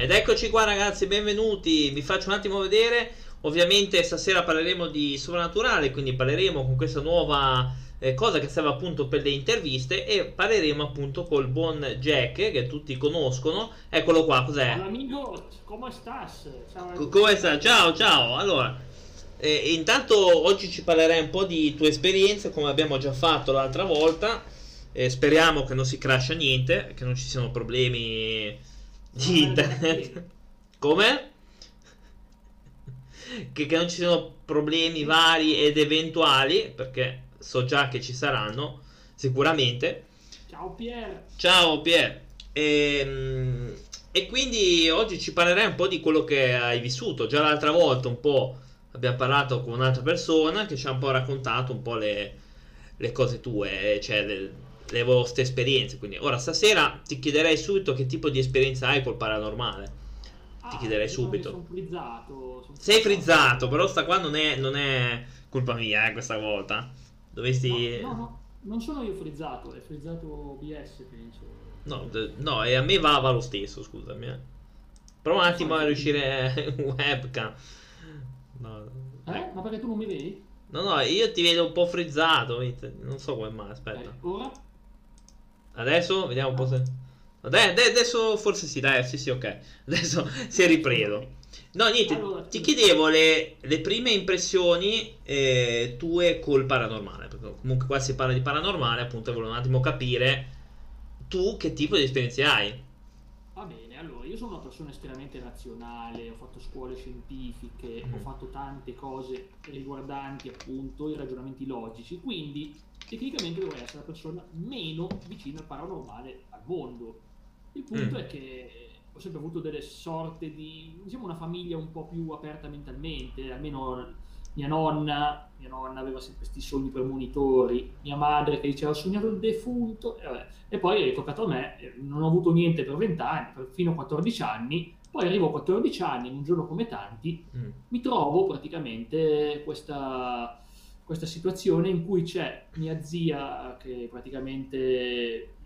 Ed eccoci qua ragazzi, benvenuti. Vi faccio un attimo vedere. Ovviamente stasera parleremo di sovrannaturale, quindi parleremo con questa nuova eh, cosa che serve appunto per le interviste e parleremo appunto col buon Jack che tutti conoscono. Eccolo qua, cos'è? Hola amigo, come stas? Ciao, Co- Come sta? Ciao, ciao. Allora, eh, intanto oggi ci parlerai un po' di tue esperienze, come abbiamo già fatto l'altra volta. Eh, speriamo che non si crasha niente, che non ci siano problemi di internet. Come? Che, che non ci siano problemi vari ed eventuali, perché so già che ci saranno, sicuramente. Ciao Pier. Ciao Pier. Ehm, E, quindi oggi ci parlerai un po' di quello che hai vissuto. Già l'altra volta un po' abbiamo parlato con un'altra persona che ci ha un po' raccontato un po' le, le cose tue, cioè le, le vostre esperienze. Quindi ora stasera ti chiederei subito che tipo di esperienza hai col paranormale. Ti chiederei subito. Sono frizzato. son Sei frizzato, però sta qua non è, non è colpa mia eh, questa volta. Dovresti... No, no, no, non sono io frizzato, è frizzato OBS, penso. No, no, e a me va, va lo stesso, scusami. eh. Prova un attimo a riuscire webcam. No, Eh? Ma perché tu non mi vedi? no, no, io ti vedo un po' frizzato. Non so come mai, Eh, aspetta. ora? Adesso vediamo un po' se. Ade- ade- Adesso forse sì, dai, sì, sì, ok. Adesso si è ripreso. No, niente, Allora, ti chiedevo le, le prime impressioni eh, tue col paranormale. Perché comunque qua si parla di paranormale, appunto, volevo un attimo capire tu che tipo di esperienze hai. Va bene, allora io sono una persona estremamente razionale, ho fatto scuole scientifiche, Mhm. ho fatto tante cose riguardanti appunto i ragionamenti logici, quindi tecnicamente dovrei essere la persona meno vicina al paranormale al mondo. Il punto Mm. è che ho sempre avuto delle sorte di, diciamo, una famiglia un po' più aperta mentalmente, almeno mia nonna, mia nonna aveva sempre questi sogni premonitori, mia madre che diceva ho sognato il defunto, e, vabbè. E poi è toccato a me, non ho avuto niente per 20 anni, per- fino a 14 anni, poi arrivo a 14 anni, in un giorno come tanti, Mm. mi trovo praticamente questa, questa situazione in cui c'è mia zia che praticamente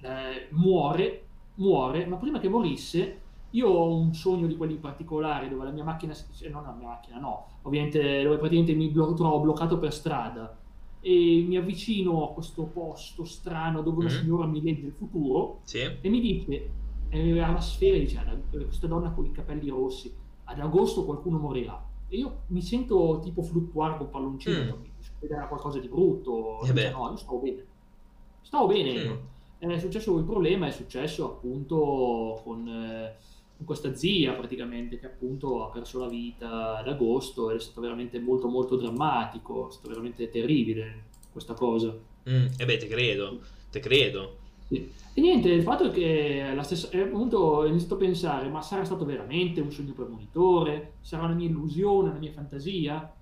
eh, muore, muore, ma prima che morisse io ho un sogno di quelli particolari dove la mia macchina, eh, non la mia macchina no, ovviamente dove praticamente mi blo- trovo bloccato per strada e mi avvicino a questo posto strano dove una Mm. signora mi legge il futuro Sì? e mi dice, eh, ha una sfera dice, "Ah, questa donna con i capelli rossi, ad agosto qualcuno morirà. E io mi sento tipo fluttuare con palloncino, Mm. Succederà qualcosa di brutto. Eh beh. no, io stavo bene. Stavo bene. Mm. È successo il problema, è successo appunto con, eh, con questa zia praticamente che appunto ha perso la vita ad agosto ed è stato veramente molto molto drammatico, è stato veramente terribile questa cosa. Mm, E beh, te credo, te credo. Sì. E niente, il fatto è che la stessa, eh, appunto ho iniziato a pensare, ma sarà stato veramente un sogno premonitore? Sarà una mia illusione, una mia fantasia?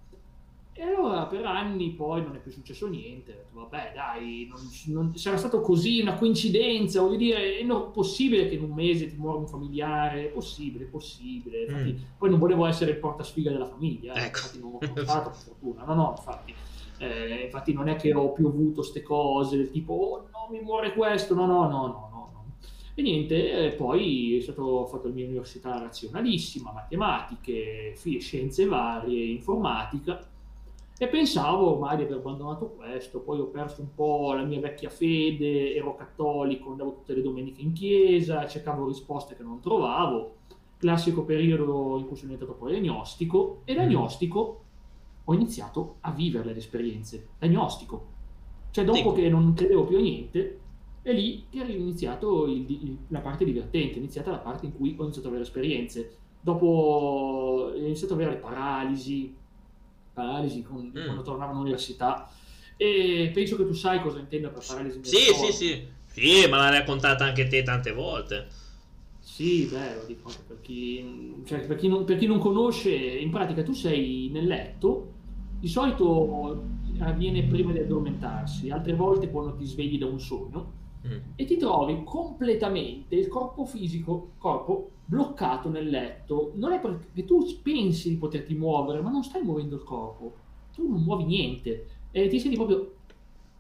E allora per anni poi non è più successo niente. Vabbè, dai, non, non- sarà stato così una coincidenza. Voglio dire, è no- possibile che in un mese ti muore un familiare? È possibile, è possibile. Infatti, Mm. poi non volevo essere il portasfiga della famiglia, eh, Ecco. infatti non l'ho fatto, per fortuna. No, no, infatti. Eh, infatti non è che ho più avuto queste cose del tipo oh no mi muore questo no no no no no, e niente eh, poi è stato, fatto la mia università razionalissima matematiche scienze varie informatica e pensavo ormai di aver abbandonato questo poi ho perso un po' la mia vecchia fede ero cattolico andavo tutte le domeniche in chiesa cercavo risposte che non trovavo classico periodo in cui sono diventato poi agnostico e da Mm. agnostico ho iniziato a vivere le esperienze da agnostico. Cioè, dopo Sì. che non credevo più a niente, è lì che è iniziato il- il- la parte divertente, è iniziata la parte in cui ho iniziato ad avere esperienze. Dopo ho iniziato ad avere paralisi, paralisi con- Mm. quando tornavo all'università. E penso che tu sai cosa intendo per paralisi. Sì, sì, sì. Sì, ma l'hai raccontata anche te tante volte. Sì, beh, lo dico anche per chi, cioè, per chi non, per chi non conosce, in pratica tu sei nel letto, di solito avviene prima di addormentarsi, altre volte quando ti svegli da un sogno, Mm. e ti trovi completamente il corpo fisico, corpo bloccato nel letto. Non è perché tu pensi di poterti muovere, ma non stai muovendo il corpo, tu non muovi niente, e ti senti proprio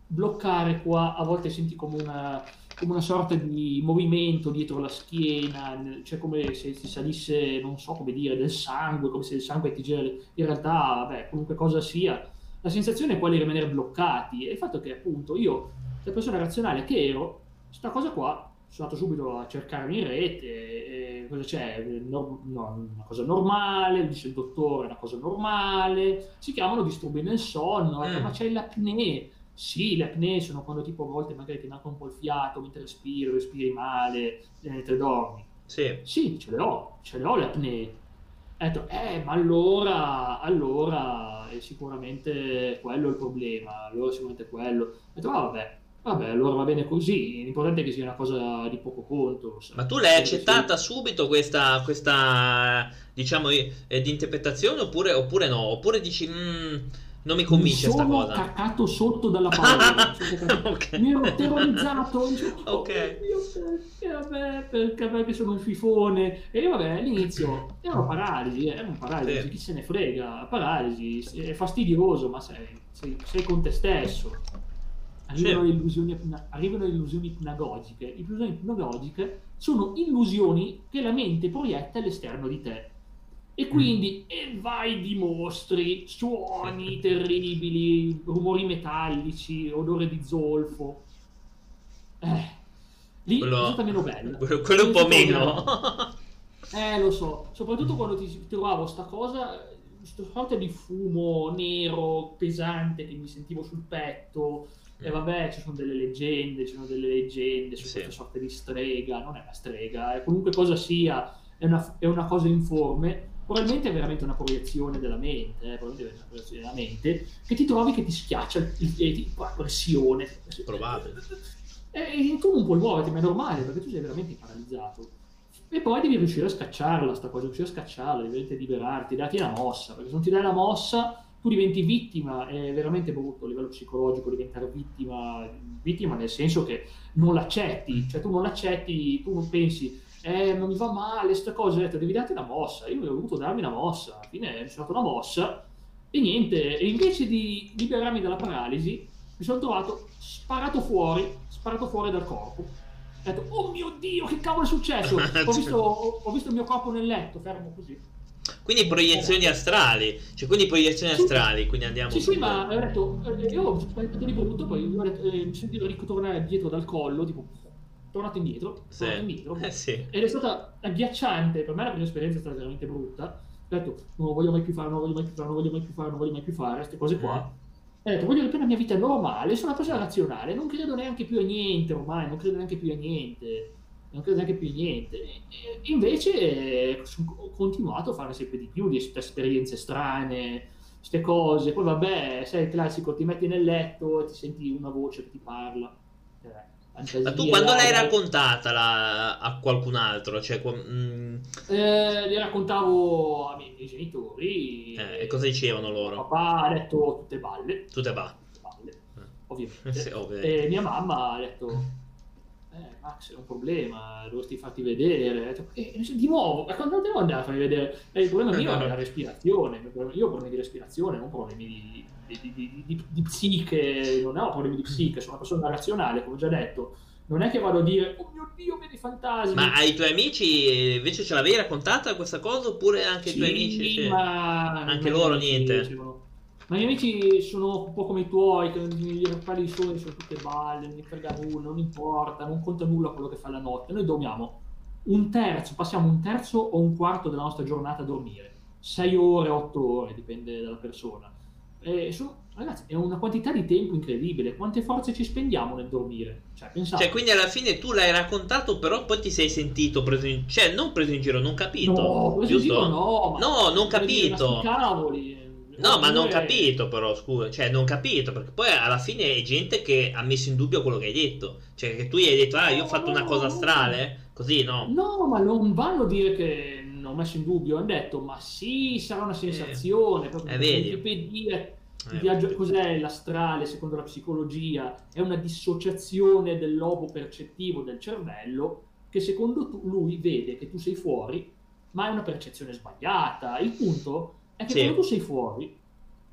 bloccare qua, a volte senti come una come una sorta di movimento dietro la schiena, cioè come se si salisse, non so come dire, del sangue, come se il sangue ti gira. In realtà, vabbè, qualunque cosa sia, la sensazione è quella di rimanere bloccati. E il fatto che, appunto, io, la persona razionale che ero, sta cosa qua, sono andato subito a cercarmi in rete, cosa c'è? No, no, una cosa normale, dice il dottore, una cosa normale, si chiamano disturbi nel sonno, mm. ma c'è l'apnea sì, le apnee sono quando tipo a volte magari ti manca un po' il fiato mentre respiri, respiri male, mentre dormi. Sì. Sì, ce le ho, ce le ho le apnee. Ho detto, eh, ma allora, allora è sicuramente quello il problema, allora sicuramente quello. Ho detto, ah, vabbè, vabbè, allora va bene così, l'importante è che sia una cosa di poco conto. Ma tu l'hai accettata sì. subito questa, questa diciamo, eh, di interpretazione oppure, oppure no? Oppure dici... Mm, non mi convince questa cosa. Sono cacato sotto dalla paura. okay. Mi ero terrorizzato. Dicevo, oh, ok. Mio, vabbè, perché, perché sono un fifone. E vabbè, all'inizio era paralisi, eh, era un paralisi, sì. chi se ne frega, paralisi, è fastidioso, ma sei, sei, sei con te stesso. Arrivano, le illusioni, arrivano le illusioni ipnagogiche. Le illusioni ipnagogiche sono illusioni che la mente proietta all'esterno di te e quindi, e vai di mostri, suoni terribili, rumori metallici, odore di zolfo. Eh, lì quello, risulta meno bello. Quello, quello un po' meno. eh, lo so. Soprattutto quando ti trovavo sta cosa, questa sorta di fumo nero, pesante che mi sentivo sul petto. E vabbè, ci sono delle leggende, ci sono delle leggende su sì. questa sorta di strega. Non è una strega, è qualunque cosa sia, è una, è una cosa informe probabilmente è veramente una proiezione della mente, eh, probabilmente è una proiezione della mente, che ti trovi che ti schiaccia la pressione. Probabile. E tu non puoi muoverti, ma è normale, perché tu sei veramente paralizzato. E poi devi riuscire a scacciarla, sta cosa, riuscire a scacciarla, devi liberarti, darti una mossa, perché se non ti dai la mossa tu diventi vittima, è veramente brutto a livello psicologico diventare vittima, vittima nel senso che non l'accetti, cioè tu non l'accetti, tu non pensi eh, non mi va male, queste cose, ho detto, devi darti una mossa. Io ho voluto darmi una mossa, alla fine mi sono dato una mossa e niente, e invece di liberarmi dalla paralisi, mi sono trovato sparato fuori, sparato fuori dal corpo. Ho detto, oh mio Dio, che cavolo è successo? Ho visto, ho, ho visto il mio corpo nel letto, fermo così. Quindi proiezioni astrali, cioè quindi proiezioni sì, astrali, quindi andiamo Sì, sì, ma ho detto, eh, io ho spaventato di brutto, poi ho detto, eh, mi sentivo ritornare dietro dal collo, tipo tornato indietro, sì. tornato indietro eh, sì. ed è stata agghiacciante, per me la prima esperienza è stata veramente brutta, ho detto non lo voglio mai più fare, non lo voglio mai più fare, non lo voglio mai più fare, non voglio mai più fare, queste cose qua. Mm. E ho detto voglio riprendere la mia vita normale, sono una persona razionale, non credo neanche più a niente ormai, non credo neanche più a niente, non credo neanche più niente. E invece ho continuato a fare sempre di più di esperienze strane, queste cose, poi vabbè, sai il classico, ti metti nel letto e ti senti una voce che ti parla. Eh ma tu quando l'hai raccontata la, a qualcun altro? Cioè, mm... eh, li raccontavo a miei, miei genitori. Eh, e cosa dicevano loro? Papà ha detto tutte balle. Tutte ba- balle. Eh. Ovviamente. sì, ovviamente. E mia mamma ha detto eh, Max è un problema, dovresti farti vedere. E, di nuovo, ma quando devo andare a farmi vedere? Eh, il problema mio è la respirazione, io ho problemi di respirazione, non problemi di, di, di, di, di psiche, non ho problemi di psiche, sono una persona razionale, come ho già detto. Non è che vado a dire, oh mio Dio, vedi fantasmi. Ma ai tuoi amici invece ce l'avevi raccontata questa cosa oppure anche ai tuoi amici? Ma... Anche loro niente. Ma i miei amici sono un po' come i tuoi, che gli parli di sole sono tutte balle, non mi frega nulla, non importa, non conta nulla quello che fa la notte. Noi dormiamo un terzo, passiamo un terzo o un quarto della nostra giornata a dormire. 6 ore, 8 ore, dipende dalla persona. Sono, ragazzi, è una quantità di tempo incredibile. Quante forze ci spendiamo nel dormire? Cioè, pensate. Cioè, quindi alla fine tu l'hai raccontato, però poi ti sei sentito preso in Cioè, non preso in giro, non capito. No, preso in giro no. no, non capito. Cavoli No, ma non capito però, scusa, cioè non capito, perché poi alla fine è gente che ha messo in dubbio quello che hai detto, cioè che tu gli hai detto, ah, io ho fatto una cosa astrale, così no? No, ma non vanno a dire che non ho messo in dubbio, hanno detto, ma sì, sarà una sensazione, eh, proprio eh, vedi. Wikipedia, il eh. viaggio, cos'è l'astrale secondo la psicologia? È una dissociazione del lobo percettivo del cervello che secondo tu, lui vede che tu sei fuori, ma è una percezione sbagliata. Il punto è che sì. quando tu sei fuori,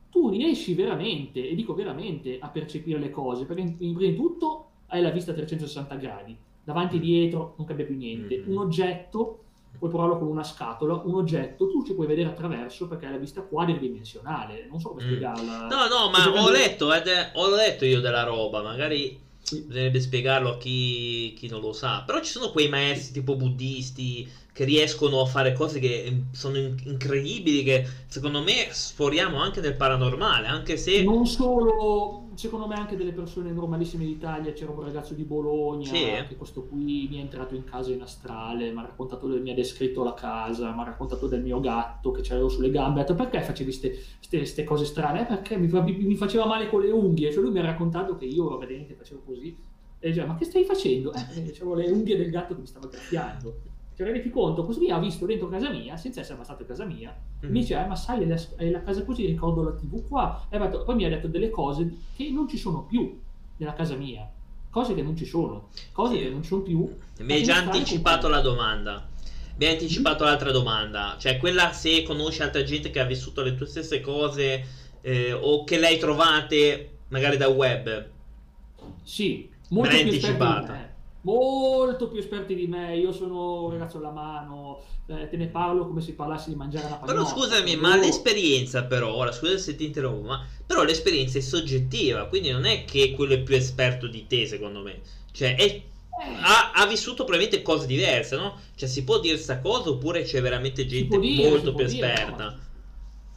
tu riesci veramente, e dico veramente, a percepire le cose, perché prima di tutto hai la vista a 360 gradi, davanti e dietro non cambia più niente. Mm. Un oggetto, puoi provarlo con una scatola, un oggetto tu ci puoi vedere attraverso perché hai la vista quadridimensionale. Non so come Mm. spiegarla. No, no, ma ho letto, è- ho letto io della roba, magari Sì. bisognerebbe spiegarlo a chi, chi non lo sa. Però ci sono quei maestri tipo buddisti che riescono a fare cose che eh, sono in- incredibili, che secondo me sforiamo anche nel paranormale, anche se... Non solo, secondo me anche delle persone normalissime d'Italia, c'era un ragazzo di Bologna, Sì. che questo qui mi è entrato in casa in astrale, mi ha raccontato, mi ha descritto la casa, mi ha raccontato del mio gatto che c'avevo sulle gambe, ha detto perché facevi queste cose strane? "Eh, perché mi, fa- mi faceva male con le unghie, cioè lui mi ha raccontato che io vedente facevo così, e diceva ma che stai facendo? Eh, avevo le unghie del gatto che mi stava graffiando. Cioè, rendi conto, così ha visto dentro casa mia, senza essere mai stato in casa mia, Mm. mi dice, eh, ma sai, è la, è la casa così, ricordo la tv qua. E detto- poi mi ha detto delle cose che non ci sono più nella casa mia. Cose che non ci sono. Cose Sì. che non ci sono più. Mi hai già anticipato la domanda. Mi hai anticipato l'altra domanda. Cioè, quella se conosci altra gente che ha vissuto le tue stesse cose eh, o che le hai trovate magari da web. Sì, molto più anticipata. Molto più esperti di me. Io sono un ragazzo alla mano, eh, te ne parlo come se parlassi di mangiare una Però pagnotta. scusami, Loro- ma l'esperienza però, ora scusa se ti interrompo, ma però l'esperienza è soggettiva, quindi non è che quello è più esperto di te, secondo me. Cioè, è- Eh, ha, ha vissuto probabilmente cose diverse, no? Cioè, si può dire sta cosa oppure c'è veramente gente dire, molto più dire, no, esperta? ma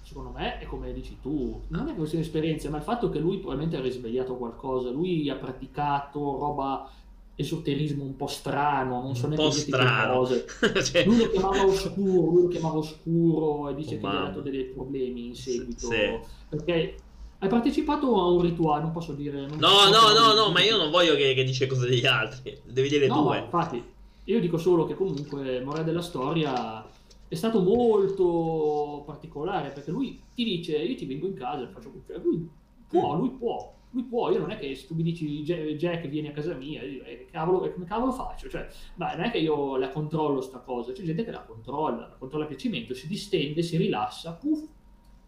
Secondo me è come dici tu, non è questione di esperienza, ma il fatto che lui probabilmente ha risvegliato qualcosa, lui ha praticato roba esoterismo un po' strano, non so Un neanche strano. cose. Cioè, Lui lo chiamava oscuro, lui lo chiamava oscuro e dice Oh, che gli ha dato dei problemi in seguito. Sì. Perché hai partecipato a un rituale, non posso dire... non No, posso no, no, dire- no, ma io non voglio che, che dice cose degli altri. Devi dire No, due. infatti, io dico solo che comunque, morale della storia, è stato molto particolare perché lui ti dice, io ti vengo in casa faccio... Lui può, lui può, lui può, io non è che se tu mi dici "Ja- Jack vieni a casa mia, io, eh, cavolo, eh, come cavolo faccio? Cioè, ma non è che io la controllo sta cosa, c'è gente che la controlla, la controlla a piacimento, si distende, si rilassa, puff,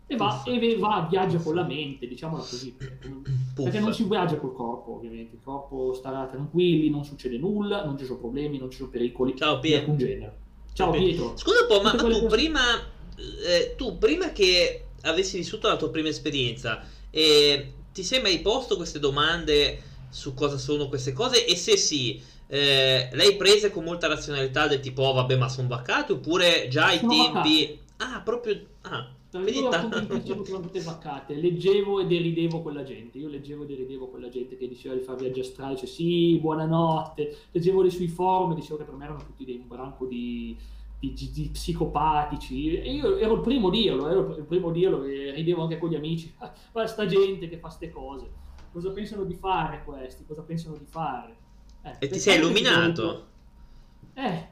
e va, Puff. e va, viaggia con la mente, diciamola così. perché non- si viaggia col corpo, ovviamente. Il corpo starà tranquilli, non succede nulla, non ci sono problemi, non ci sono pericoli Ciao di Pier. alcun genere. Ciao Pietro. Scusa un po', ma, ma tu cose- prima, eh, tu prima che avessi vissuto la tua prima esperienza, eh, ti sei mai posto queste domande su cosa sono queste cose? E se sì, eh, le hai prese con molta razionalità del tipo, oh vabbè, ma sono vaccato? Oppure già ai tempi... Ah, proprio... Ah, convintissimo che non poteva vaccate, leggevo e deridevo quella gente. Io leggevo e deridevo quella gente che diceva di fare viaggi astrali, cioè sì, buonanotte. Leggevo lì sui forum e dicevo che per me erano tutti dei un branco di, di, di- psicopatici. E io ero il primo a dirlo, ero il primo a dirlo e ridevo anche con gli amici. "Ah, Guarda sta gente che fa ste cose. Cosa pensano di fare questi? Cosa pensano di fare? Eh, E ti sei illuminato? eh,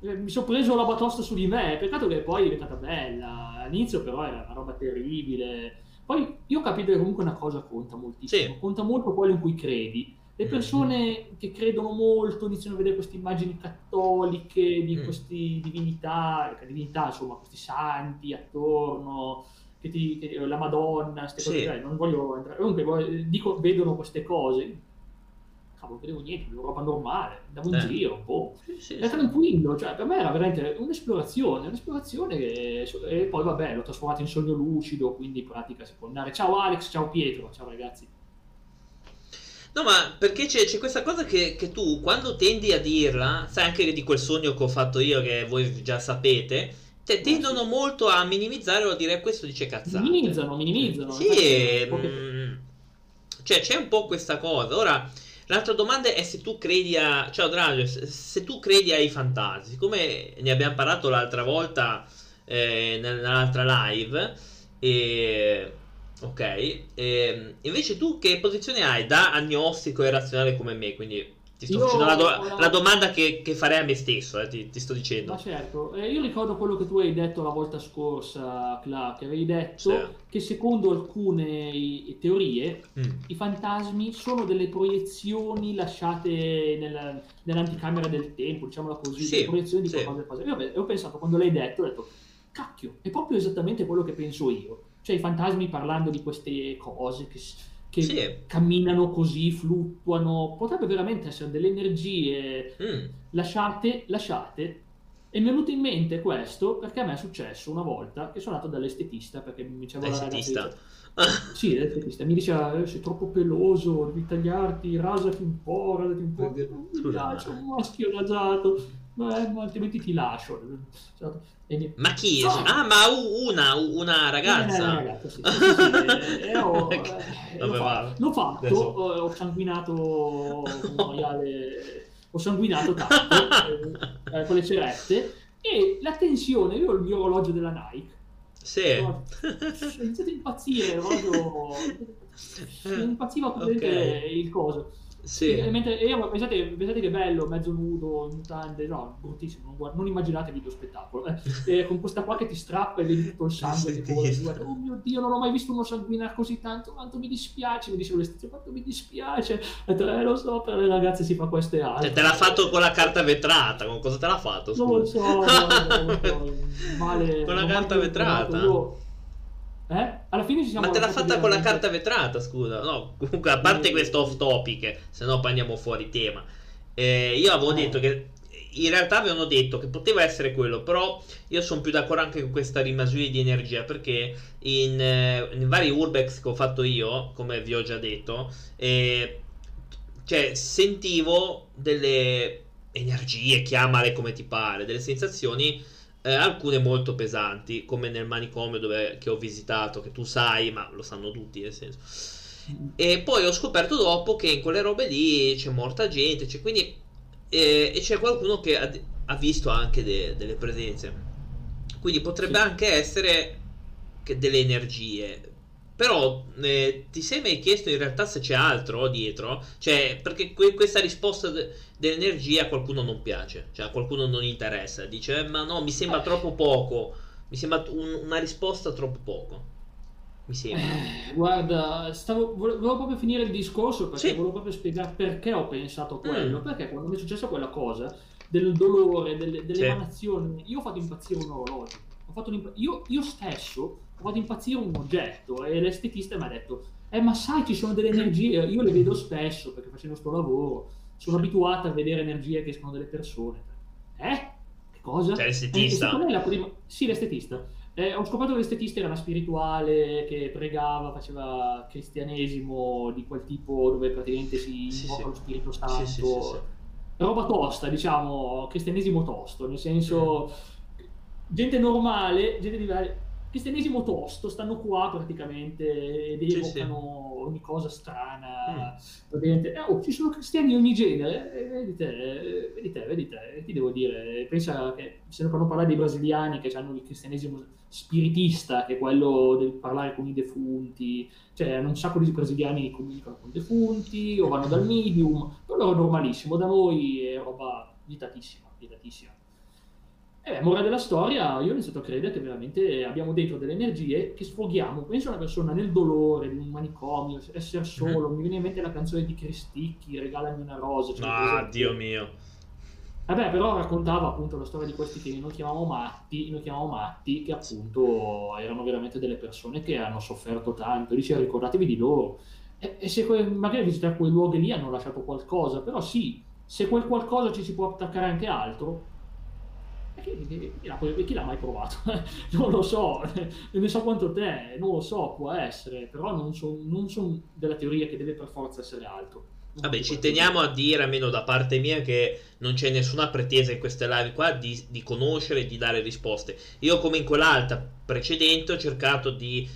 eh, mi sono preso la batosta su di me. Peccato che poi è diventata bella. All'inizio, però, era una roba terribile. Poi io ho capito che comunque una cosa conta moltissimo. Sì. Conta molto quello in cui credi. Le Mhm. persone che credono molto iniziano a vedere queste immagini cattoliche di Mm. queste divinità, divinità, insomma, questi santi attorno. Che ti, che- la Madonna, queste Sì. cose. Non voglio entrare. Comunque, dico, vedono queste cose. Cavolo, vedevo niente, vedevo roba normale. Andavo in Eh. giro, boh. Sì, sì, Era sì. tranquillo, cioè per me era veramente un'esplorazione, un'esplorazione che, e poi vabbè l'ho trasformato in sogno lucido, quindi in pratica si può andare. Ciao Alex, ciao Pietro, ciao ragazzi. No, ma perché c'è, c'è questa cosa che, che tu quando tendi a dirla, sai anche di quel sogno che ho fatto io, che voi già sapete, te- tendono molto a minimizzare o a dire questo dice cazzate. Minimizzano, minimizzano. Sì, poche- mm, cioè c'è un po' questa cosa. Ora, l'altra domanda è se tu credi a... Ciao Dragio, se, se tu credi ai fantasmi, siccome ne abbiamo parlato l'altra volta eh, nell'altra live, e... Ok, ehm, invece tu che posizione hai da agnostico e razionale come me? Quindi ti sto Io facendo la, do- la- domanda che, che farei a me stesso, eh, ti, ti sto dicendo. Ma certo, eh, io ricordo quello che tu hai detto la volta scorsa, Clark, avevi detto Sì. che secondo alcune teorie Mm. i fantasmi sono delle proiezioni lasciate nella- nell'anticamera del tempo, diciamola così, Sì, proiezioni di sì. qualcosa. Io ho pensato, quando l'hai detto, ho detto, cacchio, è proprio esattamente quello che penso io. Cioè i fantasmi parlando di queste cose che, che Sì. camminano così, fluttuano. Potrebbe veramente essere delle energie Mm. lasciate, lasciate. E mi è venuto in mente questo perché a me è successo una volta che sono andato dall'estetista perché mi diceva la ragazza L'estetista. sì, l'estetista mi diceva "Eh, sei troppo peloso, devi tagliarti, rasati un po', rasati un po'. Mi Scusa, piace un maschio rasato, ma, altrimenti ti lascio. Mi- Ma chi? No. Ah, ma u- una, una Eh, ragazza. ragazza, sì, sì, sì, sì, eh, eh, ho- eh, l'ho, Vabbè, fa- va. l'ho fatto, Adesso- ho sanguinato un maiale, ho sanguinato tanto eh, con le cerette e la tensione, io ho il mio orologio della Nike, Sì. ho ho iniziato a impazzire, l'orologio impazziva completamente Ok. il coso. Sì. E mentre- e io- pensate, pensate che bello, mezzo nudo, in mutande, no, bruttissimo, non, guard- non immaginate video spettacolo. eh. E con questa qua che ti strappa e vedi tutto il sangue che Sì. guarda, oh mio Dio, non ho mai visto uno sanguinare così tanto, quanto mi dispiace, mi dicevo l'estizio, quanto mi dispiace. Ho detto, eh, lo so, per le ragazze si fa queste altre. Cioè, te l'ha fatto con la carta vetrata. Con cosa te l'ha fatto? Non lo Scusa? so, non lo so, male. Con la carta vetrata? io- Eh? Alla fine ci siamo Ma te l'ha fatta con la carta vetrata, scusa. No, comunque, a parte Eh. questo off topic, se no poi andiamo fuori tema. Eh, io avevo Eh. detto che. In realtà avevano detto che poteva essere quello, però io sono più d'accordo anche con questa rimasuria di energia, perché in, eh, in vari urbex che ho fatto io, come vi ho già detto, eh, cioè sentivo delle energie, chiamale come ti pare, delle sensazioni, eh, alcune molto pesanti, come nel manicomio dove, che ho visitato, che tu sai, ma lo sanno tutti nel senso. E poi ho scoperto dopo che in quelle robe lì c'è morta gente, c'è quindi eh, e c'è qualcuno che ha, ha visto anche de- delle presenze. Quindi potrebbe Sì. anche essere che delle energie. Però eh, ti sei mai chiesto in realtà se c'è altro dietro? Cioè, perché que- questa risposta de- dell'energia a qualcuno non piace, cioè a qualcuno non interessa. Dice, "Eh, ma no, mi sembra troppo poco. Mi sembra un- una risposta troppo poco. Mi sembra. Eh, Guarda, stavo, vole- volevo proprio finire il discorso perché Sì. volevo proprio spiegare perché ho pensato quello. Mm. Perché quando mi è successa quella cosa del dolore, delle, delle Sì. emanazioni, io ho fatto impazzire un orologio. Ho fatto io, io stesso ho fatto impazzire un oggetto e l'estetista mi ha detto: Eh, ma sai, ci sono delle energie, io le vedo spesso perché facendo sto lavoro. Sono abituata a vedere energie che escono dalle persone. Eh? Che cosa? Cioè, Eh, l'estetista. la prima... Sì, l'estetista. Eh, ho scoperto che l'estetista era una spirituale che pregava, faceva cristianesimo di quel tipo dove praticamente si Sì, invoca sì. lo Spirito Santo. sì. Roba tosta, diciamo, cristianesimo tosto, nel senso gente normale, gente di cristianesimo tosto, stanno qua praticamente ed Sì, evocano ogni cosa strana. Mm. Praticamente, eh, oh, ci sono cristiani di ogni genere, eh, vedi te, eh, vedi te, vedi te, ti devo dire, pensa che se ne fanno parlare dei brasiliani che hanno il cristianesimo spiritista, che è quello del parlare con i defunti, cioè hanno un sacco di brasiliani che comunicano con i defunti o vanno dal medium, per loro è normalissimo, da noi è roba vietatissima, vietatissima. E beh, morale della storia, io ho iniziato a credere che veramente abbiamo dentro delle energie che sfoghiamo. Penso a una persona nel dolore di un manicomio, essere solo. Mi viene in mente la canzone di Cristicchi, Regalami una rosa. cioè, Ah, esempio. Dio mio. Vabbè, però raccontava appunto la storia di questi che noi chiamiamo matti, noi chiamiamo matti, che appunto erano veramente delle persone che hanno sofferto tanto. Dice, ricordatevi di loro. E, e se que- magari visitare quei luoghi lì hanno lasciato qualcosa, però sì, se quel qualcosa ci si può attaccare anche altro, chi, chi- chi l'ha, mai provato? non lo so, ne so quanto te, non lo so, può essere, però non sono della teoria che deve per forza essere altro. Non Vabbè, ci teniamo a dire, almeno da parte mia, che non c'è nessuna pretesa in queste live qua di, di conoscere e di dare risposte. Io, come in quell'altra precedente, ho cercato di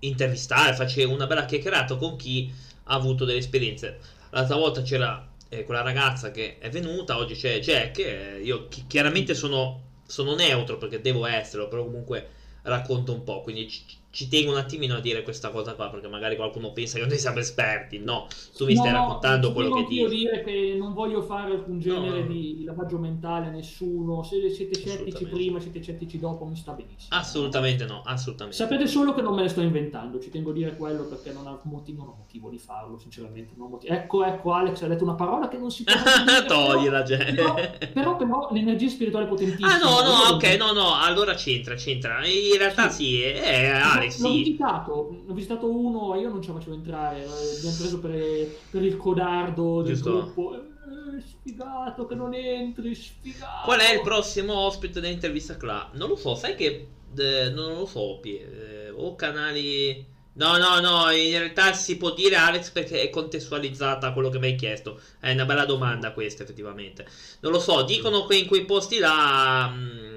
intervistare, facevo una bella chiacchierata con chi ha avuto delle esperienze. L'altra volta c'era eh, quella ragazza che è venuta, oggi c'è Jack. eh, io chi- chiaramente sono, sono neutro perché devo esserlo, però comunque racconto un po'. Quindi ci, tengo un attimino a dire questa cosa qua, perché magari qualcuno pensa che noi siamo esperti. No, tu mi No, stai no, raccontando quello che dici. dire che non voglio fare alcun genere No. di, lavaggio mentale a nessuno. Se siete scettici prima, siete scettici dopo, mi sta benissimo. Assolutamente no, assolutamente. Sapete solo che non me ne sto inventando, ci tengo a dire quello perché non, ha motivo, non ho motivo di farlo, sinceramente. non ho motivo. Ecco, ecco, Alex ha detto una parola che non si può Toglila, però, gente. però, però, però l'energia spirituale potentissima. Ah no, no, ok, no, no, allora c'entra, c'entra. In realtà sì, eh, Diciamo Alex, l'ho sì. visitato, ho visitato uno, io non ce la facevo entrare, eh, abbiamo preso per, per il codardo del Giusto. gruppo. Eh, sfigato che non entri, sfigato. Qual è il prossimo ospite dell'intervista Cla? Non lo so, sai che eh, non lo so, Pie- eh, o canali No, no, no, in realtà si può dire Alex perché è contestualizzata a quello che mi hai chiesto. È una bella domanda questa, effettivamente. Non lo so, dicono che in quei posti là mh,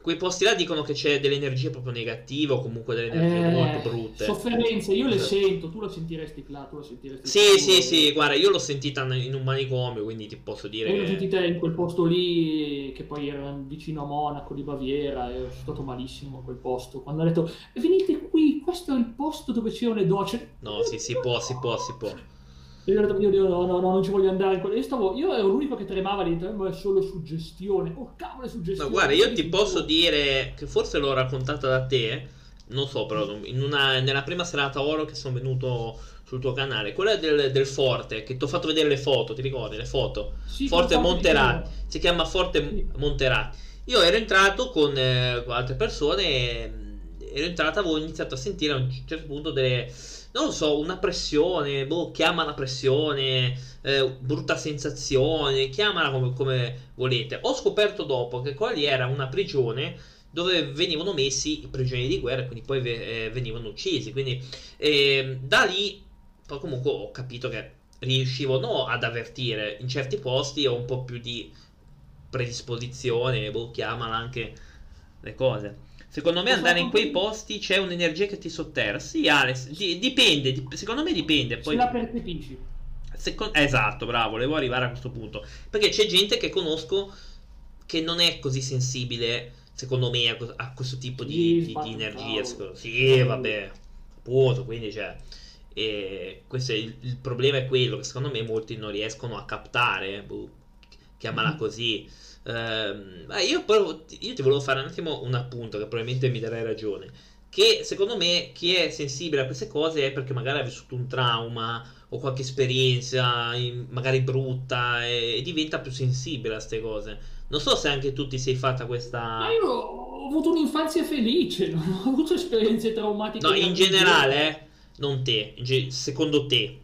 quei posti là dicono che c'è delle energie proprio negative o comunque delle energie Eh, molto brutte. Sofferenze, io le Esatto. sento, tu lo sentiresti là, tu lo sentiresti Sì, sicuro. sì, sì, guarda, io l'ho sentita in un manicomio, quindi ti posso dire Io l'ho sentita in quel posto lì, che poi era vicino a Monaco di Baviera, e sono stato malissimo a quel posto. Quando ha detto, venite qui, questo è il posto dove c'erano le docce. No, sì, si può, si può, si può. Io ho detto, mio Dio, no, no, no, non ci voglio andare. Io, stavo, io ero l'unico che tremava dentro, ma è solo suggestione. Oh, cavolo, è suggestione. No, guarda, io ti posso dire che forse l'ho raccontata da te, non so, però una- nella prima serata oro che sono venuto sul tuo canale, quella del, del forte, che ti ho fatto vedere le foto, ti ricordi le foto? Sì, Forte Monterati, si chiama Forte Sì. Monterati. Io ero entrato con, eh, con altre persone, ero entrato, avevo iniziato a sentire a un certo punto delle, non lo so, una pressione, boh, chiamala pressione, eh, brutta sensazione, chiamala come, come volete. Ho scoperto dopo che quella era una prigione dove venivano messi i prigionieri di guerra e quindi poi eh, venivano uccisi. Quindi ehm, da lì poi comunque ho capito che riuscivo no ad avvertire in certi posti ho un po' più di predisposizione, boh, chiamala anche le cose. Secondo me andare in quei come- posti c'è un'energia che ti sotterra. Sì, Alex, di- dipende, dip- secondo me dipende. Se Poi la percepisci. Secon- esatto, bravo, volevo arrivare a questo punto. Perché c'è gente che conosco che non è così sensibile, secondo me, a, que- a questo tipo di, Sì, di- di energia. secondo- Sì, vabbè, appunto, quindi c'è. E questo è il, il problema è quello che secondo me molti non riescono a captare, boh, chiamala Mhm. così. Ma io, però, io ti volevo fare un attimo un appunto che probabilmente mi darai ragione. Che secondo me chi è sensibile a queste cose è perché magari ha vissuto un trauma o qualche esperienza in- magari brutta e, e diventa più sensibile a queste cose. Non so se anche tu ti sei fatta questa. Ma io ho avuto un'infanzia felice, non ho avuto esperienze traumatiche. No, in generale, eh, non te, secondo te.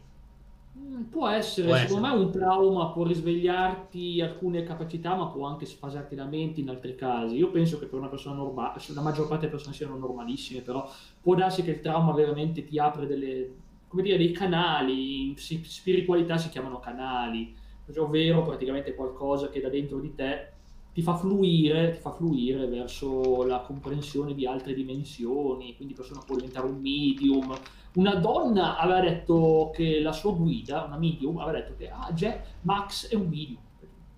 Può essere, Può secondo essere. me un trauma può risvegliarti alcune capacità, ma può anche sfasarti la mente in altri casi. Io penso che per una persona normale, la maggior parte delle persone siano normalissime, però può darsi che il trauma veramente ti apre delle, come dire, dei canali, in spiritualità si chiamano canali, ovvero praticamente qualcosa che da dentro di te ti fa fluire, ti fa fluire verso la comprensione di altre dimensioni, quindi persona può diventare un medium, una donna aveva detto che la sua guida, una medium, aveva detto che ah, Jack, Max è un medium.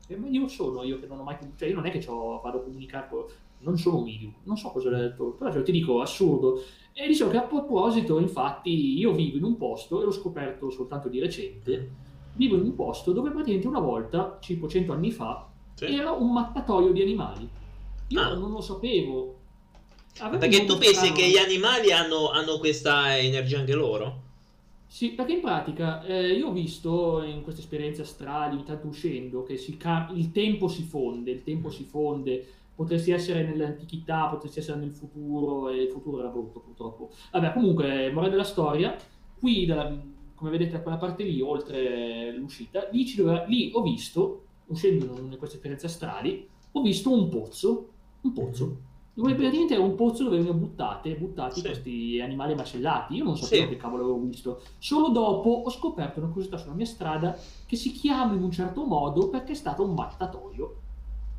E ma io sono io che non ho mai cioè io non è che vado a comunicare con- non sono un medium, non so cosa ho detto, però cioè, ti dico assurdo. E dicevo che a proposito, infatti, io vivo in un posto, e l'ho scoperto soltanto di recente, vivo in un posto dove praticamente una volta, 500 anni fa, Sì. era un mattatoio di animali. Io Ah. non lo sapevo. Avevo Perché tu pensi che gli animali hanno, hanno questa energia anche loro? Sì, perché in pratica eh, io ho visto in queste esperienze astrali, ogni tanto uscendo, che si ca- il tempo si fonde, il tempo si fonde, potresti essere nell'antichità, potresti essere nel futuro, e il futuro era brutto purtroppo. Vabbè, comunque, morale della storia, qui, dalla- come vedete da quella parte lì, oltre l'uscita, lì, ci doveva- lì ho visto, uscendo in queste esperienze astrali, ho visto un pozzo, un pozzo, dove praticamente era un pozzo dove venivano buttate, buttati Sì. questi animali macellati. Io non sapevo Sì. che cavolo avevo visto. Solo dopo ho scoperto una curiosità sulla mia strada che si chiama in un certo modo perché è stato un mattatoio.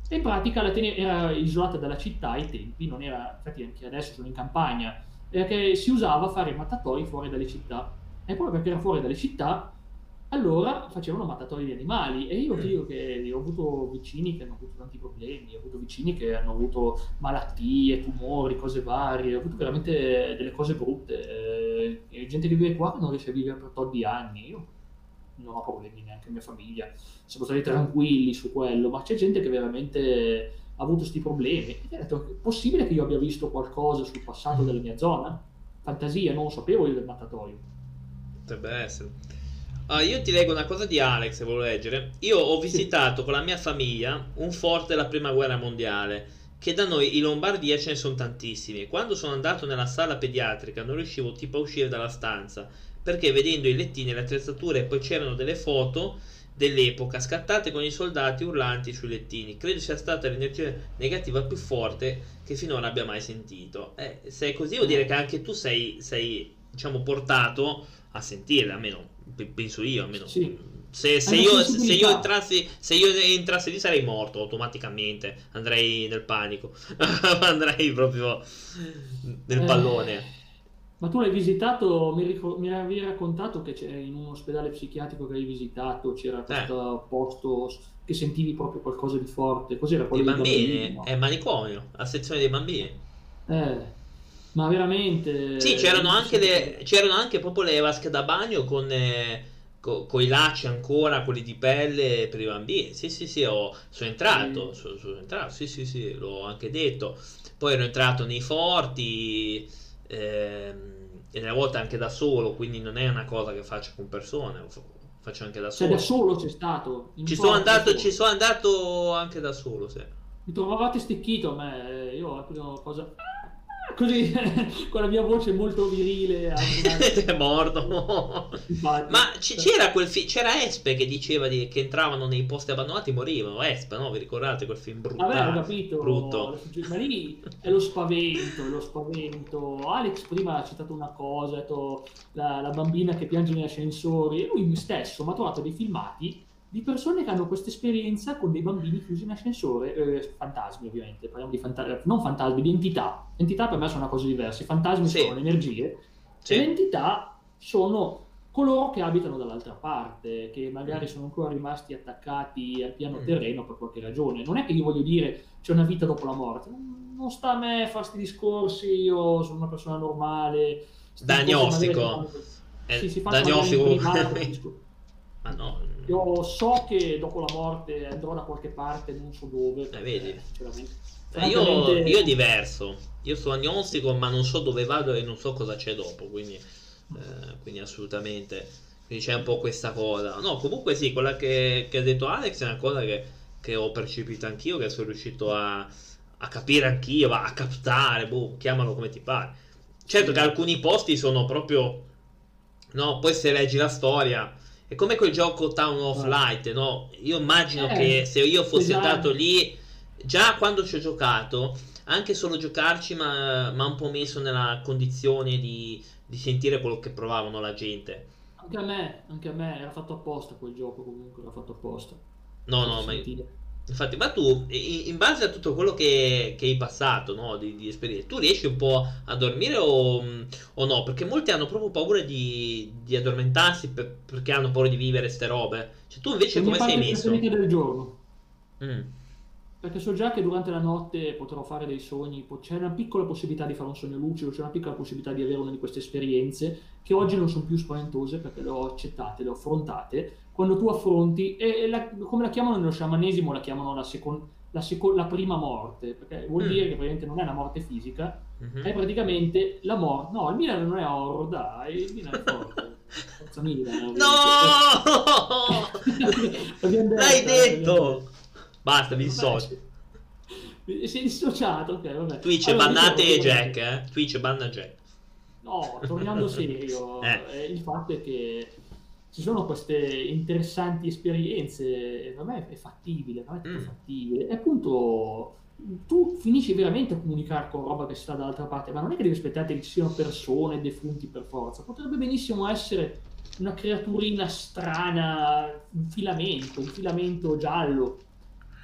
E in pratica la tene- era isolata dalla città ai tempi, non era, infatti anche adesso sono in campagna, perché si usava fare i mattatoi fuori dalle città. E proprio perché era fuori dalle città, allora facevano mattatoi di animali. E io Mm. dico che ho avuto vicini che hanno avuto tanti problemi, ho avuto vicini che hanno avuto malattie, tumori, cose varie, ho avuto veramente delle cose brutte. Eh, gente che vive qua che non riesce a vivere per tot di anni. Io non ho problemi neanche mia famiglia, siamo stati tranquilli su quello, ma c'è gente che veramente ha avuto questi problemi. E mi ha detto, è possibile che io abbia visto qualcosa sul passato della mia zona? Fantasia, non lo sapevo io del mattatoio. Potrebbe essere. Ah, io ti leggo una cosa di Alex, se volevo leggere. Io ho visitato con la mia famiglia un forte della prima guerra mondiale che da noi in Lombardia ce ne sono tantissimi. Quando sono andato nella sala pediatrica non riuscivo tipo a uscire dalla stanza perché vedendo i lettini e le attrezzature poi c'erano delle foto dell'epoca scattate con i soldati urlanti sui lettini. Credo sia stata l'energia negativa più forte che finora abbia mai sentito. Eh, se è così vuol dire che anche tu sei, sei diciamo, portato a sentire, almeno penso io, almeno. Sì. Se, se, io, se, io entrassi, se io entrassi lì sarei morto automaticamente, andrei nel panico, andrei proprio nel pallone. Eh, ma tu l'hai visitato, mi, ricor- mi avevi raccontato che c'è in un ospedale psichiatrico che hai visitato, c'era questo eh. posto che sentivi proprio qualcosa di forte, cos'era dei bambini? bambini no? È manicomio, la sezione dei bambini. Eh, ma veramente... Sì, c'erano anche, le, c'erano anche proprio le vasche da bagno con... Eh, con i lacci ancora, quelli di pelle per i bambini. Sì, sì, sì, ho, sono entrato, sì. Sono, sono entrato, sì, sì, sì, l'ho anche detto. Poi ero entrato nei forti ehm, e delle volte anche da solo, quindi non è una cosa che faccio con persone, faccio anche da solo. Cioè da solo c'è stato? Ci sono, andato, ci sono andato anche da solo, sì. Mi trovavate stecchito a me, io la prima cosa così con la mia voce molto virile. È morto. Ma c- c'era quel film c'era Espe che diceva di, che entravano nei posti abbandonati e morivano. Espe no? Vi ricordate quel film brutto? Vabbè ho capito. Brutto. ma lì è lo spavento è lo spavento. Alex prima ha citato una cosa ha detto la, la bambina che piange negli ascensori. E lui stesso ha trovato dei filmati di persone che hanno questa esperienza con dei bambini chiusi in ascensore, eh, fantasmi ovviamente, parliamo di fantasmi, non fantasmi, di entità. Entità per me sono una cosa diversa, i fantasmi sì. sono le energie, sì. le entità sono coloro che abitano dall'altra parte, che magari mm. sono ancora rimasti attaccati al piano mm. terreno per qualche ragione. Non è che io voglio dire c'è una vita dopo la morte, non sta a me fare questi discorsi, io sono una persona normale. Dagnostico. Eh, sì, si fa Dagnostico. Ma no, io so che dopo la morte andrò da qualche parte, non so dove. Eh, vedi? Eh, io, io diverso. Io sono agnostico, ma non so dove vado e non so cosa c'è dopo. Quindi, eh, quindi assolutamente. Quindi c'è un po' questa cosa. No, comunque sì, quella che, che ha detto Alex è una cosa che, che ho percepito anch'io, che sono riuscito a, a capire anch'io, a captare, boh, chiamalo come ti pare. Certo che alcuni posti sono proprio... No, poi se leggi la storia è come quel gioco Town of ah. Light, no? Io immagino eh, che se io fossi esatto. andato lì, già quando ci ho giocato, anche solo giocarci mi ha un po' messo nella condizione di, di, sentire quello che provavano la gente. Anche a me, anche a me, era fatto apposta quel gioco comunque, era fatto apposta. No, no, ma... Infatti, ma tu, in base a tutto quello che, che hai passato, no, di, di esperienza, tu riesci un po' a dormire o, o no? Perché molti hanno proprio paura di, di addormentarsi per, perché hanno paura di vivere ste robe. Cioè, tu invece come sei messo? del giorno. Mm. Perché so già che durante la notte potrò fare dei sogni, c'è una piccola possibilità di fare un sogno lucido, c'è una piccola possibilità di avere una di queste esperienze che oggi non sono più spaventose perché le ho accettate, le ho affrontate quando tu affronti, e la, come la chiamano nello sciamanesimo, la chiamano la, secon, la, seco, la prima morte, perché vuol mm. dire che praticamente non è una morte fisica, mm-hmm. è praticamente la morte. No, il Milan non è horror, dai, il Milan è forte. Forza Milan. No! L'hai detto! Basta, mi dissocio. È dissociato, ok, vabbè. Twitch allora, bannate dicevo, Jack, eh? Twitch banna Jack. No, tornando serio, eh. Eh, il fatto è che ci sono queste interessanti esperienze, per me è fattibile, è mm. fattibile. E appunto tu finisci veramente a comunicare con roba che sta dall'altra parte, ma non è che devi aspettare che ci siano persone defunti per forza, potrebbe benissimo essere una creaturina strana, un filamento, un filamento giallo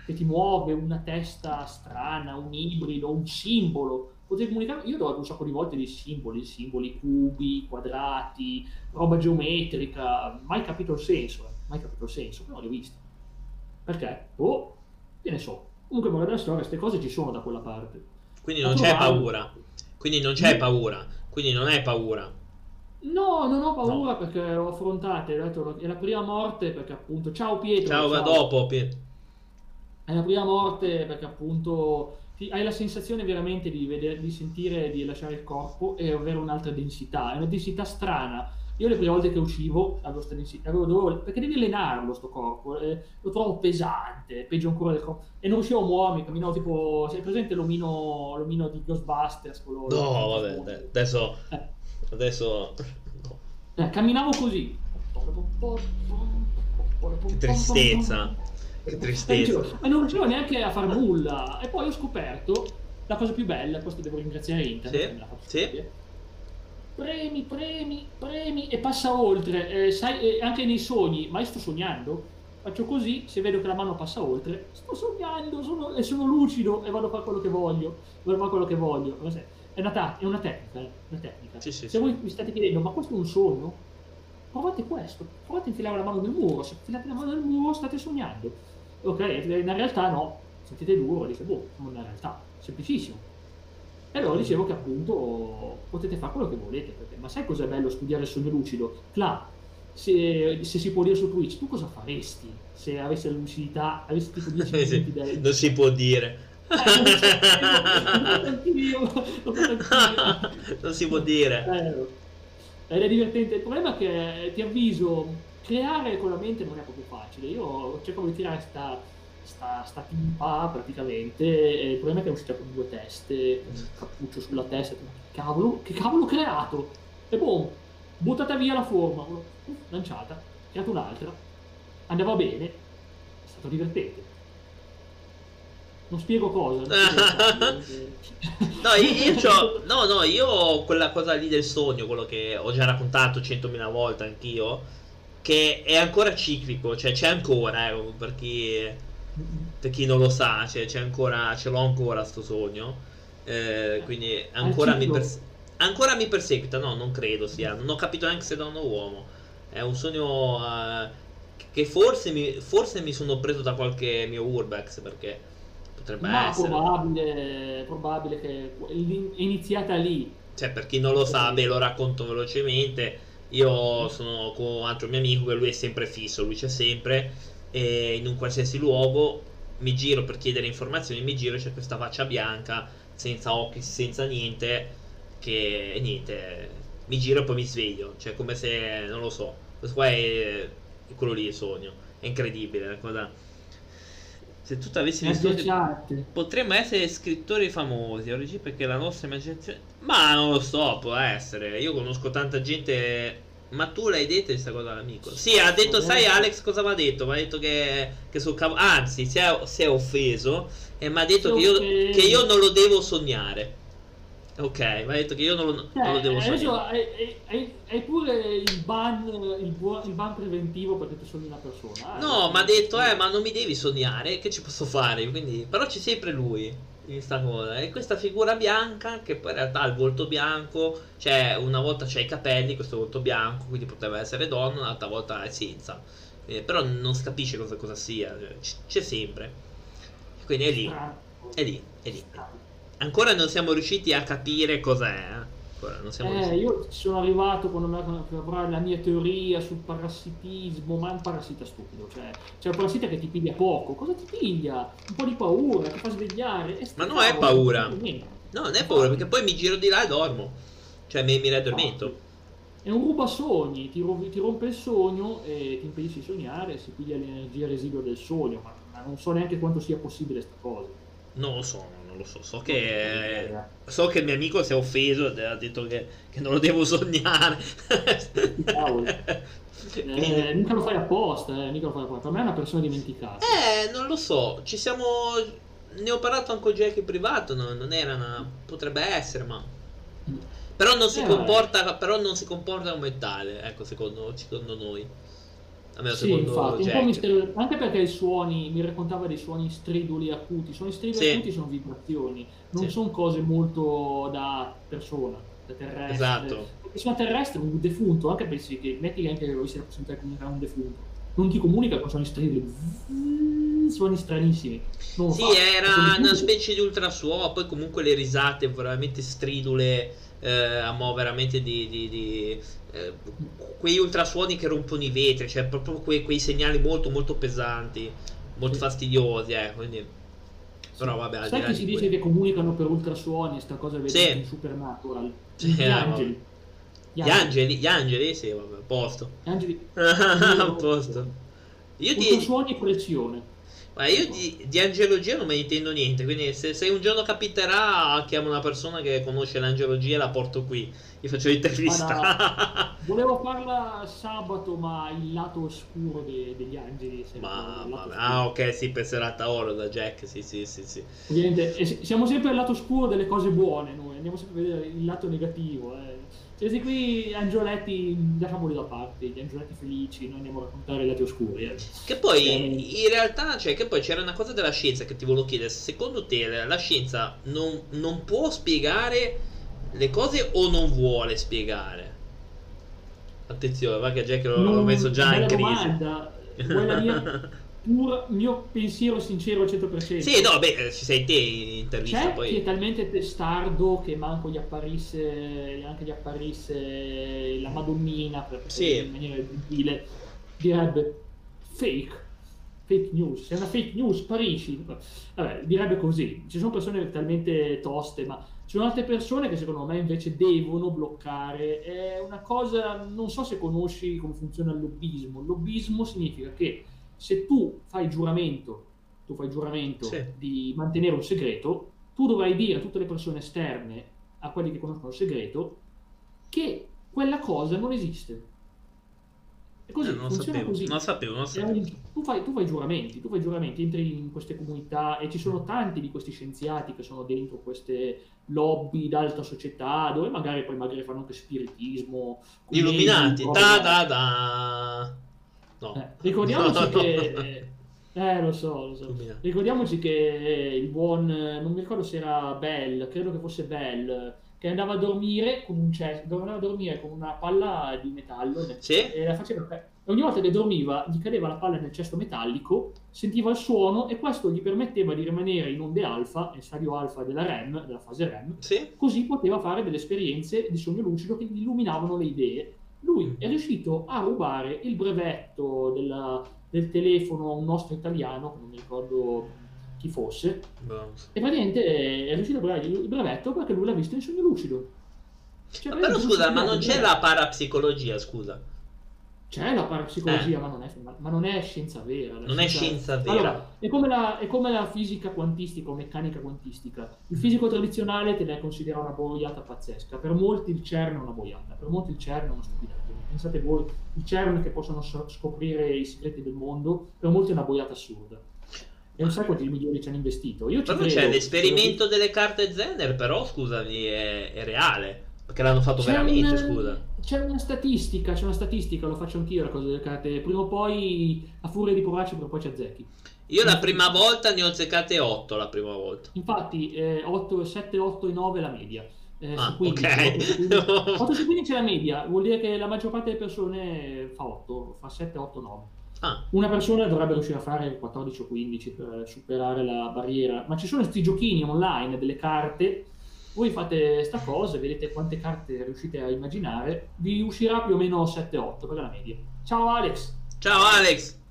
che ti muove, una testa strana, un ibrido, un simbolo poter comunicare. Io ho trovato un sacco di volte dei simboli, simboli cubi, quadrati, roba geometrica, mai capito il senso, eh. mai capito il senso, però li ho visti. Perché? Oh, che ne so. Comunque, magari la storia, queste cose ci sono da quella parte. Quindi non c'è paura. Quindi non c'è paura. Quindi non è paura. No, non ho paura no. perché ho affrontate. È la prima morte perché appunto. Ciao Pietro. Ciao, ciao. dopo Pietro. È la prima morte perché appunto ti, hai la sensazione veramente di, vedere, di sentire di lasciare il corpo e avere un'altra densità, è una densità strana, Io le prime volte che uscivo allo stanistica, dovevo, perché devi allenarlo sto corpo, eh, lo trovo pesante, peggio ancora del corpo, e non riuscivo a muovermi, camminavo tipo, sei presente l'omino, l'omino di Ghostbusters? Quello, no, vabbè, adesso... Eh. Adesso... No. Eh, camminavo così. Che tristezza. Che tristezza. Ma non riuscivo neanche a fare nulla. E poi ho scoperto la cosa più bella, questo devo ringraziare internet. Sì, sì. Premi, premi, premi e passa oltre. Eh, sai, eh, anche nei sogni, ma io sto sognando. Faccio così, se vedo che la mano passa oltre, sto sognando sono, e sono lucido e vado a fare quello che voglio. Vado a fare quello che voglio. È una, ta- è una tecnica. Eh, una tecnica. Sì, sì, se voi mi state chiedendo, ma questo è un sogno? Provate questo. Provate a infilare la mano nel muro. Se infilate la mano nel muro, state sognando. Ok, in realtà no. Sentite duro, dice, boh, non è realtà. Semplicissimo. E allora dicevo che appunto potete fare quello che volete, perché, ma sai cos'è bello studiare il sogno lucido? Cla, se, se, si può dire su Twitch, tu cosa faresti se avessi la lucidità, avessi tipo 10 minuti da... Non si può dire. non si può dire. Eh, ed è divertente. Il problema è che ti avviso, creare con la mente non è proprio facile. Io cerco di tirare sta sta, sta timpa praticamente. E il problema è che è uscita con due teste, un cappuccio sulla testa. Che cavolo, che cavolo ho creato? E boom, buttata via la forma, lanciata, creato un'altra. Andava bene, è stato divertente. Non spiego cosa. Non spiego no, io, io no, no, io quella cosa lì del sogno, quello che ho già raccontato centomila volte anch'io, che è ancora ciclico, cioè c'è ancora, eh, per chi per chi non lo sa, cioè, c'è ancora, ce l'ho ancora sto sogno. Eh, quindi ancora mi, perse- ancora mi perseguita. No, non credo sia. Non ho capito neanche se donna o uomo. È un sogno uh, che forse mi, forse mi sono preso da qualche mio urbex perché potrebbe Ma essere. Probabile, probabile che è iniziata lì. Cioè, per chi non lo sa, ve lo racconto velocemente. Io sono con un altro mio amico che lui è sempre fisso, lui c'è sempre e in un qualsiasi luogo mi giro per chiedere informazioni, mi giro c'è questa faccia bianca, senza occhi, senza niente, che niente, mi giro e poi mi sveglio, cioè come se, non lo so, questo qua è, è quello lì il sogno, è incredibile la cosa. Se tu avessi visto potremmo essere scrittori famosi oggi perché la nostra immaginazione ma non lo so può essere io conosco tanta gente ma tu l'hai detto questa cosa all'amico? Sì, ha detto, sai Alex cosa mi ha detto? Mi ha detto che, che sul cavo... Anzi, si è, si è offeso e mi ha detto che io, che io, non lo devo sognare. Ok, mi ha detto che io non lo, non lo devo eh, sognare. Hai, hai, hai, pure il ban, il, il ban preventivo perché tu sogni una persona. Eh? No, mi ha detto, eh, ma non mi devi sognare, che ci posso fare? Quindi, però c'è sempre lui in sta cosa. E questa figura bianca, che poi in realtà ha il volto bianco, cioè una volta c'è i capelli, questo volto bianco, quindi potrebbe essere donna, un'altra volta è senza. Eh, però non si capisce cosa, cosa sia, cioè, c'è sempre. Quindi è lì, è lì, è lì. Ancora non siamo riusciti a capire cos'è. Eh? ancora. Non siamo eh, io ci sono arrivato quando me, la mia teoria sul parassitismo, ma è un parassita stupido. Cioè, c'è un parassita che ti piglia poco. Cosa ti piglia? Un po' di paura, ti fa svegliare. Ma non è paura. No, non è paura, perché poi mi giro di là e dormo. Cioè, mi, mi riaddormento. È un rubasogni, ti, ti rompe il sogno e ti impedisce di sognare, si piglia l'energia residua del sogno, ma, ma non so neanche quanto sia possibile questa cosa. Non lo so, non lo so. So che, so che il mio amico si è offeso e ha detto che, che non lo devo sognare. eh, mica lo fai apposta, eh, mica lo fai apposta. Per me è una persona dimenticata. Eh, non lo so. Ci siamo. Ne ho parlato anche con Jack in privato. No? Non era una. Potrebbe essere, ma. Però non si eh, comporta. Però non si comporta come tale, ecco, secondo, secondo noi. Almeno sì, infatti, misterio... anche perché i suoni, mi raccontava dei suoni striduli acuti, i suoni striduli sì. acuti sono vibrazioni, non sì. sono cose molto da persona, da terrestre. Esatto. Perché suona terrestre un defunto, anche pensi che metti anche che avessi la possibilità di comunicare un defunto, non ti comunica con suoni striduli, suoni stranissimi. Non sì, fa. era una specie di ultrasuono, poi comunque le risate veramente stridule, eh, a mo' veramente di, di, di eh, quei ultrasuoni che rompono i vetri, cioè proprio quei, quei segnali molto molto pesanti, molto sì. fastidiosi, eh, quindi... Però vabbè, Sai che si dice che comunicano per ultrasuoni, sta cosa vedi sì. in Supernatural, sì, gli angeli. Gli, gli angeli, gli angeli, sì, vabbè, a posto. Gli angeli. a posto. Io ti... suoni e pressione. Ma io di, di, angelologia non me ne intendo niente, quindi se, se, un giorno capiterà chiamo una persona che conosce l'angelologia e la porto qui, gli faccio l'intervista. Volevo farla sabato, ma il lato oscuro de, degli angeli. Ma, ma ah, ok, sì, per serata oro da Jack, sì, sì, sì. sì. Ovviamente, siamo sempre al lato oscuro delle cose buone, noi andiamo sempre a vedere il lato negativo. Eh. Questi qui angioletti lasciamoli da parte, gli angioletti felici, noi andiamo a raccontare i lati oscuri. Eh. Che poi eh, in realtà, cioè, che poi c'era una cosa della scienza che ti volevo chiedere, secondo te la scienza non, non può spiegare le cose o non vuole spiegare? Attenzione, va che Jack l'ho, l'ho messo già in crisi. Domanda. Vuoi la mia pur mio pensiero sincero al 100%. Sì, no, beh, ci sei te in intervista C'è poi. chi è talmente testardo che manco gli apparisse, anche gli apparisse la Madonnina per sì. in maniera gentile, direbbe fake. Fake news, è una fake news sparisci. Vabbè, direbbe così. Ci sono persone talmente toste, ma ci sono altre persone che secondo me invece devono bloccare. È una cosa, non so se conosci come funziona il lobbismo. Il lobbismo significa che se tu fai giuramento, tu fai giuramento sì. di mantenere un segreto, tu dovrai dire a tutte le persone esterne, a quelli che conoscono il segreto, che quella cosa non esiste. E così, eh, non, sapevo, così. non sapevo, non sapevo. Tu fai, tu fai giuramenti, tu fai giuramenti, entri in queste comunità e ci sono tanti di questi scienziati che sono dentro queste lobby d'alta società dove magari poi magari fanno anche spiritismo. Illuminati, da da da. No. Eh, ricordiamoci che... Eh, lo so, lo so. Ricordiamoci che il buon... Non mi ricordo se era Bell, credo che fosse Bell, che andava a dormire con un cesto, andava a dormire con una palla di metallo sì? e la faceva... Ogni volta che dormiva gli cadeva la palla nel cesto metallico, sentiva il suono e questo gli permetteva di rimanere in onde alfa, nel stadio alfa della REM, della fase REM, sì? così poteva fare delle esperienze di sogno lucido che gli illuminavano le idee lui è riuscito a rubare il brevetto della, del telefono a un nostro italiano, non mi ricordo chi fosse, no. e praticamente è riuscito a rubare il brevetto perché lui l'ha visto in sogno lucido. Cioè, però scusa, ma non c'è la parapsicologia, scusa. C'è la parapsicologia, eh. ma, non è, ma, non è, scienza vera. Non scienza... è scienza vera. Allora, è come, la, è come, la, fisica quantistica o meccanica quantistica. Il fisico tradizionale te ne considera una boiata pazzesca. Per molti il CERN è una boiata, per molti il CERN è una stupidaggine. Pensate voi, il CERN che possono scoprire i segreti del mondo, per molti è una boiata assurda. E non sai quanti milioni ci hanno investito. Io ci c'è l'esperimento delle carte Zener, però scusami, è, è reale. Perché l'hanno fatto c'è veramente, una, scusa. C'è una statistica, c'è una statistica, lo faccio anch'io la cosa delle carte. Prima o poi, a furia di provarci, prima o poi ci azzecchi. Io la prima volta ne ho azzeccate 8 la prima volta. Infatti, eh, 8, 7, 8 e 9 la media. Eh, ah, 15, ok. 8 su 15 è la media, vuol dire che la maggior parte delle persone fa 8, fa 7, 8, 9. Ah. Una persona dovrebbe riuscire a fare 14 o 15 per superare la barriera, ma ci sono questi giochini online, delle carte voi fate sta cosa, vedete quante carte riuscite a immaginare, vi uscirà più o meno 7-8 per la media. Ciao Alex! Ciao Alex!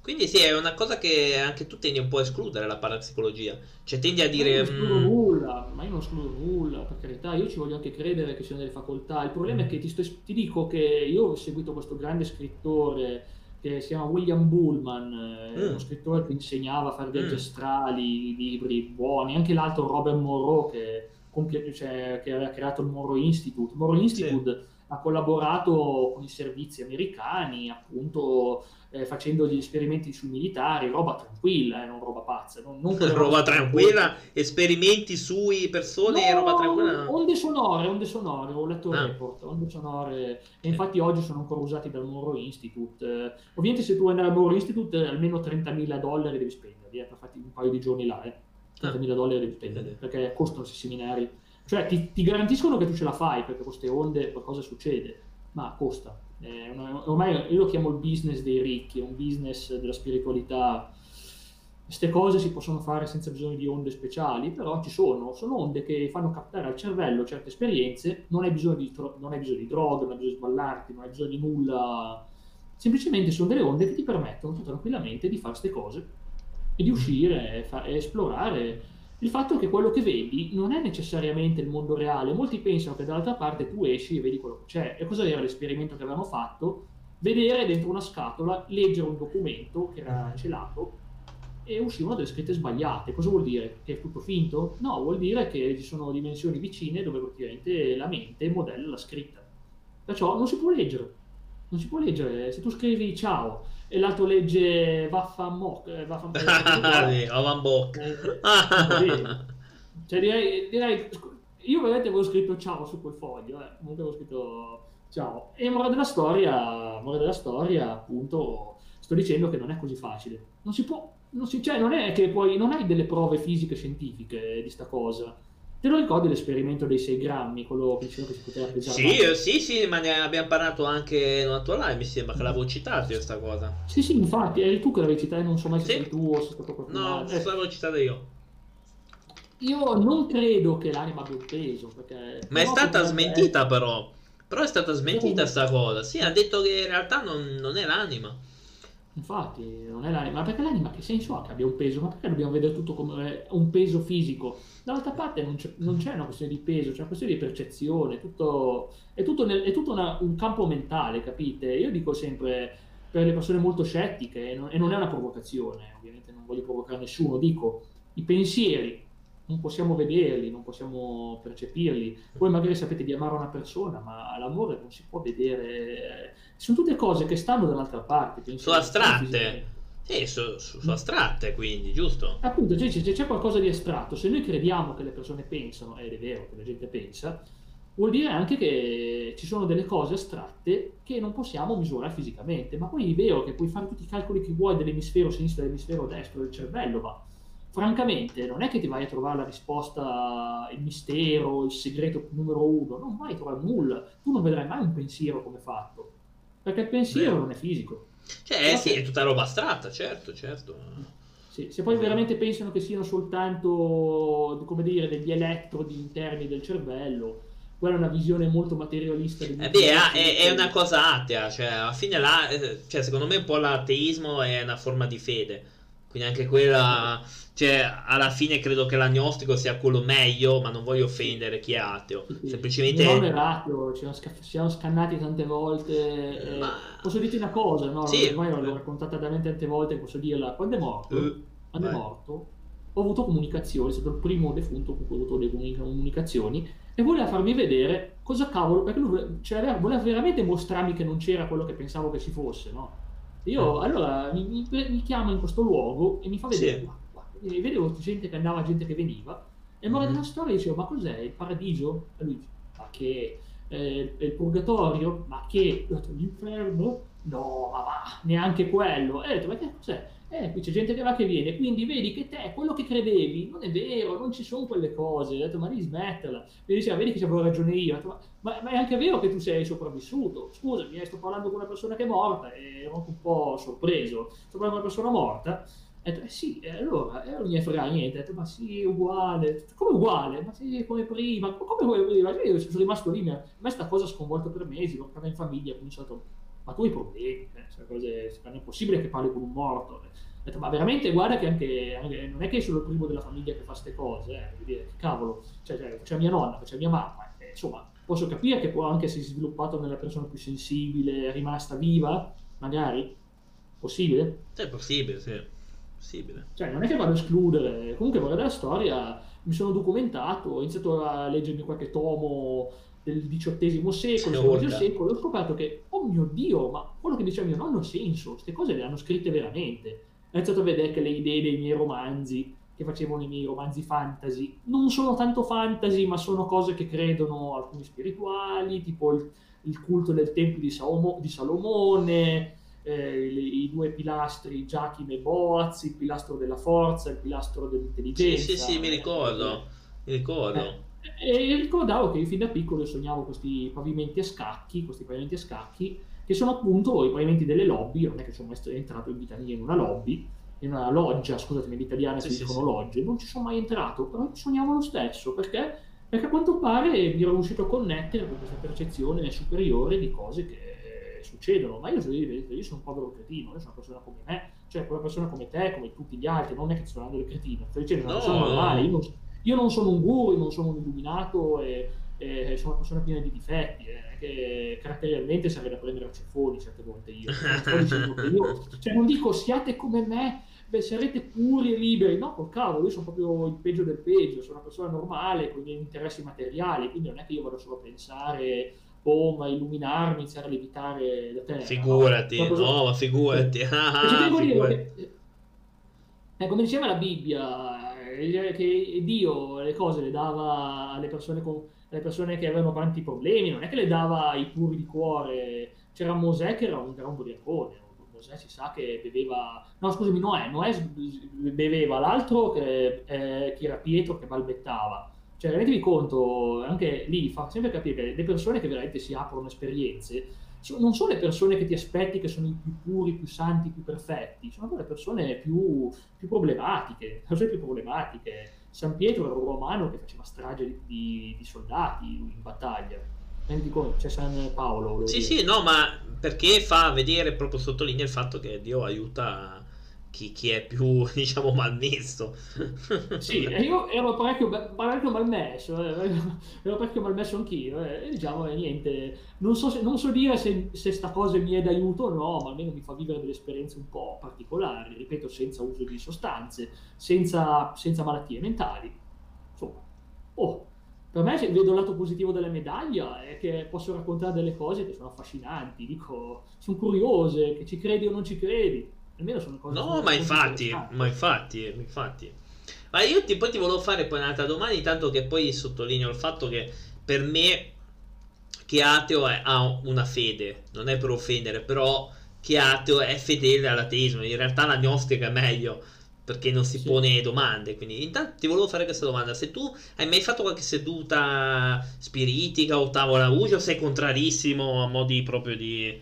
Quindi sì, è una cosa che anche tu tendi un po' a escludere la parapsicologia. Cioè tendi a dire... Ma io non escludo mm... nulla, ma io non escludo nulla, per carità, io ci voglio anche credere che siano delle facoltà. Il problema è che ti, sto, ti dico che io ho seguito questo grande scrittore che si chiama William Bullman, eh, mm. uno scrittore che insegnava a fare viaggi mm. astrali, libri buoni, anche l'altro Robert Moreau che cioè, che aveva creato il Moro Institute. Moro Institute sì. ha collaborato con i servizi americani, appunto eh, facendo gli esperimenti sui militari, roba tranquilla, eh, non roba pazza. Non, non roba tranquilla, esperimenti sui persone, no, roba tranquilla. Onde sonore, onde sonore, ho letto il ah. report, onde sonore, e infatti oggi sono ancora usati dal Moro Institute. Eh, ovviamente se tu andrai al Moro Institute almeno 30.000 dollari devi spendere, eh, per farti un paio di giorni là. Eh. 30.000 ah. dollari devi spendere perché costano questi seminari. Cioè ti, ti, garantiscono che tu ce la fai perché con queste onde qualcosa succede, ma costa. Eh, ormai io lo chiamo il business dei ricchi, è un business della spiritualità. Queste cose si possono fare senza bisogno di onde speciali, però ci sono, sono onde che fanno captare al cervello certe esperienze, non hai bisogno di, non hai bisogno di droga, non hai bisogno di sballarti, non hai bisogno di nulla, semplicemente sono delle onde che ti permettono tranquillamente di fare queste cose e di uscire e, fa- e esplorare. il fatto che quello che vedi non è necessariamente il mondo reale. Molti pensano che dall'altra parte tu esci e vedi quello che c'è. E cosa era l'esperimento che avevano fatto? Vedere dentro una scatola, leggere un documento che era celato e uscivano delle scritte sbagliate. Cosa vuol dire? Che è tutto finto? No, vuol dire che ci sono dimensioni vicine dove praticamente la mente modella la scritta. Perciò non si può leggere. Non si può leggere. Se tu scrivi ciao e l'altro legge Vaffamok. Eh. Eh, cioè direi, direi, io veramente avevo scritto ciao su quel foglio, eh. comunque avevo scritto ciao. E morale della storia, morale della storia, appunto, sto dicendo che non è così facile. Non si può, non, si, cioè, non è che poi non hai delle prove fisiche scientifiche di sta cosa Te lo ricordi l'esperimento dei 6 grammi, quello che diceva che si poteva pesare? Sì, eh, sì, sì, ma ne abbiamo parlato anche in una tua live, mi sembra che l'avevo citato io questa cosa. Sì, sì, infatti, eri tu che l'avevi citata, non so mai se sì. sei tu o se è stato qualcuno No, eh. l'avevo citata io. Io non credo che l'anima abbia un peso, perché... Ma è stata smentita è... però. Però è stata smentita questa cosa. Sì, ha detto che in realtà non, non è l'anima. Infatti, non è l'anima, ma perché l'anima che senso ha che abbia un peso? Ma perché dobbiamo vedere tutto come un peso fisico? Dall'altra parte non c'è, non c'è una questione di peso, c'è una questione di percezione, tutto, è tutto, nel, è tutto una, un campo mentale, capite? Io dico sempre per le persone molto scettiche, e non, e non è una provocazione, ovviamente non voglio provocare nessuno, dico i pensieri non possiamo vederli, non possiamo percepirli. Voi magari sapete di amare una persona, ma l'amore non si può vedere. Sono tutte cose che stanno dall'altra parte. Sono astratte. Sì, sono su, su astratte, quindi, giusto? Appunto, cioè, c'è, c'è, qualcosa di astratto. Se noi crediamo che le persone pensano, ed è vero che la gente pensa, vuol dire anche che ci sono delle cose astratte che non possiamo misurare fisicamente. Ma poi è vero che puoi fare tutti i calcoli che vuoi dell'emisfero sinistro dell'emisfero destro del cervello, ma francamente non è che ti vai a trovare la risposta, il mistero, il segreto numero uno, non vai a trovare nulla, tu non vedrai mai un pensiero come fatto, perché il pensiero Beh. non è fisico. Cioè, eh, sì, è tutta roba astratta, certo, certo. Sì, se poi veramente pensano che siano soltanto, come dire, degli elettrodi interni del cervello, quella è una visione molto materialista. Eh beh, ah, è, è, una cosa atea, cioè alla fine là, eh, cioè, secondo me un po' l'ateismo è una forma di fede, quindi anche quella cioè, alla fine credo che l'agnostico sia quello meglio, ma non voglio offendere chi è ateo. Sì, Semplicemente. Non è ateo, ci siamo scannati tante volte. Eh, ma... Posso dirti una cosa, no? Sì, ormai l'ho raccontata talmente tante volte, posso dirla. Quando è morto, uh, quando è morto, ho avuto comunicazioni, è stato il primo defunto con cui ho avuto le comunicazioni e voleva farmi vedere cosa cavolo, perché lui cioè, voleva veramente mostrarmi che non c'era quello che pensavo che ci fosse, no? Io eh. allora mi, mi, mi chiama in questo luogo e mi fa vedere. Sì e vedevo gente che andava, gente che veniva, e morale mm. della storia dicevo, ma cos'è il paradiso? E lui dice, ma che eh, il purgatorio? Ma che l'inferno? No, ma va, neanche quello. E ho detto, ma che cos'è? Eh, qui c'è gente che va che viene, quindi vedi che te, quello che credevi, non è vero, non ci sono quelle cose. Ho detto, ma devi smetterla. Mi diceva, vedi che avevo ragione io. Detto, ma, ma, è anche vero che tu sei sopravvissuto. Scusami, eh, sto parlando con una persona che è morta e ero anche un po' sorpreso. Sto parlando con una persona morta ho detto, eh sì, e allora, e non gli frega niente. Ho detto, ma sì, uguale. Come uguale? Ma sì, come prima. Come come prima? Io sono rimasto lì, a me sta cosa sconvolto per mesi, l'ho parlato in famiglia, ho cominciato, ma tu hai problemi, eh? cose, non è possibile che parli con un morto. Ho detto, ma veramente guarda che anche, anche, non è che sono il primo della famiglia che fa queste cose, eh, dire, che cavolo, cioè, cioè, c'è mia nonna, c'è mia mamma, eh, insomma, posso capire che può anche essere sviluppato nella persona più sensibile, rimasta viva, magari, possibile? È possibile, sì possibile. Cioè, non è che vado a escludere. Comunque, guardare la storia, mi sono documentato, ho iniziato a leggermi qualche tomo del XVIII secolo, del secolo, ho scoperto che, oh mio Dio, ma quello che diceva mio nonno ha senso, queste cose le hanno scritte veramente. Ho iniziato a vedere che le idee dei miei romanzi, che facevano i miei romanzi fantasy, non sono tanto fantasy, ma sono cose che credono alcuni spirituali, tipo il, il culto del tempio di, Salomo, di Salomone, eh, i, i, due pilastri Giachim e Boaz, il pilastro della forza, il pilastro dell'intelligenza. Sì, sì, sì, mi ricordo, mi ricordo. Eh, e ricordavo che io fin da piccolo sognavo questi pavimenti a scacchi, questi pavimenti a scacchi, che sono appunto i pavimenti delle lobby, non è che sono mai entrato in vita mia in una lobby, in una loggia, scusatemi, l'italiana sì, si sì, dicono sì. logge, non ci sono mai entrato, però sognavo lo stesso, perché? Perché a quanto pare mi ero riuscito a connettere con questa percezione superiore di cose che succedono, ma io, io sono un povero cretino, io sono una persona come me, cioè quella persona come te, come tutti gli altri, non è che sto dando il cretino, sto dicendo una no. persona normale, io non, io non, sono un guru, non sono un illuminato e, e sono una persona piena di difetti, eh, che caratterialmente sarei da prendere a ceffoni certe volte io. io cioè non dico siate come me, beh, sarete puri e liberi, no, col cavolo, io sono proprio il peggio del peggio, sono una persona normale con gli interessi materiali, quindi non è che io vado solo a pensare ma illuminarmi, iniziare a levitare la terra. Figurati, no, no ma figurati. Ah, figurati. Eh, come diceva la Bibbia, eh, che Dio le cose le dava alle persone, con, alle persone che avevano tanti problemi, non è che le dava ai puri di cuore. C'era Mosè che era un gran ubriacone, Mosè si sa che beveva, no scusami, Noè, Noè beveva, l'altro che, eh, che era Pietro che balbettava. Cioè, rendetevi conto, anche lì fa sempre capire che le persone che veramente si aprono esperienze non sono le persone che ti aspetti che sono i più puri, più santi, più perfetti, sono le persone più, più problematiche, persone più problematiche. San Pietro era un romano che faceva strage di, di, di soldati in battaglia. Rendi conto, c'è San Paolo. Sì, dire. sì, no, ma perché fa vedere, proprio sottolinea il fatto che Dio aiuta chi, chi, è più, diciamo, malmesso. Sì, io ero parecchio, parecchio malmesso, eh, ero parecchio malmesso anch'io, eh, e diciamo, eh, niente, non so, se, non so dire se, se sta cosa mi è d'aiuto o no, ma almeno mi fa vivere delle esperienze un po' particolari, ripeto, senza uso di sostanze, senza, senza malattie mentali. Insomma, oh, per me vedo il lato positivo della medaglia è che posso raccontare delle cose che sono affascinanti, dico, sono curiose, che ci credi o non ci credi Almeno sono cose No, ma infatti, ma infatti, infatti. Ma io ti, poi ti volevo fare poi un'altra domanda, intanto che poi sottolineo il fatto che per me che ateo è, ha una fede, non è per offendere, però che ateo è fedele all'ateismo, in realtà la gnostica è meglio perché non si sì. pone domande. Quindi, intanto ti volevo fare questa domanda: se tu hai mai fatto qualche seduta spiritica o tavola uso, sei contrarissimo a modi proprio di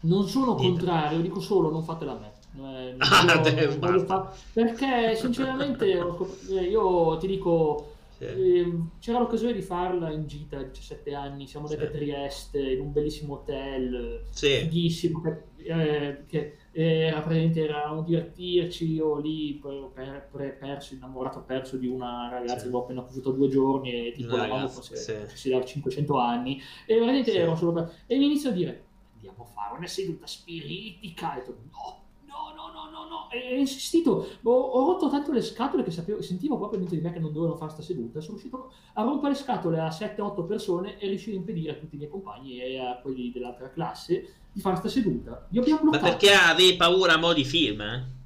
non sono contrario, dico solo non fatela a me. Eh, ah, te, fa... Perché sinceramente eh, io ti dico, sì. eh, c'era l'occasione di farla in gita a 17 anni, siamo andati sì. a Trieste in un bellissimo hotel, sì. fighissimo, che, eh, che era praticamente era un divertirci, io lì per, per, per, perso, innamorato perso di una ragazza che avevo appena conosciuto due giorni e tipo la mamma fosse, si dava 500 anni. E veramente ero solo per... e mi inizio a dire a fare una seduta spiritica. E ho detto, no, no, no, no, no, no. E ho insistito, ho, ho, rotto tanto le scatole che sapevo, sentivo proprio dentro di me che non dovevano fare questa seduta. Sono riuscito a rompere le scatole a 7-8 persone e riuscire a impedire a tutti i miei compagni e a quelli dell'altra classe di fare questa seduta. Li abbiamo bloccato. Ma perché avevi paura a mo' di film, eh?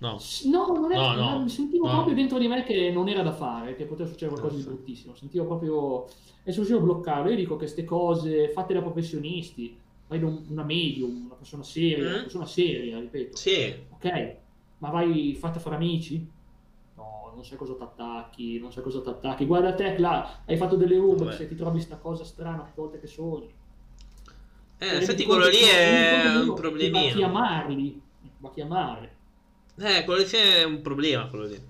No. no, non era, no, no. sentivo no. proprio dentro di me che non era da fare, che poteva succedere qualcosa di bruttissimo. Sentivo proprio e sono riuscito a bloccarlo. Io dico che queste cose fatte da professionisti, vai da una medium, una persona seria, mm. una persona seria, ripeto. Sì. Ok, ma vai fatta fare amici? No, non sai cosa ti attacchi, non sai cosa ti attacchi. Guarda te, là, hai fatto delle urbe, se ti trovi sta cosa strana tutte volte che sogni. Eh, infatti quello lì è un problemino. Va a chiamarli, va a chiamare. Eh, quello lì è un problema, quello lì.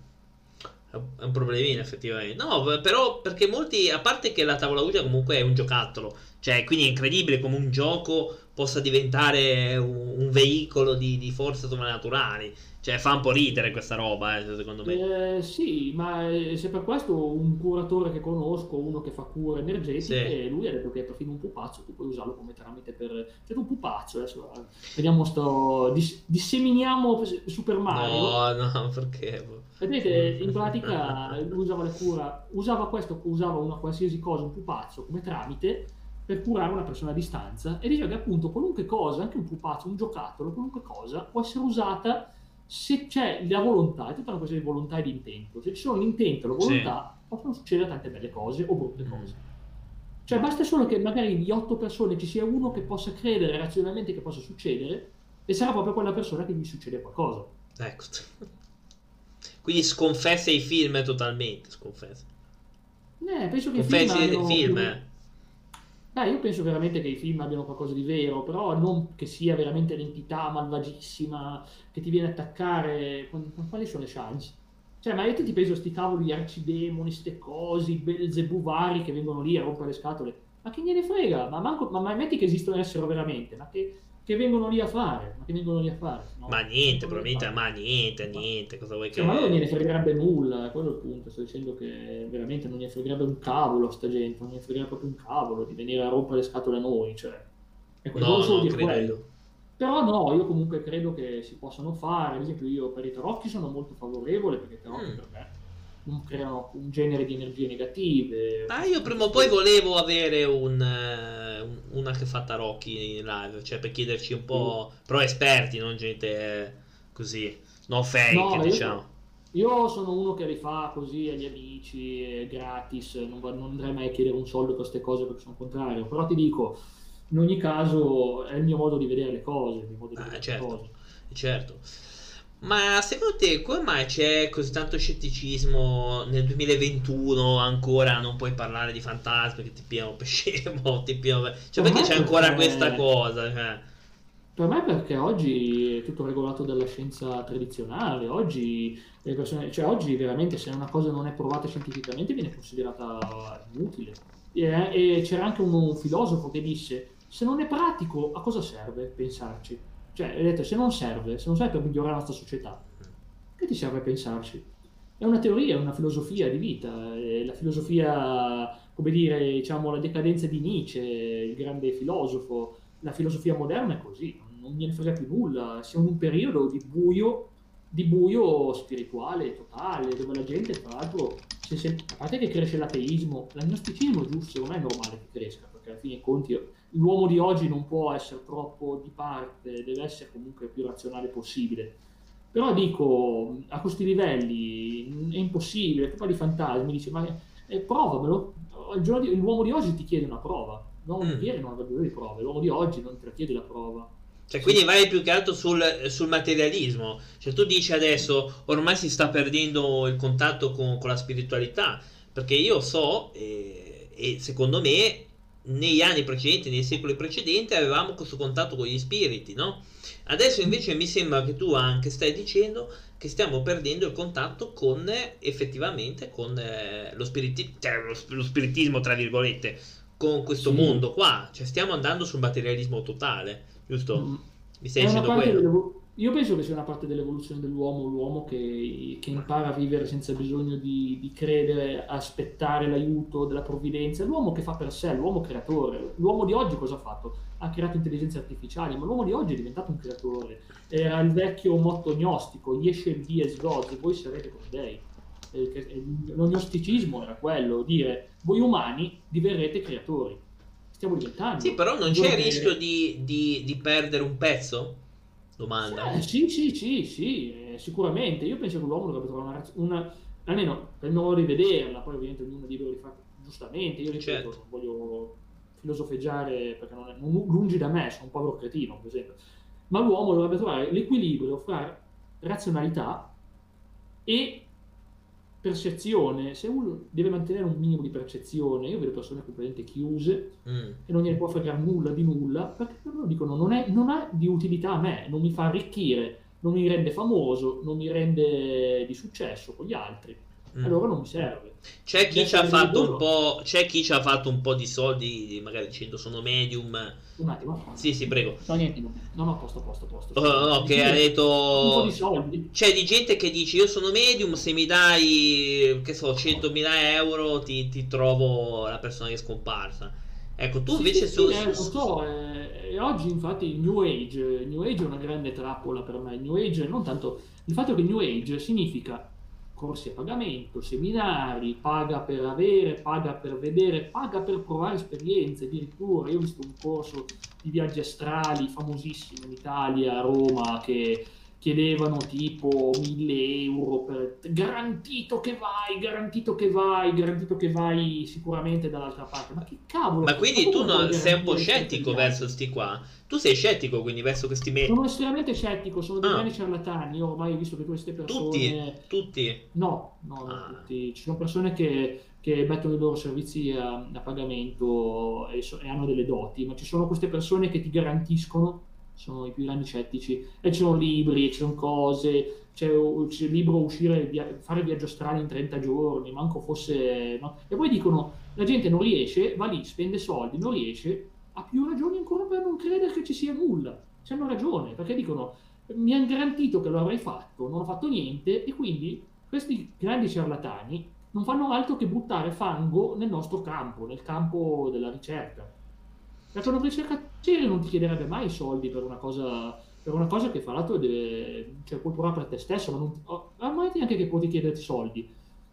È un problemino effettivamente. No, però perché molti, a parte che la tavola Ouija comunque è un giocattolo, cioè quindi è incredibile come un gioco possa diventare un, un veicolo di, di forze sovrannaturali. Cioè, fa un po' ridere questa roba, eh, secondo me. Eh, sì, ma eh, se per questo un curatore che conosco, uno che fa cure energetiche, sì. lui ha detto che è perfino un pupazzo, tu puoi usarlo come tramite per... Cioè, un pupazzo, adesso vediamo sto... Dis- disseminiamo Super Mario. No, no, perché? Vedete, in pratica lui usava le cura, usava questo, usava una qualsiasi cosa, un pupazzo, come tramite per curare una persona a distanza e diceva che appunto qualunque cosa, anche un pupazzo, un giocattolo, qualunque cosa può essere usata se c'è la volontà, è tutta una questione di volontà e di intento. Se ci sono l'intento e la volontà, sì. possono succedere tante belle cose o brutte mm. cose. Cioè basta solo che magari di otto persone ci sia uno che possa credere razionalmente che possa succedere e sarà proprio quella persona che gli succede qualcosa. Ecco. Quindi sconfessa i film totalmente, sconfessa. Eh, penso che Confessi i film, film eh. Eh, io penso veramente che i film abbiano qualcosa di vero, però non che sia veramente l'entità malvagissima che ti viene a attaccare. Quali sono le chance? Cioè, ma io ti penso a sti cavoli di arcidemoni, ste cose, belzebuvari che vengono lì a rompere le scatole. Ma che gliene frega? Ma, manco, ma, ma metti che esistono essere veramente, ma che, che vengono lì a fare, ma che vengono lì a fare. No? Ma niente, probabilmente, ma niente, niente, cosa vuoi cioè, che... Ma non gliene fregherebbe nulla, è quello il punto, sto dicendo che veramente non gliene fregherebbe un cavolo a sta gente, non gliene fregherebbe proprio un cavolo di venire a rompere le scatole a noi, cioè... È quello no, solo dire quello. Però no, io comunque credo che si possano fare, ad esempio io per i tarocchi sono molto favorevole perché i tarocchi mm. per me creano un genere di energie negative. Ah, io prima o poi volevo avere un, uh, una che fa tarocchi in live, cioè per chiederci un po', mm. però esperti, non gente così, no fake, no, diciamo. Io, io, sono uno che li fa così agli amici, gratis, non, non andrei mai a chiedere un soldo per queste cose perché sono contrario, però ti dico, in ogni caso è il mio modo di vedere le cose, il mio modo di ah, vedere certo, le cose. Certo. Ma secondo te come mai c'è così tanto scetticismo nel 2021 ancora non puoi parlare di fantasmi che ti piano per scemo, ti piano... Cioè perché c'è ancora questa cosa? Cioè... Per me perché oggi è tutto regolato dalla scienza tradizionale, oggi, persone... cioè, oggi veramente se una cosa non è provata scientificamente viene considerata inutile. E, e c'era anche un, un filosofo che disse se non è pratico a cosa serve pensarci? Cioè, hai detto, se non serve, se non serve per migliorare la nostra società, che ti serve pensarci? È una teoria, è una filosofia di vita, è la filosofia, come dire, diciamo, la decadenza di Nietzsche, il grande filosofo, la filosofia moderna è così, non gliene frega più nulla, siamo in un periodo di buio, di buio spirituale totale, dove la gente, tra l'altro, se, a parte che cresce l'ateismo, l'agnosticismo giusto, me è normale che cresca, perché alla fine dei conti l'uomo di oggi non può essere troppo di parte, deve essere comunque il più razionale possibile. Però dico, a questi livelli è impossibile, tu parli di fantasmi, dici, ma eh, provamelo. Di, l'uomo di oggi ti chiede una prova, l'uomo mm. di ieri non aveva bisogno di prove, l'uomo di oggi non te la chiede la prova. Cioè, quindi vai più che altro sul, sul, materialismo. Cioè, tu dici adesso, ormai si sta perdendo il contatto con, con la spiritualità, perché io so, e, e secondo me negli anni precedenti, nei secoli precedenti, avevamo questo contatto con gli spiriti, no? Adesso invece mi sembra che tu anche stai dicendo che stiamo perdendo il contatto con effettivamente con eh, lo, spiriti- cioè, lo, lo, spiritismo, tra virgolette, con questo sì. mondo qua. Cioè stiamo andando sul materialismo totale, giusto? Mm. Mi stai dicendo quello? Io penso che sia una parte dell'evoluzione dell'uomo, l'uomo che, che impara a vivere senza bisogno di, di, credere, aspettare l'aiuto della provvidenza, l'uomo che fa per sé, l'uomo creatore. L'uomo di oggi cosa ha fatto? Ha creato intelligenze artificiali, ma l'uomo di oggi è diventato un creatore. Era il vecchio motto gnostico, Yeshe dies gods, voi sarete come dei. Lo gnosticismo era quello, dire voi umani diverrete creatori. Stiamo diventando. Sì, però non c'è il rischio di, di, di perdere un pezzo? Domanda. Eh, sì, sì, sì, sì, eh, sicuramente. Io penso che l'uomo dovrebbe trovare una, una almeno per il modo di vederla, poi ovviamente ognuno è libero di fare giustamente, io ripeto, certo. non voglio filosofeggiare perché non è non, lungi da me, sono un povero cretino, per esempio. Ma l'uomo dovrebbe trovare l'equilibrio fra razionalità e percezione, se uno deve mantenere un minimo di percezione, io vedo persone completamente chiuse mm. e non gliene può fregare nulla di nulla, perché loro dicono non, è, non ha di utilità a me, non mi fa arricchire, non mi rende famoso, non mi rende di successo con gli altri. Mm. Allora non mi serve. C'è chi, ci ha fatto un po', c'è chi ci ha fatto un po' di soldi, magari dicendo sono medium. Un attimo. Sì, sì, prego. No, niente, no, no, posto, posto, posto. Oh, no, che ha detto... Un po' di soldi. C'è di gente che dice io sono medium, se mi dai, che so, 100.000 euro ti, ti trovo la persona che è scomparsa. Ecco, tu sì, invece sì, su, sì, eh, lo so, eh, oggi infatti il New Age, New Age è una grande trappola per me. Il New Age non tanto il fatto che New Age significa corsi a pagamento, seminari, paga per avere, paga per vedere, paga per provare esperienze. Addirittura io ho visto un corso di viaggi astrali famosissimo in Italia, a Roma, che chiedevano tipo 1000 euro per garantito che vai, garantito che vai, garantito che vai sicuramente dall'altra parte. Ma che cavolo? Ma quindi tu non, sei un po' scettico verso sti qua? Tu sei scettico quindi verso questi mezzi? Sono estremamente scettico, sono dei ah. grandi ciarlatani. Io ormai ho visto che queste persone. Tutti? Tutti? No, no, ah. non tutti. Ci sono persone che, che mettono i loro servizi a, a pagamento e, so, e hanno delle doti, ma ci sono queste persone che ti garantiscono sono i più grandi scettici. E ci sono libri, ci sono cose, c'è, c'è il libro uscire, via, fare viaggio strano in 30 giorni, manco fosse... No? E poi dicono, la gente non riesce, va lì, spende soldi, non riesce, ha più ragioni ancora per non credere che ci sia nulla. hanno ragione, perché dicono mi hanno garantito che lo avrei fatto, non ho fatto niente e quindi questi grandi ciarlatani non fanno altro che buttare fango nel nostro campo, nel campo della ricerca. Un ricercatore non ti chiederebbe mai soldi per una cosa, per una cosa che fra l'altro deve, cioè, puoi provare per te stesso, ma non, ormai neanche che puoi chiederti soldi,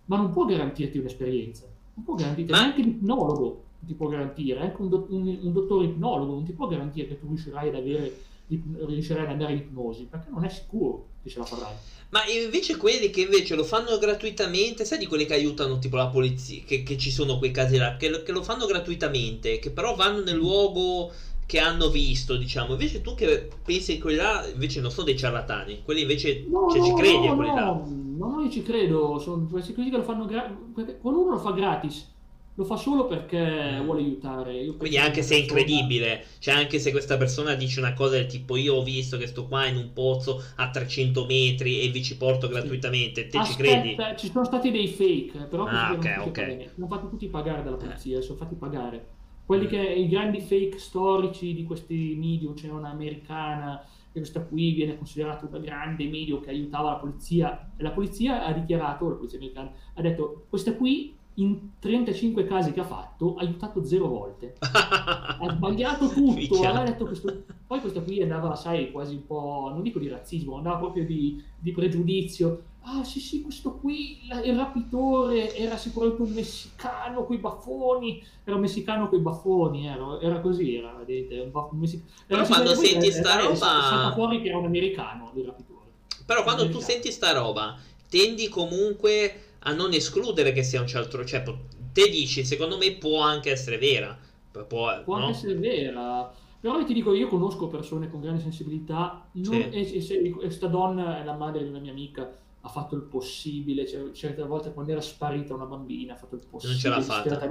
ma non può garantirti un'esperienza, non può garantirti, ma... neanche l'ipnologo ti può garantire, anche un, do, un, un dottore ipnologo non ti può garantire che tu riuscirai ad avere riuscirai ad andare in ipnosi perché non è sicuro che ce la farai. Ma invece quelli che invece lo fanno gratuitamente, sai di quelli che aiutano tipo la polizia, che, che ci sono quei casi là, che, che, lo fanno gratuitamente, che però vanno nel luogo che hanno visto, diciamo. Invece tu che pensi che quelli là invece non sono dei ciarlatani, quelli invece no, cioè, ci credi no, a quelli no, là. No, io ci credo, sono questi che lo fanno gratis, qualcuno lo fa gratis lo fa solo perché vuole aiutare. Quindi anche se è incredibile, cioè anche se questa persona dice una cosa del tipo io ho visto che sto qua in un pozzo a 300 metri e vi ci porto gratuitamente, te Aspetta, ci credi? Ci sono stati dei fake, però ah, okay, okay. sono fatti tutti pagare dalla polizia, eh. sono fatti pagare. Quelli mm. che i grandi fake storici di questi medium, c'è un'americana che questa qui viene considerata una grande medium che aiutava la polizia e la polizia ha dichiarato, la polizia americana ha detto questa qui in 35 casi che ha fatto ha aiutato zero volte. Ha sbagliato tutto questo... poi questa qui andava sai quasi un po' non dico di razzismo andava proprio di, di pregiudizio. Ah sì sì questo qui il rapitore era sicuramente un messicano con i baffoni. Era un messicano con i baffoni era, era così era, vedete, un, baff... un messicano però quando senti sta era, roba fuori che era un americano il rapitore. Però quando tu senti sta roba tendi comunque a non escludere che sia un altro. Cioè, te dici, secondo me può anche essere vera. Può, può no? anche essere vera. Però ti dico, io conosco persone con grande sensibilità. Non, sì. e, e, sta donna è la madre di una mia amica. Ha fatto il possibile. Cioè, certe volte quando era sparita una bambina, ha fatto il possibile. Non ce l'ha fatta.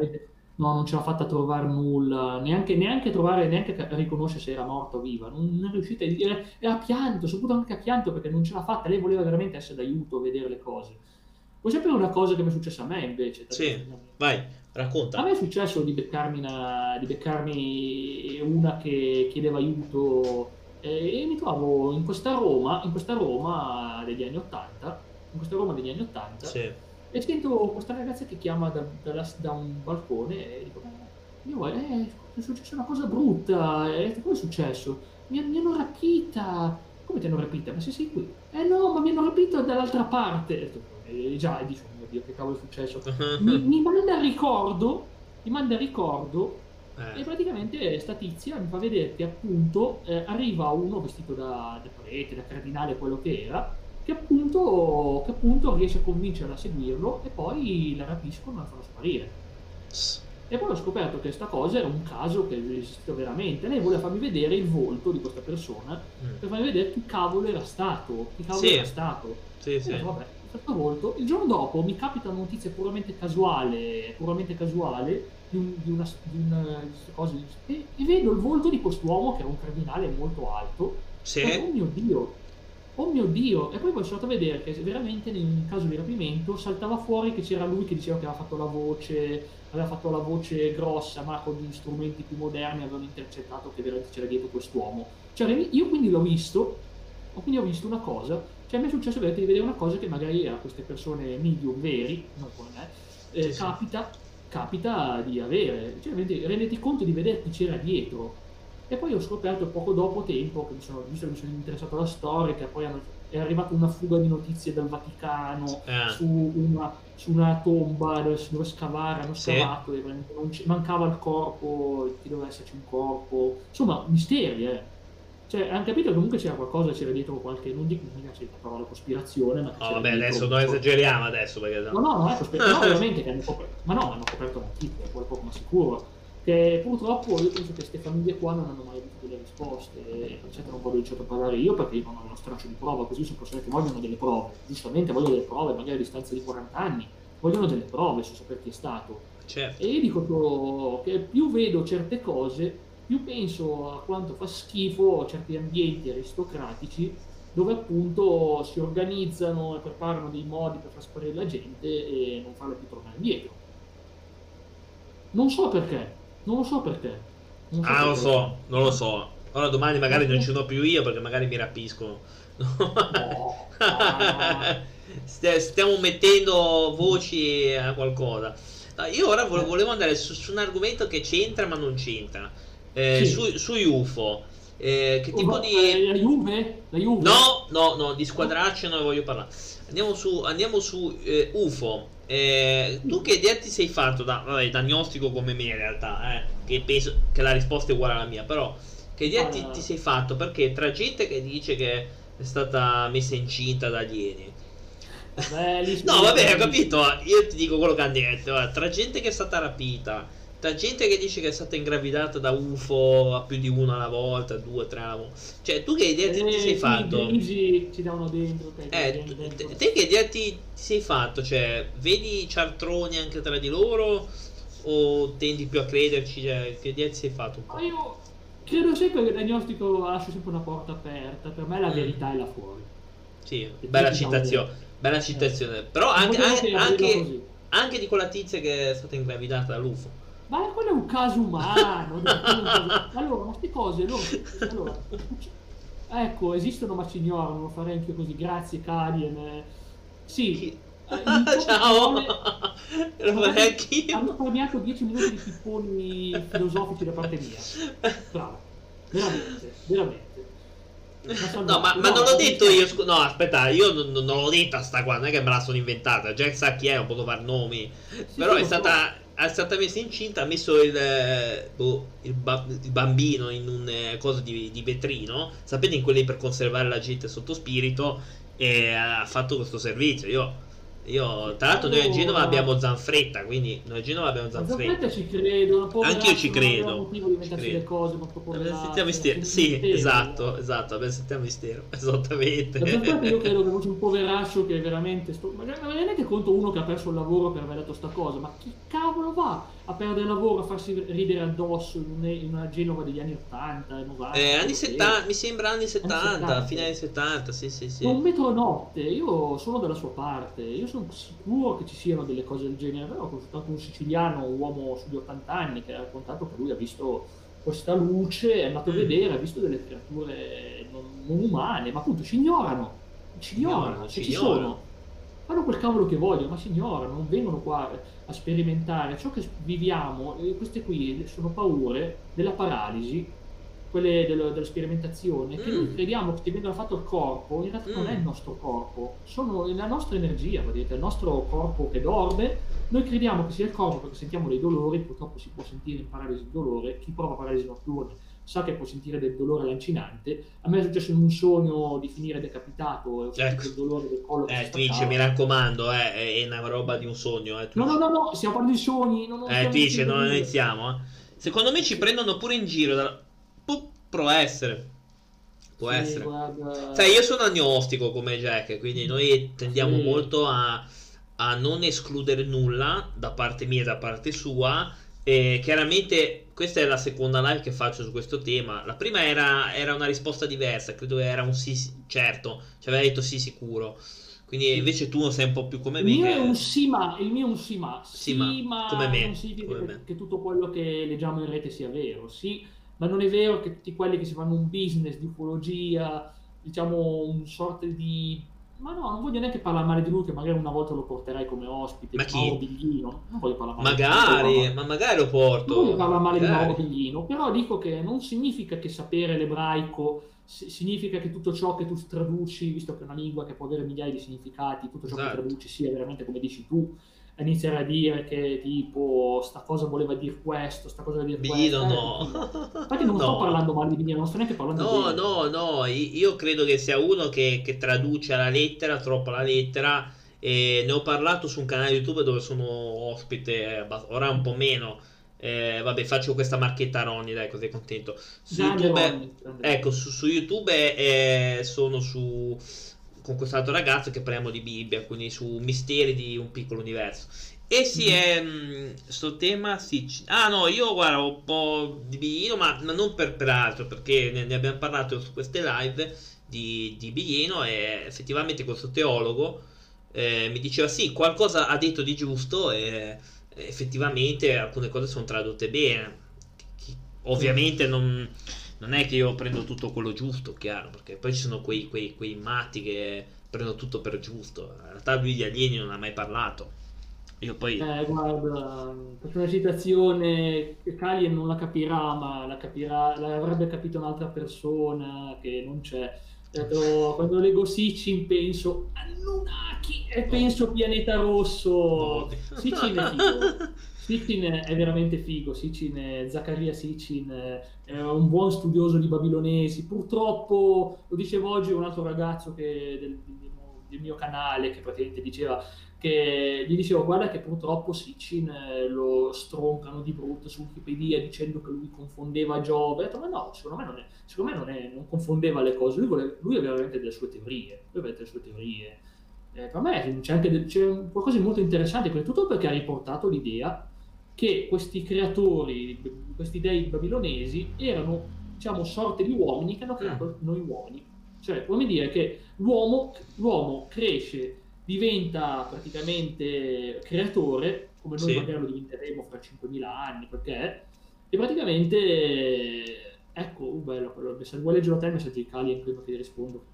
No, non ce l'ha fatta a trovare nulla, neanche, neanche trovare, neanche a riconoscere se era morta o viva. Non, non è riuscita a dire. E ha pianto, soprattutto anche a pianto perché non ce l'ha fatta. Lei voleva veramente essere d'aiuto, vedere le cose. Vuoi sapere una cosa che mi è successa a me invece? Sì, vai, racconta. A me è successo di beccarmi una, di beccarmi una che chiedeva aiuto e, e mi trovo in questa Roma, in questa Roma degli anni 80, in questa Roma degli anni 80, sì. e sento questa ragazza che chiama da, da, da un balcone e dico, io, eh, è successa una cosa brutta, e cosa è successo? Mi, mi hanno rapita, come ti hanno rapita? Ma se sei qui? Eh no, ma mi hanno rapito dall'altra parte e già dici, oh mio Dio, che cavolo è successo? mi, mi manda il ricordo, mi manda il ricordo eh. e praticamente sta tizia mi fa vedere che appunto eh, arriva uno vestito da, da prete, da cardinale, quello che era, che appunto, che appunto riesce a convincerla a seguirlo e poi la rapiscono e la fanno sparire. E poi ho scoperto che questa cosa era un caso che esisteva veramente. Lei voleva farmi vedere il volto di questa persona mm. per farmi vedere chi cavolo era stato. Chi cavolo sì. era stato. Sì, sì. E vabbè, questo volto. Il giorno dopo mi capita una notizia puramente casuale, puramente casuale di, un, di, una, di una cosa, e, e, vedo il volto di quest'uomo che era un cardinale molto alto. Sì. E, oh mio Dio, oh mio Dio! E poi poi sono andato a vedere che veramente in caso di rapimento saltava fuori che c'era lui che diceva che aveva fatto la voce, aveva fatto la voce grossa, ma con gli strumenti più moderni avevano intercettato che veramente c'era dietro quest'uomo. Cioè, io quindi l'ho visto, quindi ho visto una cosa cioè mi è successo di vedere una cosa che magari a queste persone medium veri, non come me, eh, sì, capita, capita, di avere. Cioè renditi conto di vedere chi c'era dietro. E poi ho scoperto poco dopo tempo, che mi sono, visto che mi sono interessato alla storia, che poi hanno, è arrivata una fuga di notizie dal Vaticano eh. su, una, su, una, tomba dove, dove scavare, hanno scavato, sì. mancava il corpo, che doveva esserci un corpo. Insomma, misteri, eh cioè, hanno capito che comunque c'era qualcosa, c'era dietro qualche, non dico c'è la parola cospirazione, ma... No, vabbè, adesso non esageriamo adesso perché... No, no, no, è cospirazione, no, ovviamente che hanno coperto, ma no, hanno coperto una chicca, poi poco ma sicuro. Che purtroppo io penso che queste famiglie qua non hanno mai avuto delle risposte, e certo non voglio certo parlare io perché io non ho uno straccio di prova, così sono persone che vogliono delle prove, giustamente vogliono delle prove, magari a distanza di 40 anni, vogliono delle prove su sapere chi è stato. Certo. E io dico che più vedo certe cose, più penso a quanto fa schifo certi ambienti aristocratici dove appunto si organizzano e preparano dei modi per far sparire la gente e non farla più tornare indietro. Non so perché, non lo so perché. So ah, perché. lo so, non lo so. Ora domani magari non ce l'ho più io perché magari mi rapiscono. No, no. Stiamo mettendo voci a qualcosa. Io ora volevo andare su, su un argomento che c'entra ma non c'entra. Eh, Sì. su, sui UFO. Eh, che tipo Oh, di... eh, La Juve? La Juve? No, no, no, di squadraccio non ne voglio parlare. Andiamo su, andiamo su eh, UFO. Eh, tu che idea ti sei fatto da, vabbè, da agnostico come me in realtà, eh, che penso che la risposta è uguale alla mia, però che idea ti, Ah. ti sei fatto? Perché tra gente che dice che è stata messa incinta da alieni. Beh, No, vabbè, ho capito, io ti dico quello che hanno detto, tra gente che è stata rapita, tra gente che dice che è stata ingravidata da UFO a più di una alla volta, due, tre alla volta. Cioè, tu che idea ti, ti Eh, sei sì, fatto? i grigi ci davano dentro. te, Eh, tu- dentro. te, te che idea ti, ti sei fatto? Cioè, vedi i cialtroni anche tra di loro? O tendi più a crederci? Cioè, che idea ti sei fatto un Ma po'? io credo sempre che il diagnostico lascia sempre una porta aperta. Per me la Mm. verità è là fuori. Sì, bella Diciamo citazione. Bella citazione. Però Non anche, anche, anche, anche di quella tizia che è stata ingravidata dall'UFO. Ma quello è un caso umano. è Allora, queste cose, loro, allora, ecco, esistono ma ci ignorano, lo farei anche così, grazie Kalien. Sì, Ciao! Lo farei anch'io. hanno premiato 10 minuti di pipponi filosofici da parte mia. Bravo, veramente, veramente. No, ma, ma non l'ho detto io. scu- no, aspetta, io non, non- l'ho detta sta qua, non è che me la sono inventata. Jack sa chi è, non posso fare nomi. Però sì, è lo stata, è stata messa incinta, ha messo il, eh, boh, il, ba- il bambino in un eh, coso di, di vetrino. Sapete, in quelli per conservare la gente sotto spirito. E ha fatto questo servizio. Io, io tra l'altro, noi a Genova abbiamo Zanfretta. Quindi noi a Genova abbiamo Zanfretta. Zanfretta ci credo, poveraccia, Anch'io ci non credo, ci credo. cose, la- mistero. il Sì, mistero. esatto, esatto. Vabbè, sentiamo mistero. Esattamente. La Zanfretta io credo che fosse un poveraccio che veramente... Sto... Ma ma mi rendete conto uno che ha perso il lavoro per aver detto sta cosa? Ma chi cavolo va a perdere il lavoro, a farsi ridere addosso in, un- una Genova degli anni 80 e 90? Eh, anni Sì. 70, mi sembra anni 70, 70. fine anni 70, sì, sì, sì. Non metro notte, io sono dalla sua parte, io sono sicuro che ci siano delle cose del genere, però ho consultato un siciliano, un uomo sugli 80 anni, che ha raccontato che lui ha visto questa luce, è andato a Mm. vedere, ha visto delle creature non, non umane, ma appunto ci ignorano, ci ignorano, se ci ci ignorano. sono. Fanno quel cavolo che vogliono, ma si ignorano, non vengono qua a sperimentare. Ciò che viviamo, eh, queste qui sono paure della paralisi, quelle dello- della sperimentazione, che Mm. noi crediamo che vengono fatto il corpo, in realtà non Mm. è il nostro corpo, sono la nostra energia, vedete, il nostro corpo che dorme. Noi crediamo che sia il corpo perché sentiamo dei dolori, purtroppo si può sentire in paralisi il dolore, chi prova paralisi notturne sa che può sentire del dolore lancinante. A me è successo in un sogno di finire decapitato e ho sentito Ecco. il dolore del collo Eh, Twitch, mi raccomando, eh, è una roba di un sogno, eh. No, no, no, no, stiamo parlando di sogni. Non, non Eh, Twitch, non iniziamo, eh. Secondo me ci prendono pure in giro. da- Può essere. Può Sì, essere. guarda. Sai, io sono agnostico come Jack, quindi noi tendiamo Sì. molto a, a non escludere nulla da parte mia e da parte sua. E chiaramente questa è la seconda live che faccio su questo tema. La prima era, era una risposta diversa, credo era un sì, sì, certo, ci aveva detto sì sicuro. Quindi Sì. invece tu sei un po' più come Il me. mio che- è un sì ma, il mio è un sì ma. Sì, ma, come me, non significa come che, me. che tutto quello che leggiamo in rete sia vero, sì, ma non è vero che tutti quelli che si fanno un business di ufologia, diciamo un sorta di... Ma no, non voglio neanche parlare male di lui, che magari una volta lo porterai come ospite. Ma chi? Mauro Biglino. Non voglio parlare male di lui, Magari, però- ma magari lo porto. Non voglio parlare male di Magari. Mauro Biglino, però dico che non significa che sapere l'ebraico si- significa che tutto ciò che tu traduci, visto che è una lingua che può avere migliaia di significati, tutto ciò Esatto. che traduci sia veramente come dici tu, iniziare a dire che tipo sta cosa voleva dire questo, sta cosa voleva dire Biglino questo. no. Eh, Infatti non sto No. parlando male di Biglino, non sto neanche parlando No, di no, no, i- io credo che sia uno che, che traduce alla lettera, troppo alla lettera. E ne ho parlato su un canale YouTube dove sono ospite, ora un po' meno. Eh, vabbè, faccio questa marchetta a Ronny, dai, così contento. Su Grande YouTube, Ronny, ecco, su, su YouTube eh, sono su con quest'altro ragazzo che parliamo di Bibbia, quindi su misteri di un piccolo universo. E sì, è mh, sto tema, sì. Ah no, io guarda un po' di Biglino, ma, ma non per, per altro, perché ne, ne abbiamo parlato su queste live di, di Biglino e effettivamente questo teologo eh, mi diceva sì, qualcosa ha detto di giusto e effettivamente alcune cose sono tradotte bene. Ovviamente non, non è che io prendo tutto quello giusto, chiaro, perché poi ci sono quei, quei, quei matti che prendono tutto per giusto. In realtà lui di alieni non ha mai parlato. Io poi... Eh, guarda, faccio una citazione, Kalien non la capirà, ma la capirà, l'avrebbe capito un'altra persona che non c'è. Detto, quando leggo Sitchin penso Anunnaki e penso Pianeta Rosso. No. Sitchin è figo. Sitchin è veramente figo. Sitchin è, Zaccaria Sitchin è un buon studioso di babilonesi. Purtroppo, lo dicevo oggi un altro ragazzo che, del, del mio canale che praticamente diceva che gli dicevo guarda che purtroppo Sitchin eh, lo stroncano di brutto su Wikipedia dicendo che lui confondeva Giove. Ho detto ma no, secondo me non, è, secondo me non, è, non confondeva le cose, lui, voleva, lui aveva veramente delle sue teorie, lui aveva delle sue teorie. Eh, per me c'è anche del, c'è qualcosa di molto interessante, tutto perché ha riportato l'idea che questi creatori, questi dei babilonesi erano diciamo sorte di uomini che hanno creato noi uomini. Cioè, come dire che l'uomo, l'uomo cresce diventa praticamente creatore, come noi sì. magari lo diventeremo fra 5.000 anni, perché, e praticamente, ecco, uh, bello, quello, se vuoi leggere te, messaggio di Kali prima che ti rispondo.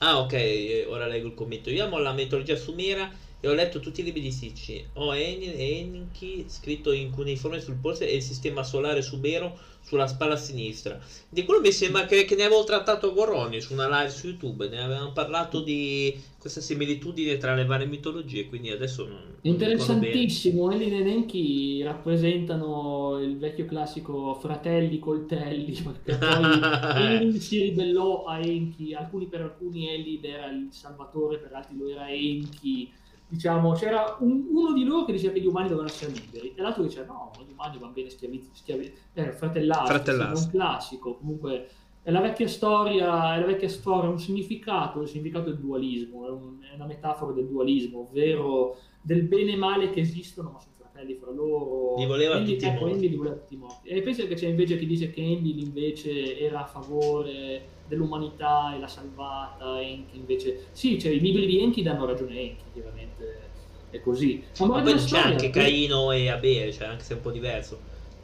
Ah, ok, ora leggo il commento. Io amo la mitologia sumera e ho letto tutti i libri di Sicci. Ho Enki scritto in cuneiforme sul polso e il sistema solare subero sulla spalla sinistra. Di quello mi sembra che, che ne avevo trattato con Ronnie su una live su YouTube. Ne avevamo parlato di questa similitudine tra le varie mitologie. Quindi adesso non. Interessantissimo. Elin e Enki rappresentano il vecchio classico fratelli coltelli. Perché poi si ribellò a Enki. Alcuni, per alcuni Elid era il salvatore, per altri lo era Enki diciamo, c'era un, uno di loro che diceva che gli umani dovevano essere liberi e l'altro diceva no, gli umani vanno bene schiavizzati, schiavi, eh, fratellati, fratellati. un classico, comunque è la vecchia storia, è la vecchia storia, un significato, il significato del dualismo, è, un, è una metafora del dualismo, ovvero del bene e male che esistono, ma sono fratelli fra loro. Li voleva Andy, tutti ecco, morti. li voleva tutti morti. E penso che c'è invece chi dice che Andy invece era a favore dell'umanità e l'ha salvata, Enki invece... Sì, cioè i libri di Enki danno ragione a Enki, chiaramente è così. Ma, Ma poi c'è storia, anche Caino e Abele, cioè anche se è un po' diverso.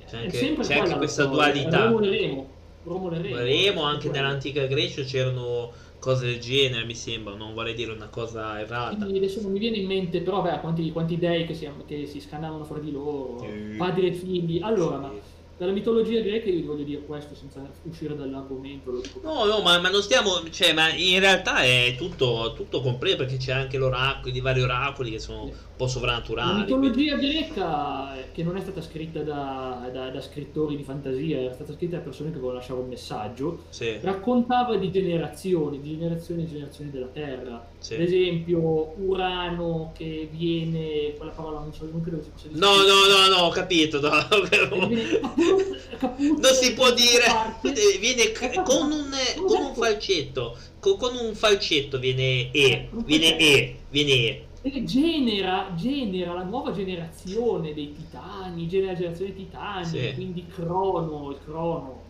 C'è anche, c'è anche questa dualità. Romolo e Remo. Romolo e Remo, Remo anche nell'antica Grecia c'erano cose del genere, mi sembra, non vorrei dire una cosa errata. Quindi adesso non mi viene in mente, però beh, quanti, quanti dei che si, che si scannavano fra di loro, sì. padri e figli. Allora, sì. ma dalla mitologia greca io voglio dire questo senza uscire dall'argomento. No, no, ma, ma, non stiamo, cioè, ma in realtà è tutto, tutto completo perché c'è anche l'oracolo, i vari oracoli che sono po' sovrannaturali. La mitologia greca, che non è stata scritta da, da, da, scrittori di fantasia, è stata scritta da persone che volevano lasciare un messaggio, sì. raccontava di generazioni, di generazioni e generazioni della Terra. Sì. Ad esempio, Urano che viene, quella parola non so, non credo si possa dire. No, no, no, no, ho capito. No. non si può dire eh, viene con un, con un falcetto con, con, un falcetto viene E viene E viene E genera, genera la nuova generazione dei titani genera la generazione dei titani sì. quindi Crono il Crono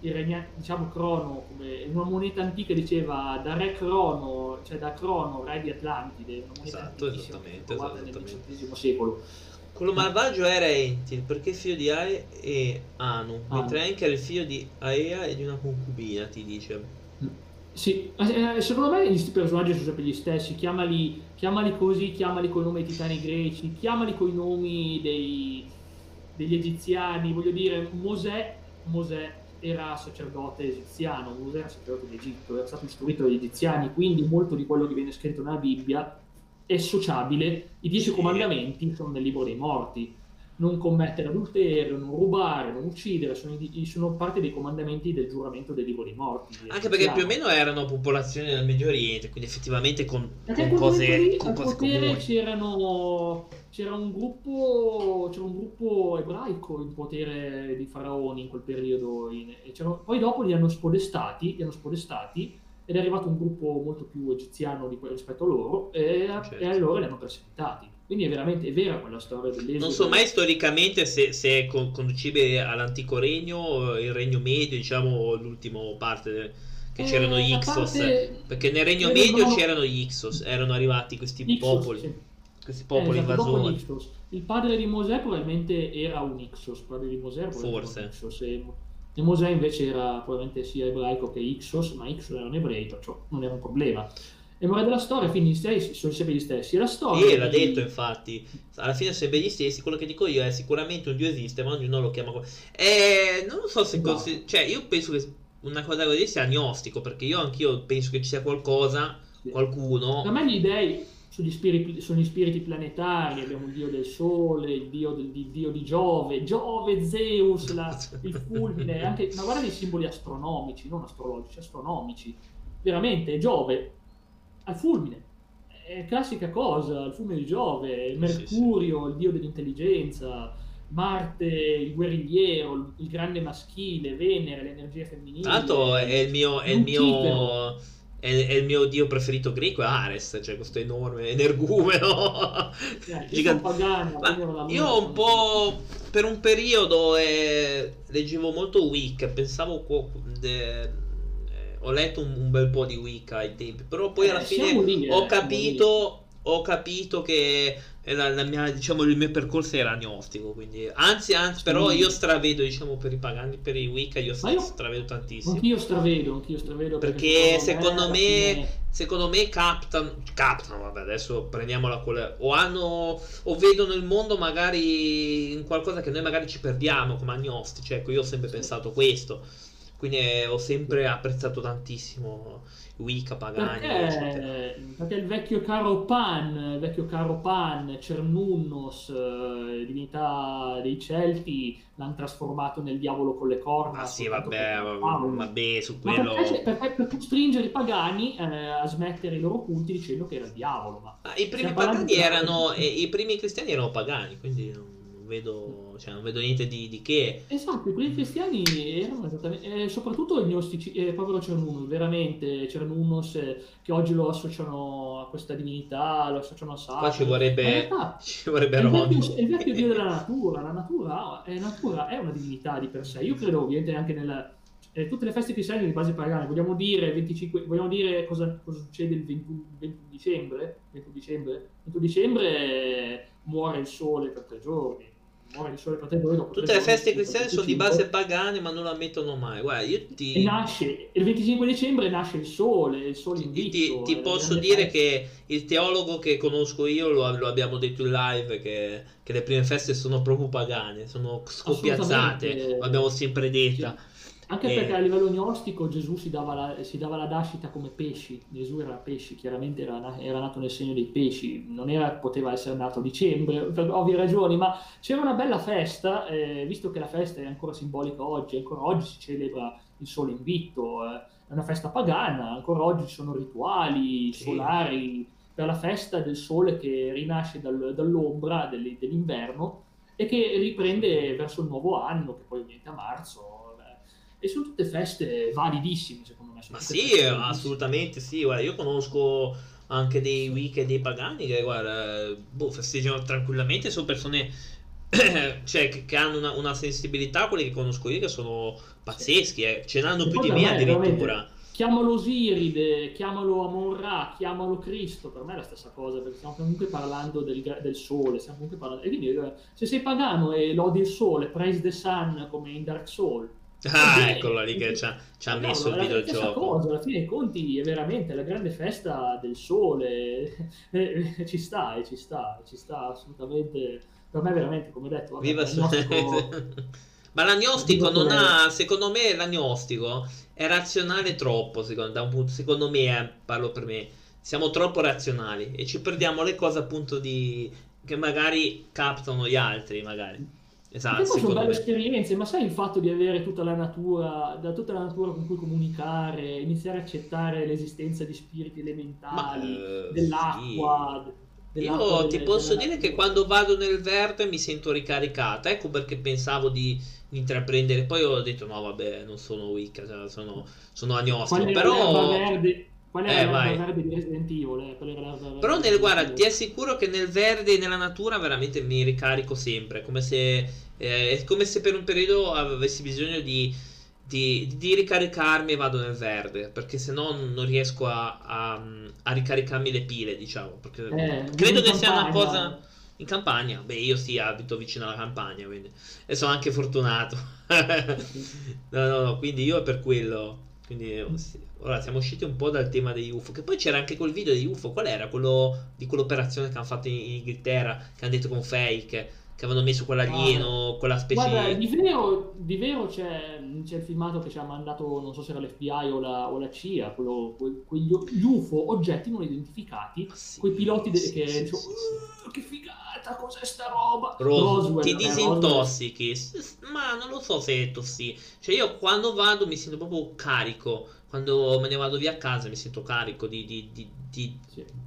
il regna, diciamo Crono come una moneta antica diceva da re Crono cioè da Crono re di Atlantide una moneta esatto, esattamente, esattamente. nel secolo quello malvagio era Entil perché figlio di Ae e Anu, ah. mentre Enki era il figlio di Aea e di una concubina, ti dice. Sì, eh, secondo me questi personaggi sono sempre gli stessi, chiamali, chiamali così, chiamali con i nomi dei titani greci, chiamali con i nomi dei, degli egiziani, voglio dire, Mosè, Mosè era sacerdote egiziano, Mosè era sacerdote d'Egitto, era stato istruito dagli egiziani, quindi molto di quello che viene scritto nella Bibbia è sociabile, i dieci comandamenti sono nel libro dei morti. Non commettere adulterio, non rubare, non uccidere, sono, sono parte dei comandamenti del giuramento dei morti. Anche perché più o meno erano popolazioni del Medio Oriente, quindi effettivamente con, con cose, lì, con cose comuni. C'erano, c'era, un gruppo, c'era un gruppo ebraico in potere di faraoni in quel periodo. In, poi dopo li hanno spodestati, li hanno spodestati ed è arrivato un gruppo molto più egiziano di, rispetto a loro e, certo. e allora li hanno perseguitati. Quindi è veramente è vera quella storia dell'esodo. Non so mai storicamente se, se è conducibile all'antico regno, il regno medio, diciamo l'ultima parte del, che eh, c'erano gli Ixos. Parte... Perché nel regno medio no... c'erano gli Ixos, erano arrivati questi Ixos, popoli. Sì. Questi popoli eh, esatto, invasori. Il padre di Mosè probabilmente era un Ixos, il padre di Mosè Forse. Ixos, e E Mosè invece era probabilmente sia ebraico che Ixos, ma Ixos erano ebrei, perciò non era un problema. E morale della storia, stessi sono sempre gli stessi. E la storia. Sì, l'ha detto infatti. Alla fine sono sempre gli stessi. Quello che dico io è sicuramente un dio esiste, ma ognuno lo chiama come. Eh, non so se. Esatto. consi- Cioè, io penso che una cosa così sia agnostico. Perché io anch'io penso che ci sia qualcosa, Sì. qualcuno. Per me gli dei sono gli spiriti, sono gli spiriti planetari, abbiamo il dio del sole, il dio, del, il dio di Giove, Giove, Zeus, la- il fulmine, anche, ma guarda i simboli astronomici, non astrologici, astronomici. Veramente, Giove, al fulmine, è classica cosa, il fulmine di Giove, Mercurio, il dio dell'intelligenza, Marte, il guerrigliero, il, grande maschile, Venere, l'energia femminile. Tra l'altro è il mio. È il mio. È, è il mio dio preferito greco, è Ares, cioè questo enorme energumeno. Eh, sono pagano, io un po' per un periodo eh, leggevo molto Wicca, pensavo de- ho letto un, un bel po' di Wicca ai tempi, però poi Eh, alla fine siamo lì, eh, ho capito ho capito che la, la mia, diciamo, il mio percorso era agnostico, quindi anzi, anzi, però io stravedo, diciamo, per i pagani, per i Wicca, io, io- stravedo tantissimo. Anch'io stravedo, anch'io stravedo. Perché secondo alla me, fine- secondo me captano, captano, vabbè, adesso prendiamola con le, o hanno, o vedono il mondo magari in qualcosa che noi magari ci perdiamo come agnostici, ecco, io ho sempre Sì. pensato questo, quindi eh, ho sempre apprezzato tantissimo Wicca pagani, eccetera. Perché, perché il vecchio caro Pan, il vecchio caro Pan, Cernunnos, eh, divinità dei Celti, l'hanno trasformato nel diavolo con le corna. Ma sì, vabbè, per- vabbè, su Ma quello... perché, perché per costringere i pagani eh, a smettere i loro culti dicendo che era il diavolo. Ma Ma I primi erano, i primi cristiani erano pagani, quindi non vedo, cioè, non vedo niente di, di che. Esatto, i primi cristiani erano esattamente, eh, soprattutto il gnostici, eh, povero Cernunnos, veramente Cernunnos eh, che oggi lo associano a questa divinità, lo associano a Satana. Qua ci vorrebbe, realtà ci vorrebbe è il, vecchio, è il vecchio dio della natura, la natura è, natura è una divinità di per sé. Io credo ovviamente anche nella... eh, tutte le feste cristiane di base pagana, vogliamo dire, 25, vogliamo dire cosa, cosa succede il 21, 21 dicembre? 21 dicembre? 21 dicembre eh, muore il sole per tre giorni. Muore il tre giorni. dopo Tutte le feste cristiane sono di 25. base pagane, ma non la mettono mai. Guarda, io E ti, nasce il 25 dicembre nasce il sole, il sole ti, ti- ti posso dire festa. che il teologo che conosco io, lo, lo abbiamo detto in live, che, che le prime feste sono proprio pagane, sono scoppiazzate, l'abbiamo sempre detta. Anche Eh. perché a livello gnostico Gesù si dava la, si dava la dascita come pesci, Gesù era pesci, chiaramente era, era nato nel segno dei pesci, non era, poteva essere nato a dicembre per ovvie ragioni, ma c'era una bella festa, eh, visto che la festa è ancora simbolica oggi, ancora oggi si celebra il sole invitto, eh, è una festa pagana, ancora oggi ci sono rituali Sì. solari per la festa del sole che rinasce dal- dall'ombra dell- dell'inverno e che riprende verso il nuovo anno, che poi ovviamente a marzo. E sono tutte feste validissime, secondo me. Ma sì, assolutamente sì. Guarda, io conosco anche dei wiki e dei pagani che, guarda, boh, festeggiano tranquillamente. Sono persone cioè, che, che hanno una, una sensibilità, quelli che conosco io, che sono pazzeschi. Eh. Ce n'hanno più di me addirittura. Chiamalo Osiride, chiamalo Amon-Ra, chiamalo Cristo, per me è la stessa cosa, perché stiamo comunque parlando del, del sole, stiamo comunque parlando... E quindi eh, se sei pagano e lodi il sole, praise the sun come in Dark Soul, Ah, eccolo lì che ci ha, ci ha No, messo il videogioco. cosa, alla fine dei conti è veramente la grande festa del sole, Eh, ci sta, e ci sta, ci sta assolutamente, per me veramente, come detto, vabbè, Viva nostro- Ma l'agnostico non ha, secondo me l'agnostico è razionale troppo, secondo, da un punto- secondo me, eh, parlo per me, siamo troppo razionali e ci perdiamo le cose appunto di che magari captano gli altri, magari. Esatto, sono belle esperienze, ma sai il fatto di avere tutta la natura, da tutta la natura con cui comunicare, iniziare a accettare l'esistenza di spiriti Ma, elementali, eh, dell'acqua, d- dell'acqua Io delle- ti posso della dire che quando vado nel verde mi sento ricaricata. Ecco perché pensavo di, intraprendere. Poi ho detto: no, vabbè, non sono Wicca, cioè, sono, sono era Però, l'erba verde? Qual era Eh, l'erba vai. verde di Resident Evil? eh? Era però nel, guarda, ti assicuro che nel verde e nella natura veramente mi ricarico sempre. Come se, eh, è come se per un periodo avessi bisogno di, di, di ricaricarmi e vado nel verde. Perché se no non riesco a, a, a ricaricarmi le pile, diciamo. Perché Eh, credo che sia una cosa. In campagna? Beh, io sì, abito vicino alla campagna, quindi... E sono anche fortunato. no, no, no, quindi io è per quello. Quindi oh, sì. Ora siamo usciti un po' dal tema degli UFO. Che poi c'era anche quel video degli UFO. Qual era? Quello di quell'operazione che hanno fatto in Inghilterra, che hanno detto con fake che avevano messo quell'alieno, ah, quella specie guarda, di vero, di vero c'è, c'è, il filmato che ci ha mandato, non so se era l'FBI o la, o la CIA, quello, que, quegli UFO, oggetti non identificati, ah, sì, quei piloti sì, de- che sì, dicono, uh, che figata, cos'è sta roba? Ros- Roswell, ti disintossichi, Roswell. ma non lo so se è tossi. Cioè io quando vado mi sento proprio carico, quando me ne vado via a casa mi sento carico di, di, di, di,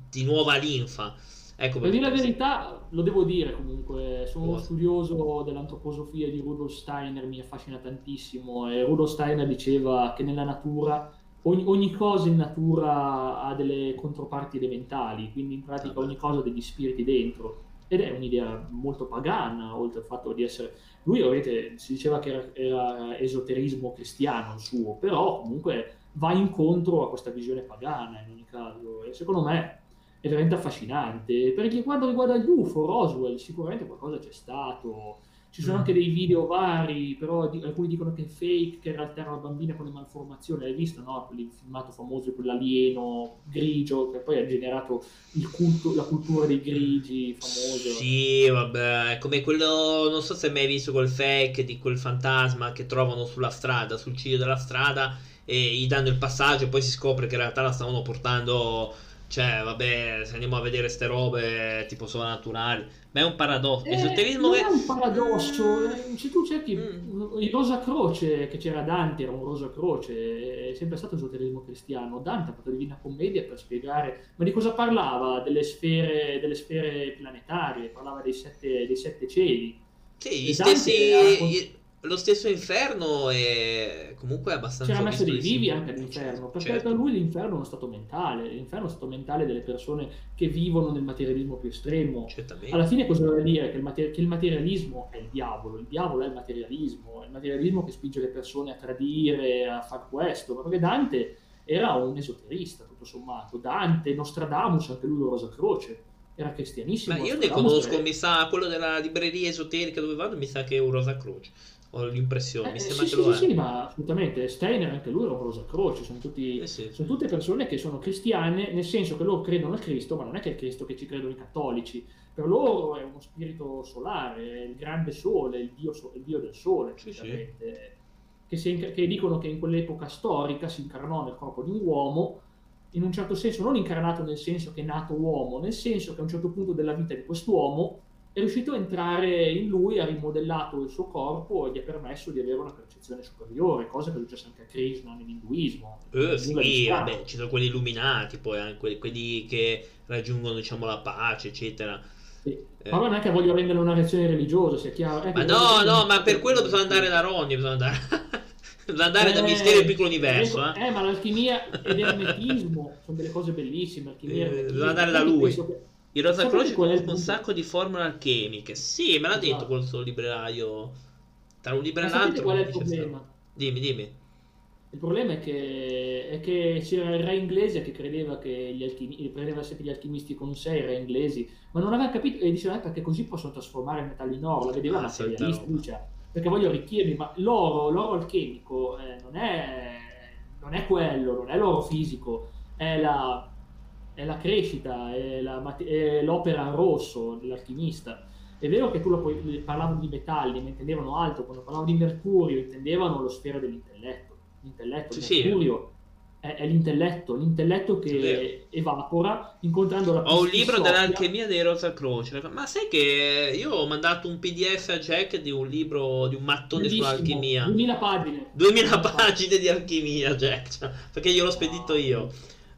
di nuova linfa. Ecco per dire la verità, lo devo dire comunque, sono uno studioso dell'antroposofia di Rudolf Steiner, mi affascina tantissimo e Rudolf Steiner diceva che nella natura, ogni, ogni cosa in natura ha delle controparti elementali, quindi in pratica ogni cosa ha degli spiriti dentro ed è un'idea molto pagana, oltre al fatto di essere... Lui ovviamente si diceva che era, era esoterismo cristiano il suo, però comunque va incontro a questa visione pagana in ogni caso e secondo me è veramente affascinante. Perché quando riguarda gli UFO, Roswell, sicuramente qualcosa c'è stato. Ci sono mm. anche dei video vari, però di, alcuni dicono che è fake, che in realtà era una bambina con le malformazioni. L'hai visto, no? Il filmato famoso di quell'alieno grigio che poi ha generato culto, la cultura dei grigi famoso. Sì, vabbè, come quello, non so se hai mai visto quel fake di quel fantasma che trovano sulla strada, sul ciglio della strada e gli danno il passaggio e poi si scopre che in realtà la stavano portando cioè, vabbè, se andiamo a vedere queste robe tipo sovrannaturali, ma è un paradosso. Eh, Esoterismo non è un paradosso. Eh, se tu cerchi mm. il Rosa Croce, che c'era Dante, era un Rosa Croce, è sempre stato esoterismo cristiano. Dante ha fatto Divina Commedia per spiegare, ma di cosa parlava? Delle sfere, delle sfere planetarie, parlava dei sette, dei sette cieli. Sì, gli stessi lo stesso inferno è comunque abbastanza c'era messo dei vivi anche all'inferno perché certo. per lui l'inferno è uno stato mentale l'inferno è uno stato mentale delle persone che vivono nel materialismo più estremo Certamente. alla fine cosa vuol dire che il, mater- che il, materialismo è il diavolo il diavolo è il materialismo è il materialismo che spinge le persone a tradire a far questo perché Dante era un esoterista tutto sommato Dante Nostradamus anche lui Rosa Croce era cristianissimo. Ma io ne conosco, mi sa, quello della libreria esoterica dove vado, mi sa che è un Rosa Croce ho l'impressione, mi eh, sembra sì, che sì, lo sì, sì, ma assolutamente, Steiner anche lui era un Rosa Croce, sono, tutti, eh sì. sono, tutte persone che sono cristiane, nel senso che loro credono al Cristo, ma non è che è Cristo che ci credono i cattolici, per loro è uno spirito solare, è il grande sole, il dio, il dio del sole, sì, che, si, che dicono che in quell'epoca storica si incarnò nel corpo di un uomo, in un certo senso non incarnato nel senso che è nato uomo, nel senso che a un certo punto della vita di quest'uomo è riuscito a entrare in lui, ha rimodellato il suo corpo e gli ha permesso di avere una percezione superiore, cosa che è successa anche a Krishna nell'induismo. Eh, sì, vabbè, ci sono quelli illuminati, poi anche quelli, quelli che raggiungono diciamo, la pace, eccetera. Sì. Eh. Ma non è che voglio rendere una reazione religiosa, sia chiaro. ma no, no, ma per quello bisogna andare da Ronnie, bisogna andare... bisogna andare eh, da Mistero del Piccolo Universo. Eh. eh, ma l'alchimia e l'ermetismo sono delle cose bellissime. Eh, bisogna andare da lui. Che il Rosa Croce conosce un sacco di formule alchemiche. Sì, me l'ha detto esatto. quel suo libraio. Tra un libro e l'altro. Qual è il problema? Dimmi, dimmi. Il problema è che, è che, c'era il re inglese che credeva che gli alchimisti, prendeva sempre gli alchimisti con sé, i re inglesi, ma non aveva capito e diceva perché così possono trasformare il metallo in oro, la vedeva ah, materialista, cioè, perché voglio arricchirmi, ma l'oro, l'oro alchemico eh, non, è, non è quello, non è l'oro fisico, è la, è la crescita, è, la, è l'opera rosso dell'alchimista. È vero che tu puoi, parlavano di metalli, ma intendevano altro, quando parlavano di mercurio intendevano lo sfera dell'intelletto. L'intelletto, sì, mercurio sì. È, è, l'intelletto, l'intelletto che evapora incontrando la Ho un libro dell'alchimia dei Rosa Croce, ma sai che io ho mandato un pdf a Jack di un libro, di un mattone Bellissimo. sull'alchimia. 2000 pagine. 2000 pagine di alchimia, Jack, cioè, perché gliel'ho spedito io.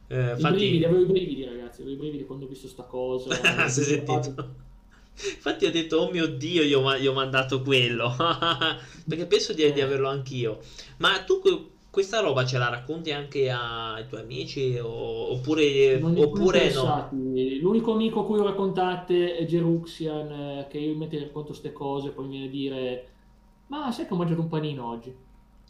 Eh, I brividi, avevo i brividi ragazzi, avevo i brividi quando ho visto sta cosa. Si è sentito? Infatti ho detto, oh mio Dio, gli ho, gli ho mandato quello. Perché penso di, di, averlo anch'io. Ma tu questa roba ce la racconti anche ai tuoi amici o, oppure, oppure no? L'unico amico a cui ho raccontate è Geruxian, eh, che io mentre racconto queste cose poi mi viene a dire, ma sai che ho mangiato un panino oggi?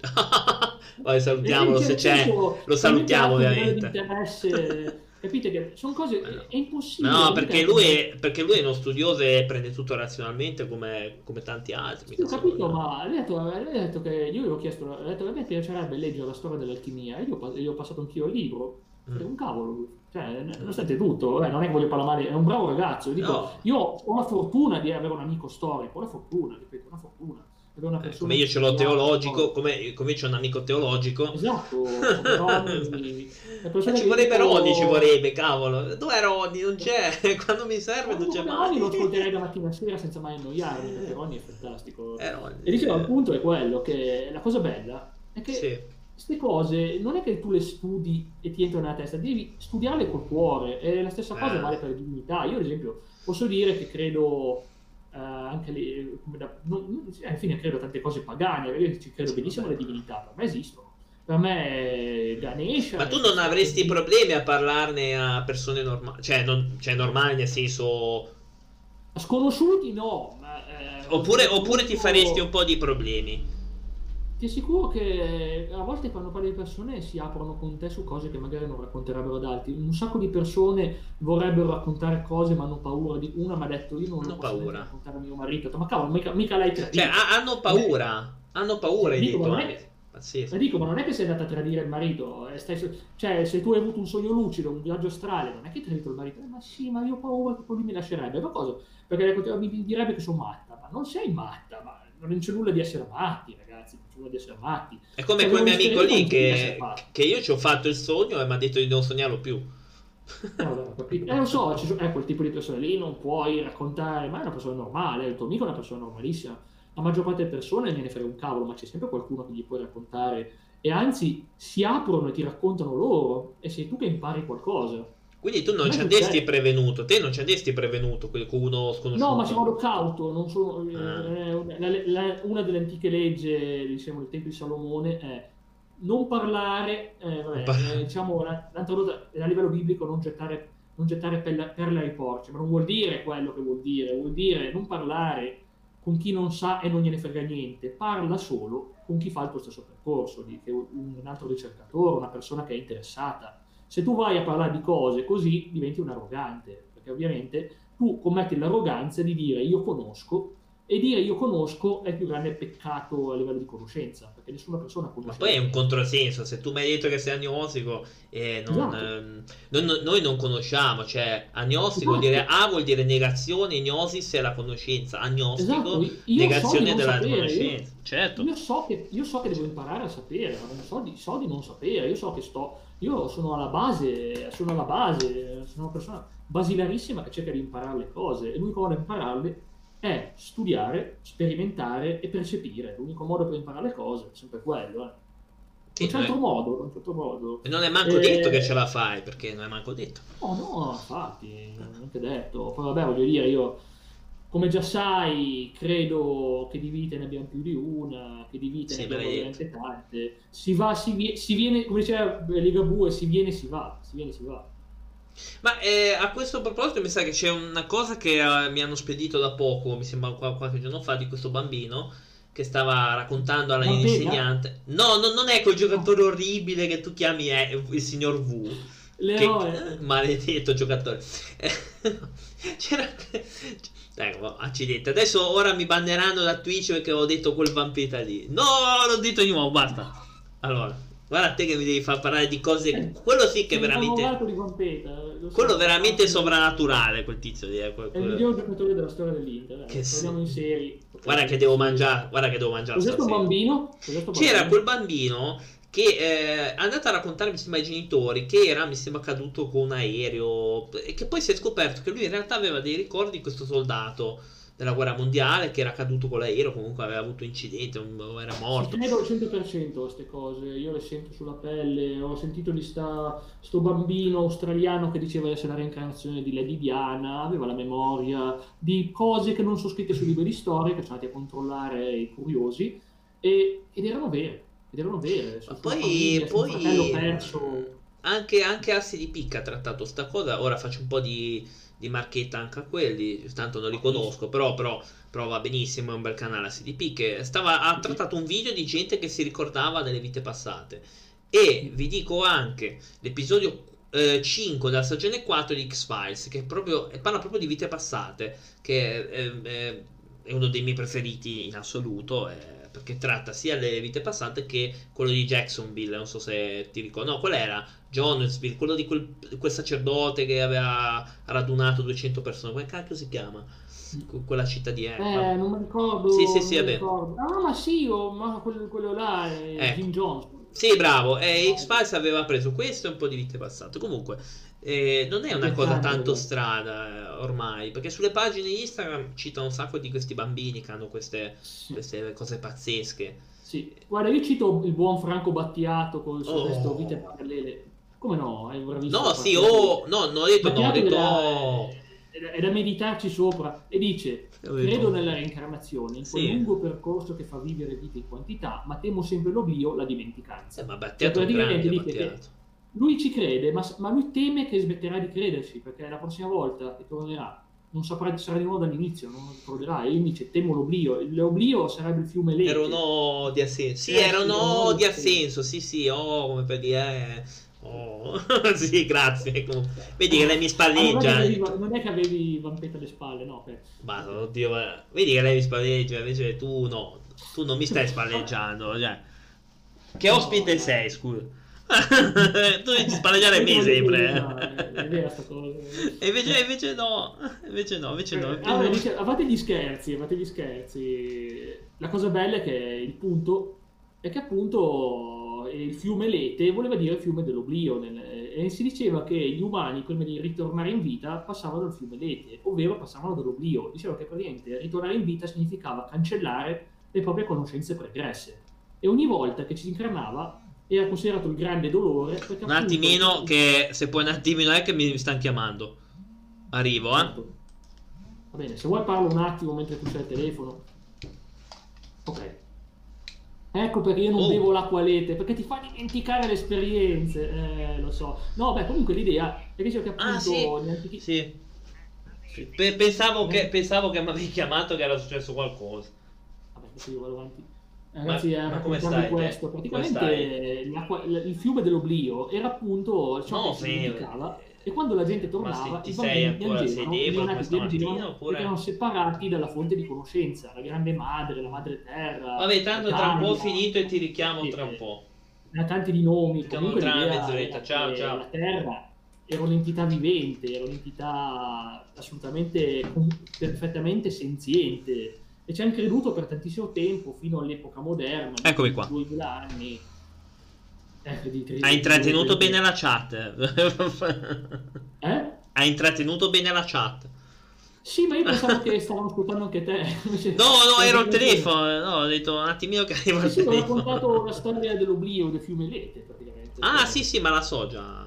Poi salutiamolo se c'è, lo salutiamo ovviamente. Interesse, Capite che sono cose. Eh no. È impossibile. No, perché lui, è, perché lui è uno studioso e prende tutto razionalmente come, come tanti altri. Sì, ho capito, ma lei ha detto, lei ha detto che io gli ho chiesto, ha detto a me piacerebbe leggere la storia dell'alchimia, e io, ho gli ho passato anch'io il libro. Mm. È un cavolo, cioè, nonostante tutto, eh, non è che voglio parlare male, è un bravo ragazzo. Io, dico, No. io ho la fortuna di avere un amico storico, la fortuna, ripeto, una fortuna. Eh, come io ce l'ho teologico, come, come c'ho un amico teologico. Esatto, Ronny, persone ci vorrebbe dico- Ronny, ci vorrebbe, cavolo. Dov'è Ronny? Non c'è. Quando mi serve non c'è mai. Ronny lo ascolterei da mattina a sera senza mai annoiarmi, perché Ronny è fantastico. Eh, Ronny. E dicevo, il punto è quello, che la cosa bella è che Sì. queste cose non è che tu le studi e ti entrano nella testa, devi studiarle col cuore. E la stessa cosa Eh. vale per le divinità. Io, ad esempio, posso dire che credo eh, anche le, come da- non- alla fine credo a tante cose pagane, io ci credo Sì, benissimo alle divinità, per me esistono. Per me Ganesha... Ma tu non avresti problemi a parlarne a persone normali, cioè, non, cioè normali nel senso... Sconosciuti no, ma... eh, Oppure, oppure ti faresti un po' di problemi. Ti assicuro che a volte quando parli di persone si aprono con te su cose che magari non racconterebbero ad altri. Un sacco di persone vorrebbero raccontare cose ma hanno paura di una mi ha detto io non Hanno lo posso paura. raccontare a mio marito. Ma cavolo, mica, mica l'hai tradito. Cioè, ha- hanno paura. Hanno paura, hai Dico, detto. ma anche. Pazzesco. Dico, ma non è che sei andata a tradire il marito, eh, stai- cioè se tu hai avuto un sogno lucido, un viaggio astrale, non è che hai tradito il marito, Eh, ma sì, ma io ho paura che poi lui mi lascerebbe, ma cosa? Perché mi mi direbbe che sono matta, ma non sei matta, ma non c'è nulla di essere matti, ragazzi, non c'è nulla di essere matti. È come Cioè, quel mio amico lì che, che io ci ho fatto il sogno e mi ha detto di non sognarlo più. Vabbè, ho capito. Eh, lo so, sono- è quel tipo di persone lì, non puoi raccontare, ma è una persona normale, il tuo amico è una persona normalissima. La maggior parte delle persone ne frega un cavolo, ma c'è sempre qualcuno che gli puoi raccontare e anzi si aprono e ti raccontano loro e sei tu che impari qualcosa. Quindi tu non ci andesti prevenuto, te non ci andesti prevenuto con uno sconosciuto. No, ma ci vado cauto, non sono, eh, Ah. la- la- una delle antiche leggi, diciamo, del tempo di Salomone è non parlare, eh, vabbè, parlare. eh, diciamo, la- tradotta a livello biblico non gettare, non gettare perle, perle ai porci, ma non vuol dire quello che vuol dire, vuol dire non parlare con chi non sa e non gliene frega niente, parla solo con chi fa il tuo stesso percorso, un altro ricercatore, una persona che è interessata. Se tu vai a parlare di cose così diventi un arrogante, perché ovviamente tu commetti l'arroganza di dire io conosco e dire io conosco è il più grande peccato a livello di conoscenza, perché nessuna persona conosce. Ma poi è un controsenso, se tu mi hai detto che sei agnostico e non, Esatto. ehm, non- noi non conosciamo, cioè agnostico vuol Esatto. dire A vuol dire negazione, gnosis è la conoscenza, agnostico Esatto, io so negazione non della sapere, io- conoscenza. Certo. Io so, che, io so che devo imparare a sapere, ma non so di, so di non sapere, io so che sto, io sono alla base, sono alla base, sono una persona basilarissima che cerca di imparare le cose e l'unico modo di impararle è studiare, sperimentare e percepire. L'unico modo per imparare le cose è sempre quello. eh. Sì, Non c'è non è- altro modo, non c'è altro modo. E non è manco Eh, detto che ce la fai, perché non è manco detto. No, no, infatti, niente detto. Poi vabbè, voglio dire, io come già sai, credo che di vite ne abbiamo più di una, che di vite Sì, ne abbiamo veramente tante. Si va, si, vie- si viene, come diceva Ligabue, si viene, si va, si viene, si va. Ma eh, a questo proposito mi sa che c'è una cosa che eh, mi hanno spedito da poco, mi sembra qua- qualche giorno fa, di questo bambino che stava raccontando alla Bottega? insegnante. No, no, non è quel giocatore orribile che tu chiami eh, il signor V. Che, Leone, maledetto giocatore. C'era... Ecco, accidenti. Adesso ora mi banneranno da Twitch perché ho detto quel vampeta lì. No, non ho detto di nuovo, basta. Allora, guarda te che mi devi far parlare di cose... Quello sì che è veramente... Vampeta, lo so. Quello è veramente sovrannaturale, quel tizio lì. eh, quel- È il quel- miglior giocatore della storia dell'Inter. Che Eh. sì. Parliamo in seri. Guarda che devo mangiare, guarda che devo mangiare Cos'è sto bambino? C'era quel bambino che eh, è a raccontare, mi sembra, ai genitori che era, mi sembra, caduto con un aereo e che poi si è scoperto che lui in realtà aveva dei ricordi di questo soldato della guerra mondiale che era caduto con l'aereo, comunque aveva avuto incidente, era morto. Ci credo al 100% queste cose, io le sento sulla pelle, ho sentito di sta, sto bambino australiano che diceva di essere la reincarnazione di Lady Diana, aveva la memoria di cose che non sono scritte sui libri di storia, che sono andati a controllare i curiosi, e- ed erano vere, ed erano vere. su Ma poi- famiglia, poi- perso. Anche, anche Assi di Picca ha trattato sta cosa. Ora faccio un po' di, di marchetta anche a quelli. Tanto non li conosco, però, però, però va benissimo. È un bel canale Assi di Picca. Stava, ha trattato un video di gente che si ricordava delle vite passate. E vi dico anche l'episodio eh, 5 della stagione 4 di X-Files, che proprio, parla proprio di vite passate, che è, è, è uno dei miei preferiti in assoluto. È, perché tratta sia le vite passate che quello di Jacksonville. Non so se ti ricordo. No, qual era? Jonesville, quello di quel, quel sacerdote che aveva radunato 200 persone. Come cacchio si chiama? quella città di Eh, non mi ricordo. Sì, sì, sì, vabbè. Ah, ma sì, oh, ma quello, quello là è eh. Jim Jones. Sì, bravo. E X-Files aveva preso questo e un po' di vite passate. Comunque, eh, non è una cosa tanto strana eh, ormai, perché sulle pagine Instagram cita un sacco di questi bambini che hanno queste, sì. queste cose pazzesche. Sì, guarda, io cito il buon Franco Battiato con il suo oh. testo Vite parallele. Come no? No, sì, oh, no, non ho detto, no, ho detto... È, è da meditarci sopra e dice credo nella reincarnazione in quel sì. lungo percorso che fa vivere vita in quantità ma temo sempre l'oblio la dimenticanza eh, ma Battiato cioè, praticamente grande, dice lui ci crede, ma, ma, lui teme che smetterà di crederci, perché la prossima volta che tornerà non saprà, sarà di nuovo dall'inizio, non ricorderà. E lui dice, temo l'oblio. L'oblio sarebbe il fiume Lete. Era un no di assenso. Sì, era un no di assenso, sì, sì, oh, come per dire... Eh. Oh, sì, grazie. Vedi che lei mi spalleggia. Ah, non, è che avevi vampetta alle spalle, no? Per... Ma oddio, vedi che lei mi spalleggia, invece tu no. Tu non mi stai spalleggiando, cioè. Che ospite no, sei, scusa? tu dici spalleggiare me sempre. È vera sta cosa. E invece, invece no, invece no, invece no. Allora, dice, a parte gli scherzi, a parte gli scherzi, la cosa bella è che il punto è che appunto il fiume Lete voleva dire il fiume dell'oblio e si diceva che gli umani prima di ritornare in vita passavano dal fiume Lete, ovvero passavano dall'oblio. Diceva che praticamente ritornare in vita significava cancellare le proprie conoscenze pregresse e ogni volta che ci incarnava era considerato il grande dolore. Un attimino, che se puoi un attimino è che mi stanno chiamando. Arrivo, eh. Certo. Va bene, se vuoi parlo un attimo mentre tu sei al telefono. Ok. Ecco perché io non oh. bevo l'acqua lete, perché ti fa dimenticare le esperienze. Eh, lo so. No, beh, comunque l'idea è che c'è che appunto... Ah, sì. Antichi... sì. Pensavo, che, pensavo che mi avevi chiamato che era successo qualcosa. Vabbè, io vado avanti. Ragazzi, ma, ma come stai, questo. Praticamente il fiume dell'oblio era appunto ciò no, che si indicava e quando la gente tornava i bambini piangevano oppure... erano separati dalla fonte di conoscenza, la grande madre, la madre terra. Vabbè, tanto tra un po' finito e ti richiamo sì, tra un po'. Ha tanti di nomi. Comunque tra mezz'oretta, ciao, ciao. La terra era un'entità vivente, era un'entità assolutamente perfettamente senziente e ci hanno creduto per tantissimo tempo, fino all'epoca moderna. Eccomi qua. 2000 anni. Eh, ha intrattenuto bene la chat. eh? Ha intrattenuto bene la chat. Sì, ma io pensavo che stavano ascoltando anche te. no, no, ero al telefono. No, ho detto un attimino che arriva al sì, telefono. Sì, ho raccontato la storia dell'oblio del fiume Lete, praticamente. Ah, sì, sì, ma la so già.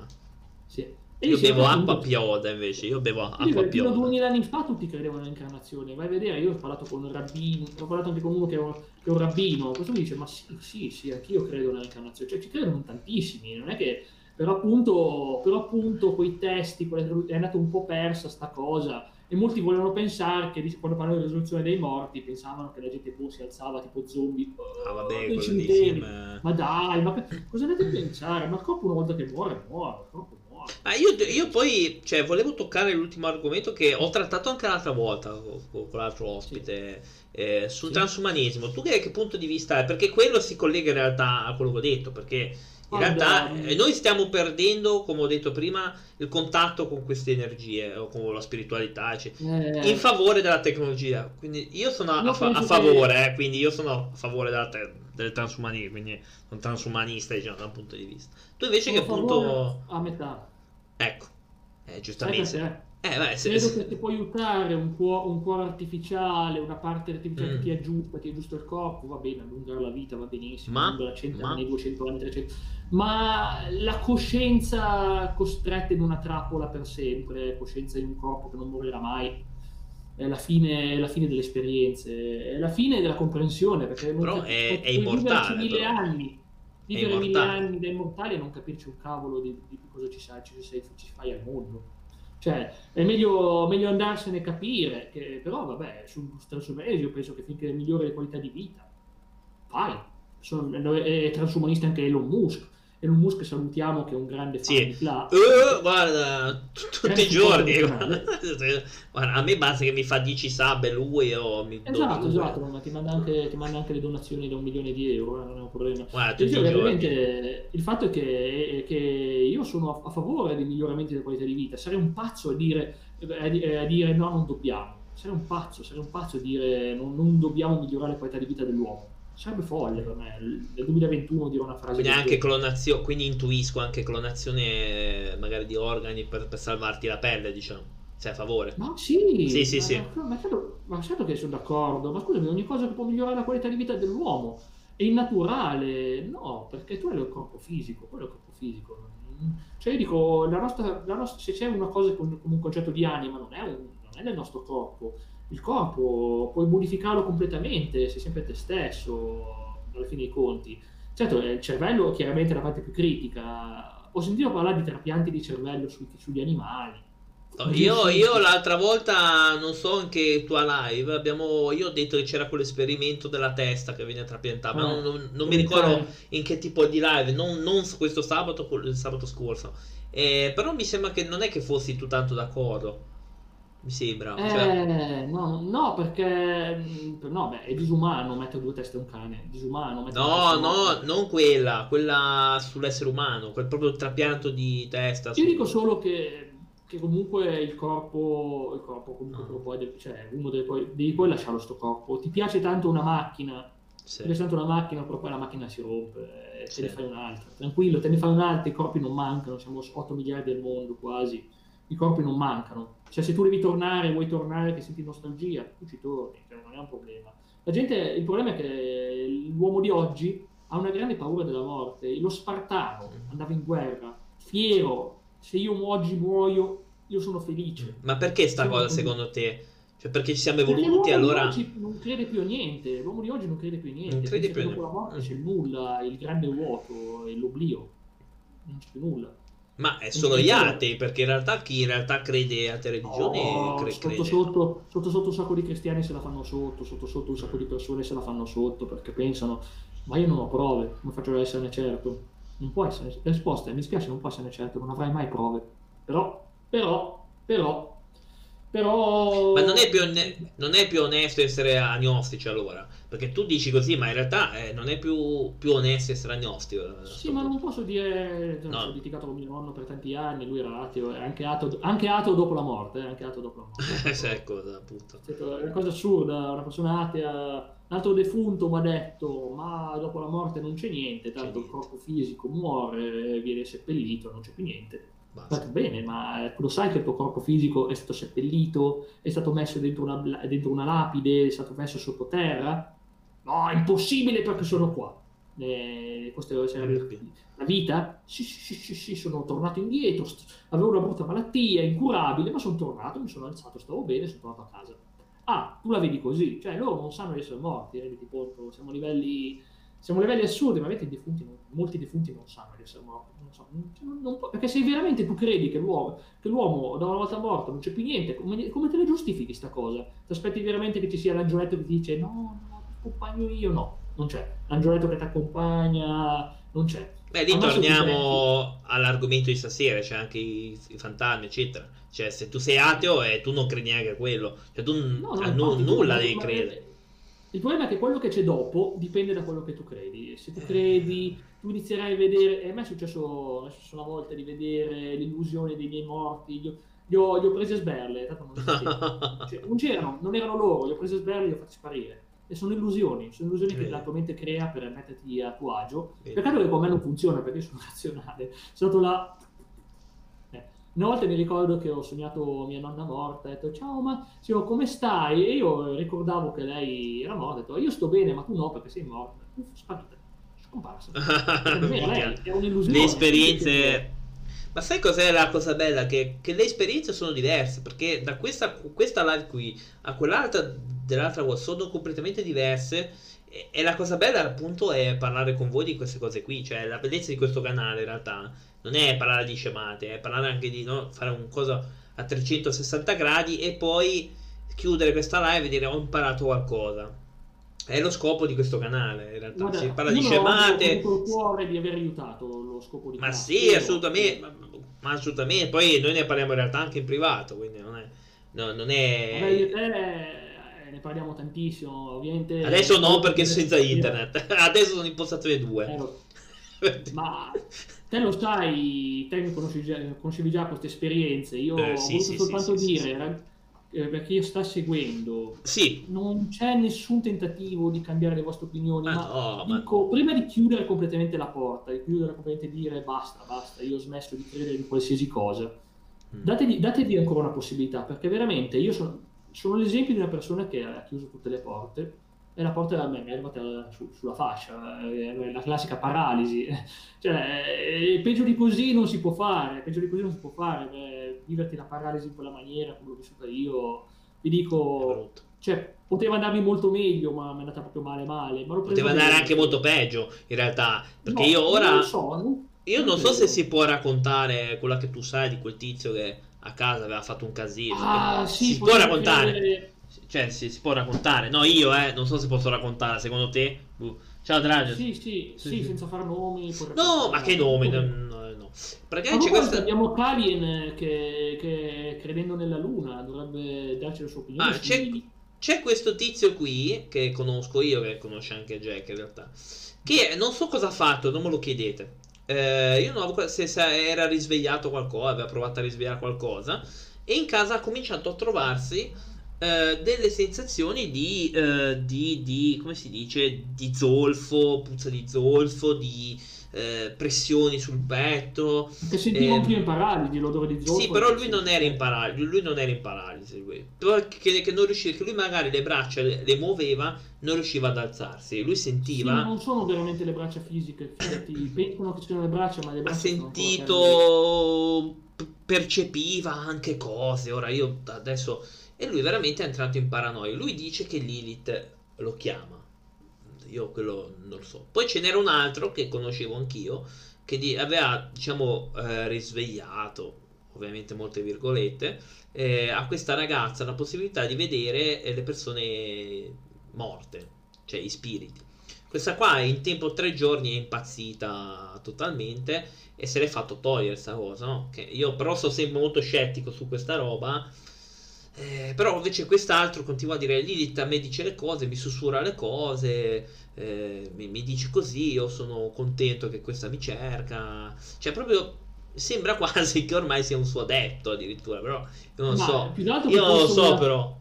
Io bevo acqua pioda invece, io bevo acqua io, pioda. Fino a 2000 anni fa tutti credevano nell'incarnazione, vai a vedere, io ho parlato con un rabbino, ho parlato anche con uno che è un, che è un rabbino, questo mi dice, ma sì, sì, sì, anch'io credo nell'incarnazione, cioè ci credono tantissimi, non è che, però appunto, però appunto quei testi, è andata un po' persa sta cosa, e molti volevano pensare che quando parlavano di risoluzione dei morti pensavano che la gente poi si alzava tipo zombie. Ah vabbè quello ma... ma dai ma cosa andate a pensare? Ma il corpo una volta che muore muore il corpo ma io, io, poi, cioè, volevo toccare l'ultimo argomento che ho trattato anche l'altra volta con, con l'altro ospite sì. eh, sul sì. transumanismo. Tu che, che punto di vista hai? Perché quello si collega in realtà a quello che ho detto, perché in realtà eh, noi stiamo perdendo, come ho detto prima, il contatto con queste energie o con la spiritualità, eccetera, eh. in favore della tecnologia. Quindi io sono a, fa- a favore, eh, quindi io sono a favore della te- del transumanismo, quindi un transumanista, diciamo, da un punto di vista. Tu invece sono che punto... A metà. Ecco, eh, giustamente. Eh, beh, se, Credo se... che ti può aiutare un, cuore, un cuore artificiale, una parte artificiale mm. che ti aggiusta, ti aggiusta il corpo, va bene, allungare la vita va benissimo, ma, allungare 100 ma... anni, 200 anni, 300 ma la coscienza costretta in una trappola per sempre, coscienza in un corpo che non morirà mai, è la fine, è la fine delle esperienze, è la fine della comprensione, perché però è, è immortale. mille però. anni vivere mille anni da immortali e non capirci un cavolo di, di cosa ci, sai, ci, sei, ci fai al mondo. Cioè, è meglio, meglio andarsene a capire, che, però vabbè, sul transumanesimo io penso che finché migliore le qualità di vita, vai. Sono, è transumanista anche Elon Musk. Elon Musk salutiamo che è un grande fan Sì. di Fla. Uh, guarda, tutti i giorni. Guarda, a me basta che mi fa 10 sub lui o mi do Esatto, due. esatto, ma ti manda, anche, ti manda anche le donazioni da un milione di euro, eh, non è un problema. Guarda, Ti tutti dico i che giorni. ovviamente il fatto è che, è che io sono a, favore dei miglioramenti della qualità di vita, sarei un pazzo a dire, a di- a dire no, non dobbiamo, sarei un pazzo, sarei un pazzo a dire non, non dobbiamo migliorare la qualità di vita dell'uomo. Sarebbe folle per me, nel 2021 dire una frase Quindi anche clonazione, quindi intuisco anche clonazione magari di organi per, per salvarti la pelle, diciamo. Sei a favore? Ma sì, Sì, sì, ma, sì. Ma, ma certo, ma certo che sono d'accordo, ma scusami, ogni cosa che può migliorare la qualità di vita dell'uomo è innaturale, no, perché tu hai il corpo fisico, quello è il corpo fisico. Cioè io dico, la nostra, la nostra- se c'è una cosa con, come un concetto di anima, non è, un- non è nel nostro corpo. Il corpo puoi modificarlo completamente, sei sempre te stesso, alla fine dei conti. Certo, eh, il cervello chiaramente è la parte più critica. Ho sentito parlare di trapianti di cervello sui- sugli animali. No, Io, io l'altra volta, non so anche tua live, abbiamo, io ho detto che c'era quell'esperimento della testa che viene trapiantata, ma Eh, non, non- non mi ricordo fai? in che tipo di live, non, non questo sabato, il sabato scorso. Eh, però mi sembra che non è che fossi tu tanto d'accordo. Mi sembra. cioè- Eh, no, no, perché mh, no, beh, è disumano mettere due teste a un cane. Disumano No, no, non quella, quella sull'essere umano, quel proprio trapianto di testa. Io dico solo che, che comunque il corpo, il corpo comunque Ah. puoi, cioè uno deve poi, devi poi lasciarlo sto corpo. Ti piace tanto una macchina, Sì. ti piace tanto una macchina, però poi la macchina si rompe e Sì. te ne fai un'altra. Tranquillo, te ne fai un'altra, i corpi non mancano, siamo 8 miliardi al mondo quasi. I corpi non mancano. Cioè, se tu devi tornare, vuoi tornare che senti nostalgia, tu ci torni, cioè, non è un problema. La gente, il problema è che l'uomo di oggi ha una grande paura della morte. Lo spartano andava in guerra, fiero, se io oggi muoio, io sono felice. Ma perché sta cosa secondo te? Cioè, perché ci siamo evoluti allora... non crede più a niente, l'uomo di oggi non crede più a niente. Non crede più a che dopo la niente. morte c'è nulla, il grande vuoto, l'oblio. Non c'è più nulla. Ma è solo gli atei, perché in realtà chi in realtà crede a te religioni No, cre- sotto, sotto, sotto sotto un sacco di cristiani se la fanno sotto, sotto sotto un sacco di persone se la fanno sotto perché pensano, ma io non ho prove, come faccio ad esserne certo? Non può essere, risposta mi spiace, non può esserne certo, non avrai mai prove. Però, però, però, però... Ma non è, più onne- non è più onesto essere agnostici allora? Perché tu dici così, ma in realtà eh, non è più, più onesto essere agnostico. Sì, ma punto. non posso dire, cioè, No. ho litigato con mio nonno per tanti anni, lui era ateo, anche ateo, anche ateo dopo la morte, eh, anche ateo dopo la morte. Sì, ecco, appunto. È una cosa assurda, una persona atea, un altro defunto mi ha detto, ma dopo la morte non c'è niente, tanto il niente. corpo fisico muore, viene seppellito, non c'è più niente. Basta. Va bene, ma eh, lo sai che il tuo corpo fisico è stato seppellito, è stato messo dentro una, dentro una lapide, è stato messo sottoterra? No, è impossibile perché sono qua. Eh, questo è Non capito. la vita? Sì, sì, sì, sì, sì, sono tornato indietro, avevo una brutta malattia, incurabile, ma sono tornato, mi sono alzato, stavo bene, sono tornato a casa. Ah, tu la vedi così, cioè loro non sanno di essere morti, renditi conto, siamo a livelli, siamo a livelli assurdi, ma avete i defunti, non- molti defunti non sanno di essere morti, non so, non- cioè, non- perché se veramente tu credi che l'uomo, che l'uomo da una volta morto non c'è più niente, come, come te le giustifichi sta cosa? Ti aspetti veramente che ci sia l'angioletto che ti dice no, no, ti accompagno io? No, non c'è. L'angioletto che ti accompagna, non c'è. Beh, lì torniamo all'argomento di stasera, c'è anche i, i fantasmi, eccetera. Cioè, se tu sei ateo e tu non credi neanche a quello, cioè tu n- No, no, a nu- infatti, nulla devi credere. Il problema è che quello che c'è dopo dipende da quello che tu credi. Se Eh. tu credi, tu inizierai a vedere. E a me è successo, è successo una volta di vedere l'illusione dei miei morti. Li ho, li ho, li ho presi a sberle, tanto non. Cioè, non c'erano, non erano loro, li ho presi a sberle e li ho fatti sparire. E sono illusioni, sono illusioni che Vedi. la tua mente crea per metterti a tuo agio. Vedi. Peccato che con me non funziona perché io sono razionale. Sono stato là. Una volta mi ricordo che ho sognato mia nonna morta, ho detto ciao ma signor, come stai? E io ricordavo che lei era morta, ho detto io sto bene ma tu no perché sei morta. Sparita, scomparsa. Era un'illusione. le esperienze ma sai cos'è la cosa bella che, che le esperienze sono diverse perché da questa, questa live qui a quell'altra dell'altra volta sono completamente diverse e, e la cosa bella appunto è parlare con voi di queste cose qui cioè la bellezza di questo canale in realtà non è parlare di scemate è parlare anche di no, fare un cosa a 360 gradi e poi chiudere questa live e dire ho imparato qualcosa è lo scopo di questo canale, in realtà. Guarda, si parla di scemate. Ho il cuore di aver aiutato lo scopo di Ma Craft. sì, assolutamente. Ma, ma assolutamente. Poi noi ne parliamo in realtà anche in privato, quindi non è. no, non Vabbè, io è... te eh, ne parliamo tantissimo, ovviamente. Adesso no, perché senza internet. Adesso sono in postazione Eh, 2. lo- ma te lo sai, te conosci già, conoscevi già queste esperienze. Io Eh, ho sì, voluto sì, soltanto sì, dire, eh, per chi sta seguendo, Sì, non c'è nessun tentativo di cambiare le vostre opinioni, ma ma no, ma dico, prima di chiudere completamente la porta, di chiudere completamente e dire basta, basta, io ho smesso di credere in qualsiasi cosa, Mm. dategli, dategli ancora una possibilità, perché veramente io sono, sono l'esempio di una persona che ha chiuso tutte le porte e la porta mi è arrivata su- sulla fascia, eh, la classica paralisi. Cioè, eh, peggio di così non si può fare, peggio di così non si può fare, eh, viverti la paralisi in quella maniera come l'ho vissuta io, vi dico, cioè, poteva andarmi molto meglio, ma mi è andata proprio male male. Poteva andare bene. anche molto peggio, in realtà. Perché No, io ora. Non so, non- Io non so se si può raccontare quella che tu sai di quel tizio che a casa aveva fatto un casino. Ah, sì, si può raccontare. credere- Cioè, si, si può raccontare. No, io, eh, non so se posso raccontare. Secondo te? Uh. Ciao, Dragio. Sì, sì, Sì, sì, senza far nomi. No, ma che nome? No, no, no. Praticamente questa... abbiamo Kalien che, che, credendo nella luna dovrebbe darci le sue opinioni. Ah, c'è, c'è questo tizio qui, che conosco io, che conosce anche Jack in realtà, che non so cosa ha fatto, non me lo chiedete. Eh, io non avevo se, se era risvegliato qualcosa, aveva provato a risvegliare qualcosa, e in casa ha cominciato a trovarsi eh, delle sensazioni di, eh, di, di, come si dice, di zolfo, puzza di zolfo, di eh, pressioni sul petto. Che sentiva ehm, io in paralisi l'odore di zolfo. Sì, però lui non era in paralisi, lui non era in paralisi, lui. Però che, che non riusciva, che lui magari le braccia le, le muoveva, non riusciva ad alzarsi. Lui Sì, sentiva, ma non sono veramente le braccia fisiche, fidati, pensano che siano le braccia, ma le ha braccia cariche. sentito, percepiva anche cose. Ora io adesso... E lui veramente è entrato in paranoia. Lui dice che Lilith lo chiama. Io quello non lo so. Poi ce n'era un altro che conoscevo anch'io, che di- aveva, diciamo, eh, risvegliato, ovviamente molte virgolette, eh, a questa ragazza la possibilità di vedere eh, le persone morte, cioè i spiriti. Questa qua in tempo tre giorni è impazzita totalmente e se l'è fatto togliere sta cosa, no? Che io però sono sempre molto scettico su questa roba. Eh, però invece quest'altro continua a dire Lilith a me dice le cose, mi sussurra le cose, eh, mi, mi dice così, io sono contento che questa mi cerca. Cioè proprio sembra quasi che ormai sia un suo adepto addirittura, però io non Ma so. Io non lo so una- però.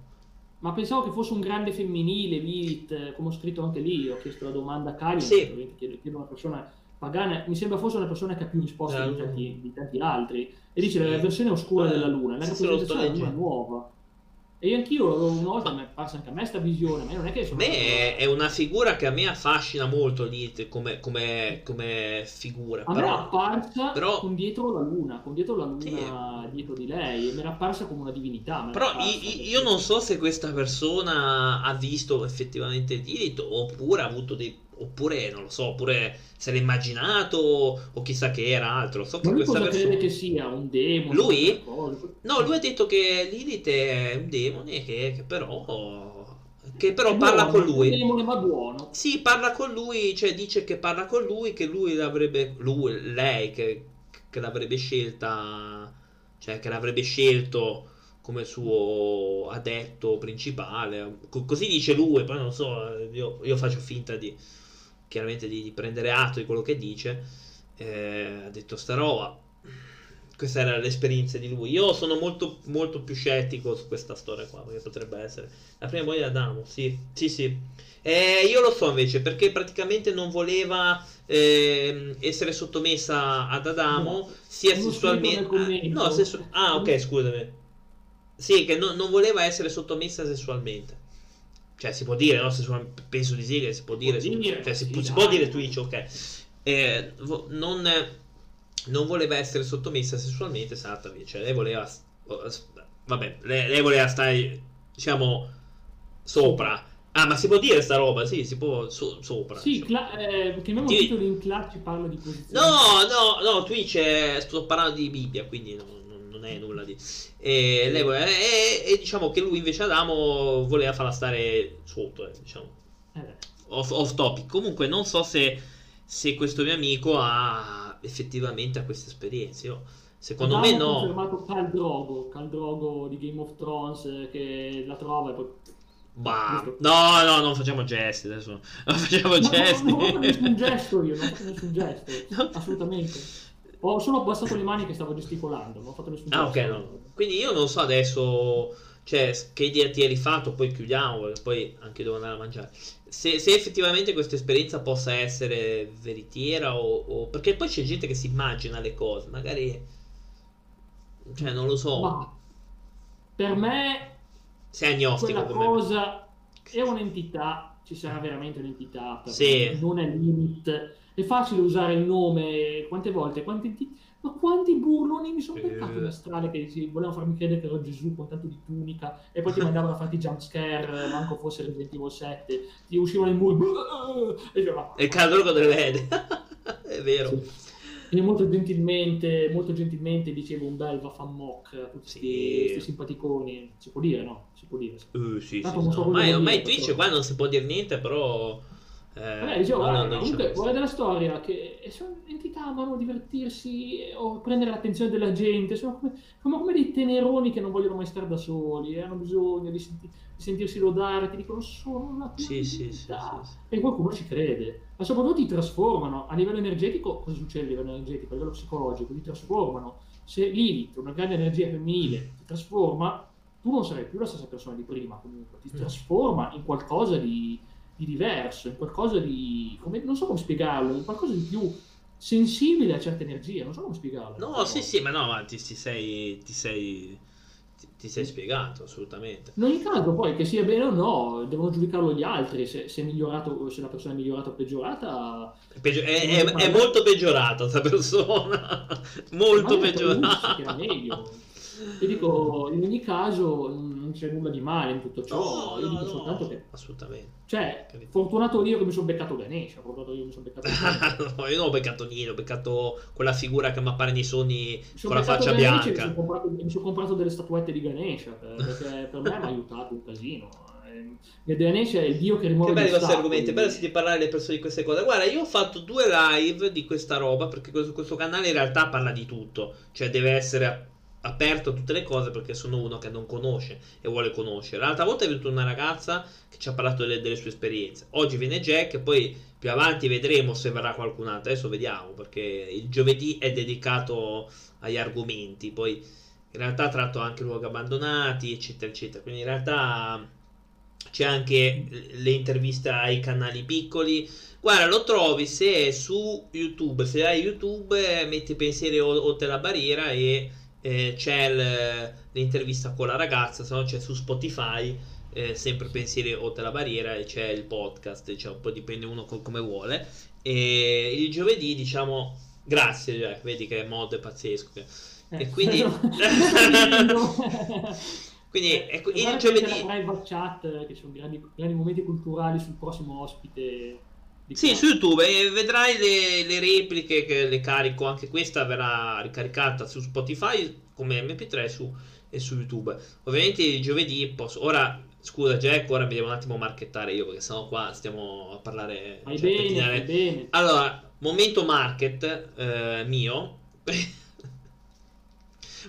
Ma pensavo che fosse un grande femminile, Lilith, eh, come ho scritto anche lì, ho chiesto la domanda a Kari, Sì. chiedo, chiedo una persona pagana, mi sembra fosse una persona che ha più risposte di Luna. tanti, di tanti altri, e dice Sì. la versione oscura Eh, della Luna, la rappresentazione della Luna nuova. E io anch'io una volta mi è parsa anche a me sta visione, ma io non è che sono... me è, una figura che a me affascina molto Lilith come, come, come figura. A me è Però, apparsa però- con dietro la luna, con dietro la luna dietro di lei, e mi era apparsa come una divinità. me era però apparsa, i- i- io non so se questa persona ha visto effettivamente Lilith oppure ha avuto dei. Oppure non lo so, oppure se l'è immaginato o chissà che era altro. So che questa cosa persona. che sia? Un demone? Lui? No, lui ha detto che Lilith è un demone che, che però. Che però È parla buono, con lui. Un demone ma buono. Sì, parla con lui, cioè dice che parla con lui, che lui l'avrebbe, lui, lei, che, che l'avrebbe scelta, cioè che l'avrebbe scelto come suo adetto principale. Co- così dice lui, poi non so, io, io faccio finta di, chiaramente di, di prendere atto di quello che dice. Eh, ha detto sta roba. Questa era l'esperienza di lui. Io sono molto, molto più scettico su questa storia qua, perché potrebbe essere la prima moglie di Adamo, sì, sì, sì. Eh, io lo so invece perché praticamente non voleva ehm, essere sottomessa ad Adamo No, sia sessualmente. Ah, no, sessu- ah, ok, scusami. Sì, che no- non voleva essere sottomessa sessualmente. Cioè, si può dire, no? Sessual- penso di sì che si può dire. su- dire, cioè, si, sì, può, si dai. può dire Twitch, ok. Eh, non, non voleva essere sottomessa sessualmente, Satavi. Cioè, lei voleva. Vabbè, lei, lei voleva stare, diciamo, sopra. Ah, ma si può dire sta roba? Sì, si può so- sopra. Sì, diciamo. cla- eh, chiamiamo Ti- in class ci parla di posizione. No, no, no, Twitch è, sto parlando di Bibbia, quindi no- non, non è nulla di... E, lei voleva- e- e diciamo che lui invece Adamo voleva farla stare sotto, eh, diciamo. Eh, off, off topic. Comunque, non so se, se questo mio amico ha effettivamente ha queste esperienze. Io, secondo me, Abbiamo no. confermato Cal Drogo, Cal Drogo di Game of Thrones eh, che la trova e poi... Bah, no, no, non facciamo gesti adesso. Non facciamo No, gesti. non ho fatto nessun gesto io, non ho fatto nessun gesto, No. assolutamente. Ho solo abbassato le mani che stavo gesticolando, non ho fatto nessun. Ah, ok, no. Quindi io non so adesso, cioè, che idea ti hai rifatto, poi chiudiamo, perché poi anche devo andare a mangiare. Se, se effettivamente questa esperienza possa essere veritiera o, o- Perché poi c'è gente che si immagina le cose, magari... Cioè, non lo so. Ma per me Sei agnostico quella come me. cosa è un'entità, ci sarà veramente un'entità, Sì. me, non è limit. È facile usare il nome, quante volte, quanti, ma quanti burloni mi sono Eh. beccato in strade che si volevano farmi credere che ero Gesù con tanto di tunica e poi ti mandavano a farti jump scare, manco fosse Resident Evil 7, ti uscivano i muri e io, ma- È il cadrogo delle vede. È vero. Sì. Quindi molto gentilmente, molto gentilmente dicevo un bel vaffanmock a tutti Sì. questi simpaticoni. Si può dire, no? Si può dire. Uh, sì, Tanto sì, so no. cosa Ormai, ormai Twitch però. qua non si può dire niente, però... Eh, Vabbè, dicevo, no, no, guarda, non comunque, diciamo- guarda della storia che sono entità amano divertirsi o prendere l'attenzione della gente, sono come, come, come dei teneroni che non vogliono mai stare da soli, eh, hanno bisogno di, senti- di sentirsi lodare, ti dicono sono una Sì, sì, sì, divinità". sì, sì. e qualcuno ci crede, ma soprattutto ti trasformano a livello energetico. Cosa succede a livello energetico? A livello psicologico, ti trasformano. Se Lilith, una grande energia femminile, ti trasforma, tu non sarai più la stessa persona di prima, comunque, ti Mm. trasforma in qualcosa di, di diverso, in qualcosa di. come- non so come spiegarlo, in qualcosa di più sensibile a certe energie, non so come spiegarlo. No, sì, sì, ma no, ma ti, ti sei... Ti sei... Ti, sei spiegato, assolutamente. In ogni caso, poi che sia bene o no, devono giudicarlo gli altri. Se, se è migliorato, se la persona è migliorata o peggiorata, È, peggio- è- è- è molto peggiorata questa persona. molto peggiorata. si era meglio. Io dico, in ogni caso non c'è nulla di male in tutto ciò. No, io no, dico no, soltanto che, assolutamente. cioè, Capito. fortunato io che mi sono beccato Ganesha, fortunato io che mi sono beccato Ganesha. no, io non ho beccato niente, ho beccato quella figura che mi appare nei sogni con la faccia Ganesha e Mi bianca. sono, comprato, mi sono comprato delle statuette di Ganesha per- perché per me mi ha aiutato un casino. Eh, Ganesha è il dio che rimuove Che vostri ostacoli. argomenti, è bello sentire parlare le persone di queste cose. Guarda, io ho fatto due live di questa roba perché questo, questo canale in realtà parla di tutto, cioè deve essere aperto a tutte le cose perché sono uno che non conosce e vuole conoscere. L'altra volta è venuta una ragazza che ci ha parlato delle, delle sue esperienze. Oggi viene Jack e poi più avanti vedremo se verrà qualcun altro. Adesso vediamo perché il giovedì è dedicato agli argomenti, poi in realtà tratto anche luoghi abbandonati, eccetera, eccetera. Quindi in realtà c'è anche le interviste ai canali piccoli. Guarda, lo trovi se su YouTube, se hai YouTube, metti pensieri oltre la barriera e eh, c'è l'intervista con la ragazza, se no c'è su Spotify, eh, sempre pensieri oltre la barriera e c'è il podcast, diciamo, poi dipende uno co- come vuole. E il giovedì, diciamo, grazie, Jack, vedi che mod è pazzesco. Eh, E quindi- Quindi Eh, ecco, il che giovedì... la private chat, eh, che sono grandi, grandi momenti culturali sul prossimo ospite. Sì, su YouTube e vedrai le, le repliche che le carico, anche questa verrà ricaricata su Spotify come MP3 su, e su YouTube. Ovviamente il giovedì posso... Ora, scusa Jack, ora mi devo un attimo marchettare io perché sennò qua stiamo a parlare... Fai cioè, bene, fai bene. Allora, momento market eh, mio.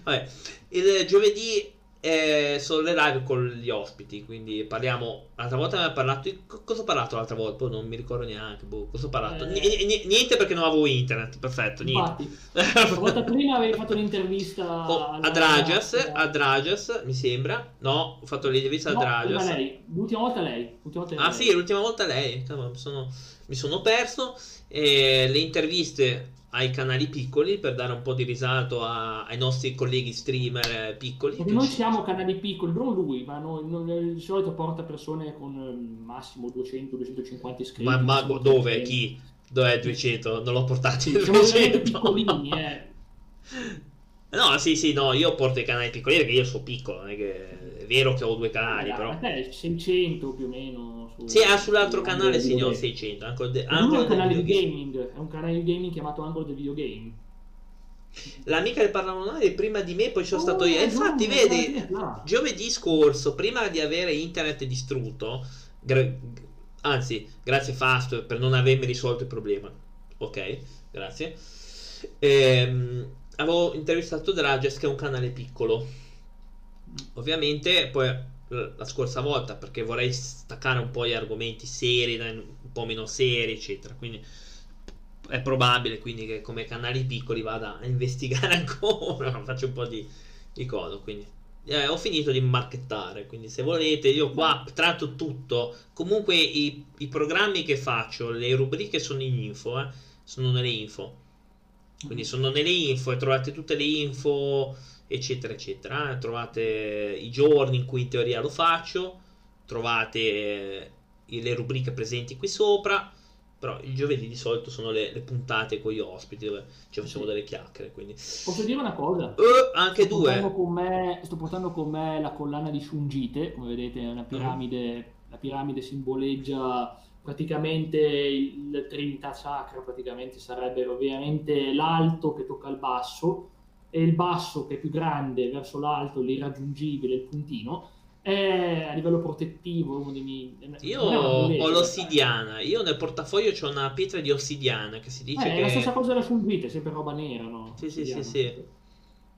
Vabbè, il giovedì eh, sono le live con gli ospiti, quindi parliamo. L'altra volta abbiamo parlato. di- co- Cosa ho parlato l'altra volta? Poi non mi ricordo neanche. boh, cosa ho parlato? Eh. Ni- niente perché non avevo internet. Perfetto, niente. La volta prima avevi fatto un'intervista Oh, a Dragias, ragazza. a Dragias, mi sembra. No, ho fatto l'intervista a No, Dragias. lei. L'ultima volta lei. L'ultima volta Ah lei. sì, l'ultima volta lei, sono, mi sono perso eh, le interviste ai canali piccoli per dare un po' di risalto a- ai nostri colleghi streamer eh, piccoli. Perché noi siamo canali piccoli, non lui, ma noi, noi- di solito porta persone con eh, massimo 200-250 iscritti. Ma, ma dove? 300. Chi? Dov'è 200? Non l'ho portati Siamo veramente 200. piccolini, eh. No, sì, sì, no, io porto i canali piccoli perché io sono piccolo, non è che è vero che ho due canali, Eh, però. te 600 più o meno. Sì, ah, sull'altro su canale Videogame. 600, anche de- Angolo è un del canale di videogame. gaming, è un canale di gaming chiamato Angolo del Videogame. L'amica parlavano noi prima di me, poi sono Oh, stato io. Infatti, no, vedi, no. giovedì scorso, prima di avere internet distrutto, gra- Anzi, grazie Fast per non avermi risolto il problema. Ok, grazie. Ehm, avevo intervistato Drages che è un canale piccolo. Ovviamente poi la scorsa volta perché vorrei staccare un po' gli argomenti seri, un po' meno seri, eccetera. Quindi è probabile quindi che come canali piccoli vada a investigare ancora, faccio un po' di, di codo, quindi. Eh, ho finito di marchettare, quindi se volete io qua tratto tutto, comunque i, i programmi che faccio, le rubriche sono in info, eh, sono nelle info, quindi sono nelle info e trovate tutte le info eccetera eccetera, eh. trovate i giorni in cui in teoria lo faccio, trovate eh, le rubriche presenti qui sopra, però il giovedì di solito sono le, le puntate con gli ospiti dove ci facciamo delle chiacchiere. Quindi. Posso dire una cosa? Uh, anche sto due. Portando me, sto portando con me la collana di Shungite, come vedete è una piramide, uh-huh. la piramide simboleggia praticamente il Trinità Sacra, praticamente sarebbe ovviamente l'alto che tocca il basso e il basso che è più grande verso l'alto, l'irraggiungibile, il puntino è a livello protettivo uno dei miei io ho l'ossidiana io nel portafoglio ho una pietra di ossidiana che si dice eh, che è la stessa cosa della sulvite è sempre roba nera no? sì sì sì, sì.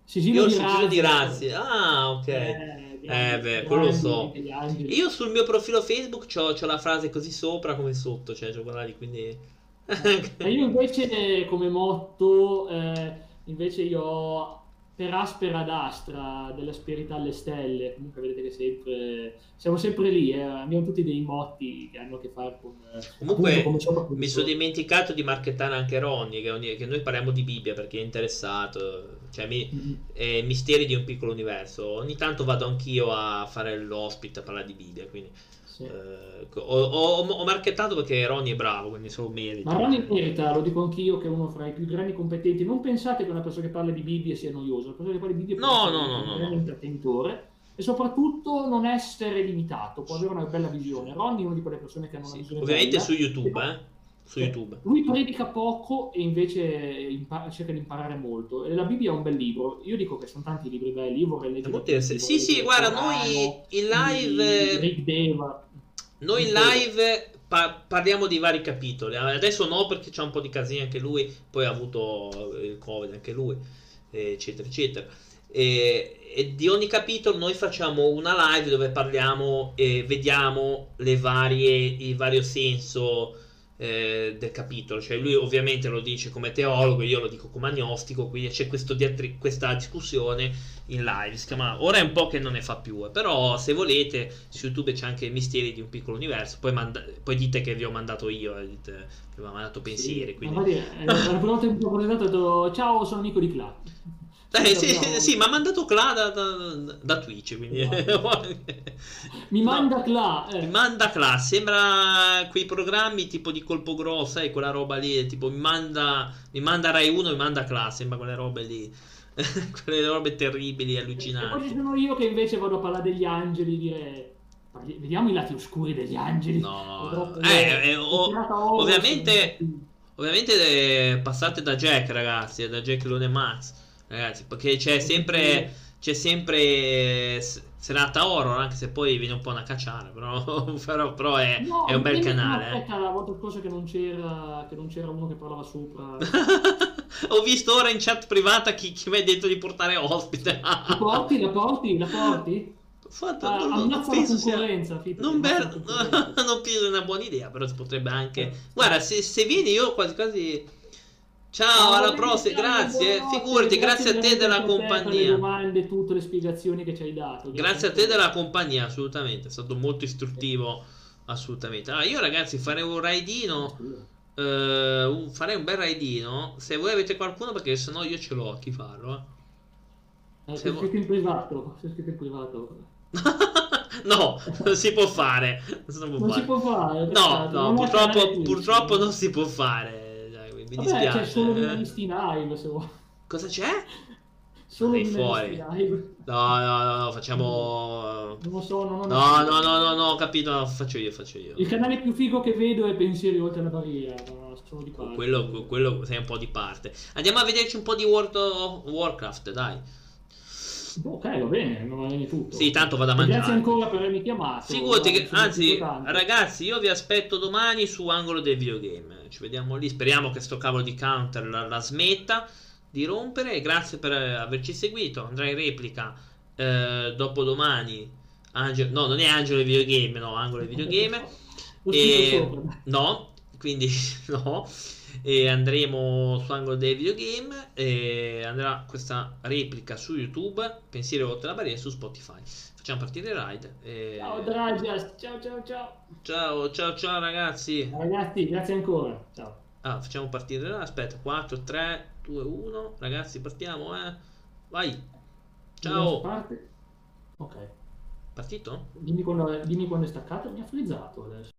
Sigillo io di sigillo di razzi. Ah ok. Eh, eh beh quello lo so. io sul mio profilo facebook ho la frase così sopra come sotto cioè c'ho quella lì quindi eh, io invece come motto eh, invece io ho per aspera d'astra, dell'asperità alle stelle, comunque vedete che sempre, siamo sempre lì, eh? abbiamo tutti dei motti che hanno a che fare con... Eh, comunque appunto, mi sono dimenticato di marchettare anche Ronnie, che, che, noi parliamo di Bibbia perché è interessato, cioè mi, mm-hmm. eh, misteri di un piccolo universo, ogni tanto vado anch'io a fare l'ospite a parlare di Bibbia, quindi... Sì. Eh, ho, ho, ho, marchettato perché Ronnie è bravo, quindi solo merita. Ma Ronnie merita, lo dico anch'io, che è uno fra i più grandi competenti. Non pensate che una persona che parla di Bibbia sia noiosa, una persona che parla di Bibbia no, no, no, no, un intrattenitore e soprattutto non essere limitato, può avere una bella visione. Ronnie è una di quelle persone che hanno una visione Ovviamente bella, su YouTube, eh? Su YouTube. Lui predica poco e invece impara, cerca di imparare molto. E la Bibbia è un bel libro. Io dico che sono tanti libri belli. Io vorrei leggere. Sì, sì, guarda, noi in live. Rick Deva. Noi in live pa- parliamo di vari capitoli. Adesso no, perché c'è un po' di casini anche lui. Poi ha avuto il Covid anche lui, eccetera, eccetera. E, e, di ogni capitolo noi facciamo una live dove parliamo e vediamo le varie, il vario senso eh, del capitolo. Cioè, lui ovviamente lo dice come teologo, io lo dico come agnostico, quindi c'è diatri- questa discussione in live. Si chiama Ora è un po' che non ne fa più, eh. però se volete su YouTube c'è anche Misteri di un piccolo universo. Poi, manda- poi dite che vi ho mandato io, eh, dite vi ho mandato pensieri. Sì, quindi... Dire, eh, presentato ho detto ciao, sono amico di Clark. Eh, sì, sì, ma ha mandato Cla da, da, da Twitch. Quindi... mi manda Cla. Eh. Mi manda Cla. Sembra quei programmi tipo di colpo grosso, sai, quella roba lì. Tipo, mi manda, mi manda Rai 1, mi manda Cla. Sembra quelle robe lì. quelle robe terribili, allucinanti. E poi sono io che invece vado a parlare degli angeli, dire. Vediamo i lati oscuri degli angeli. No, eh, eh, o, ovviamente, ovviamente eh, passate da Jack, ragazzi, da Jack Lone Max ragazzi, perché c'è sempre, c'è sempre serata horror, anche se poi viene un po' una cacciara, però, però, però è, no, è, un bel canale. Aspetta, la volta scorsa che non c'era, che non c'era uno che parlava sopra. Ho visto ora in chat privata chi, chi mi ha detto di portare ospite. la porti, la porti, la porti? Fatto, ah, non, non penso sia non, ber... non penso sia una buona idea però si potrebbe anche guarda se, se vieni io quasi quasi Ciao, alla prossima, grazie. Figurati, grazie, a te della compagnia. Le domande, tutte le spiegazioni che ci hai dato. Grazie, a te della compagnia, assolutamente. È stato molto istruttivo, assolutamente. Allora, io ragazzi farei un raidino. Uh, farei un bel raidino. Se voi avete qualcuno, perché se no io ce l'ho a chi farlo. Eh. Eh, sei scritto in privato. Scritto in privato. no, non si può fare. Non, si può, non fare. Si può fare. No, no, purtroppo, purtroppo non si può fare mi Vabbè, dispiace. c'è solo Villanisty Live se vuoi. Cosa c'è? Solo in fuori. Live. No, no, no, no, facciamo. Non lo so, no, no, no, no, no, no, no, ho capito, no, faccio io, faccio io. Il canale più figo che vedo è Pensieri oltre la barriera. Sono di parte. Quello, quello sei un po' di parte. Andiamo a vederci un po' di World of Warcraft, dai. Ok, va bene, va bene tutto. Sì, tanto vado a mangiare. Grazie ancora per avermi chiamato. Figurati che, anzi, ragazzi, io vi aspetto domani su Angolo del Videogame. Ci vediamo lì. Speriamo che sto cavolo di counter la, la smetta di rompere. Grazie per averci seguito. Andrei in replica eh, dopodomani. Angelo, no, non è Angelo del Videogame, no, Angolo del Videogame. E-. No, quindi no. E andremo su Angolo del Videogame. E andrà questa replica su YouTube. Pensiero oltre la barriera su Spotify. Facciamo partire il ride. E... Ciao Dragias, ciao ciao ciao. Ciao, ciao, ciao ragazzi. Ragazzi, grazie ancora. Ciao. Ah, facciamo partire là. Aspetta, 4, 3, 2, 1. Ragazzi, partiamo, eh. Vai. Ciao. Parte. Ok. Partito? Dimmi quando, dimmi quando è staccato, mi ha frizzato adesso.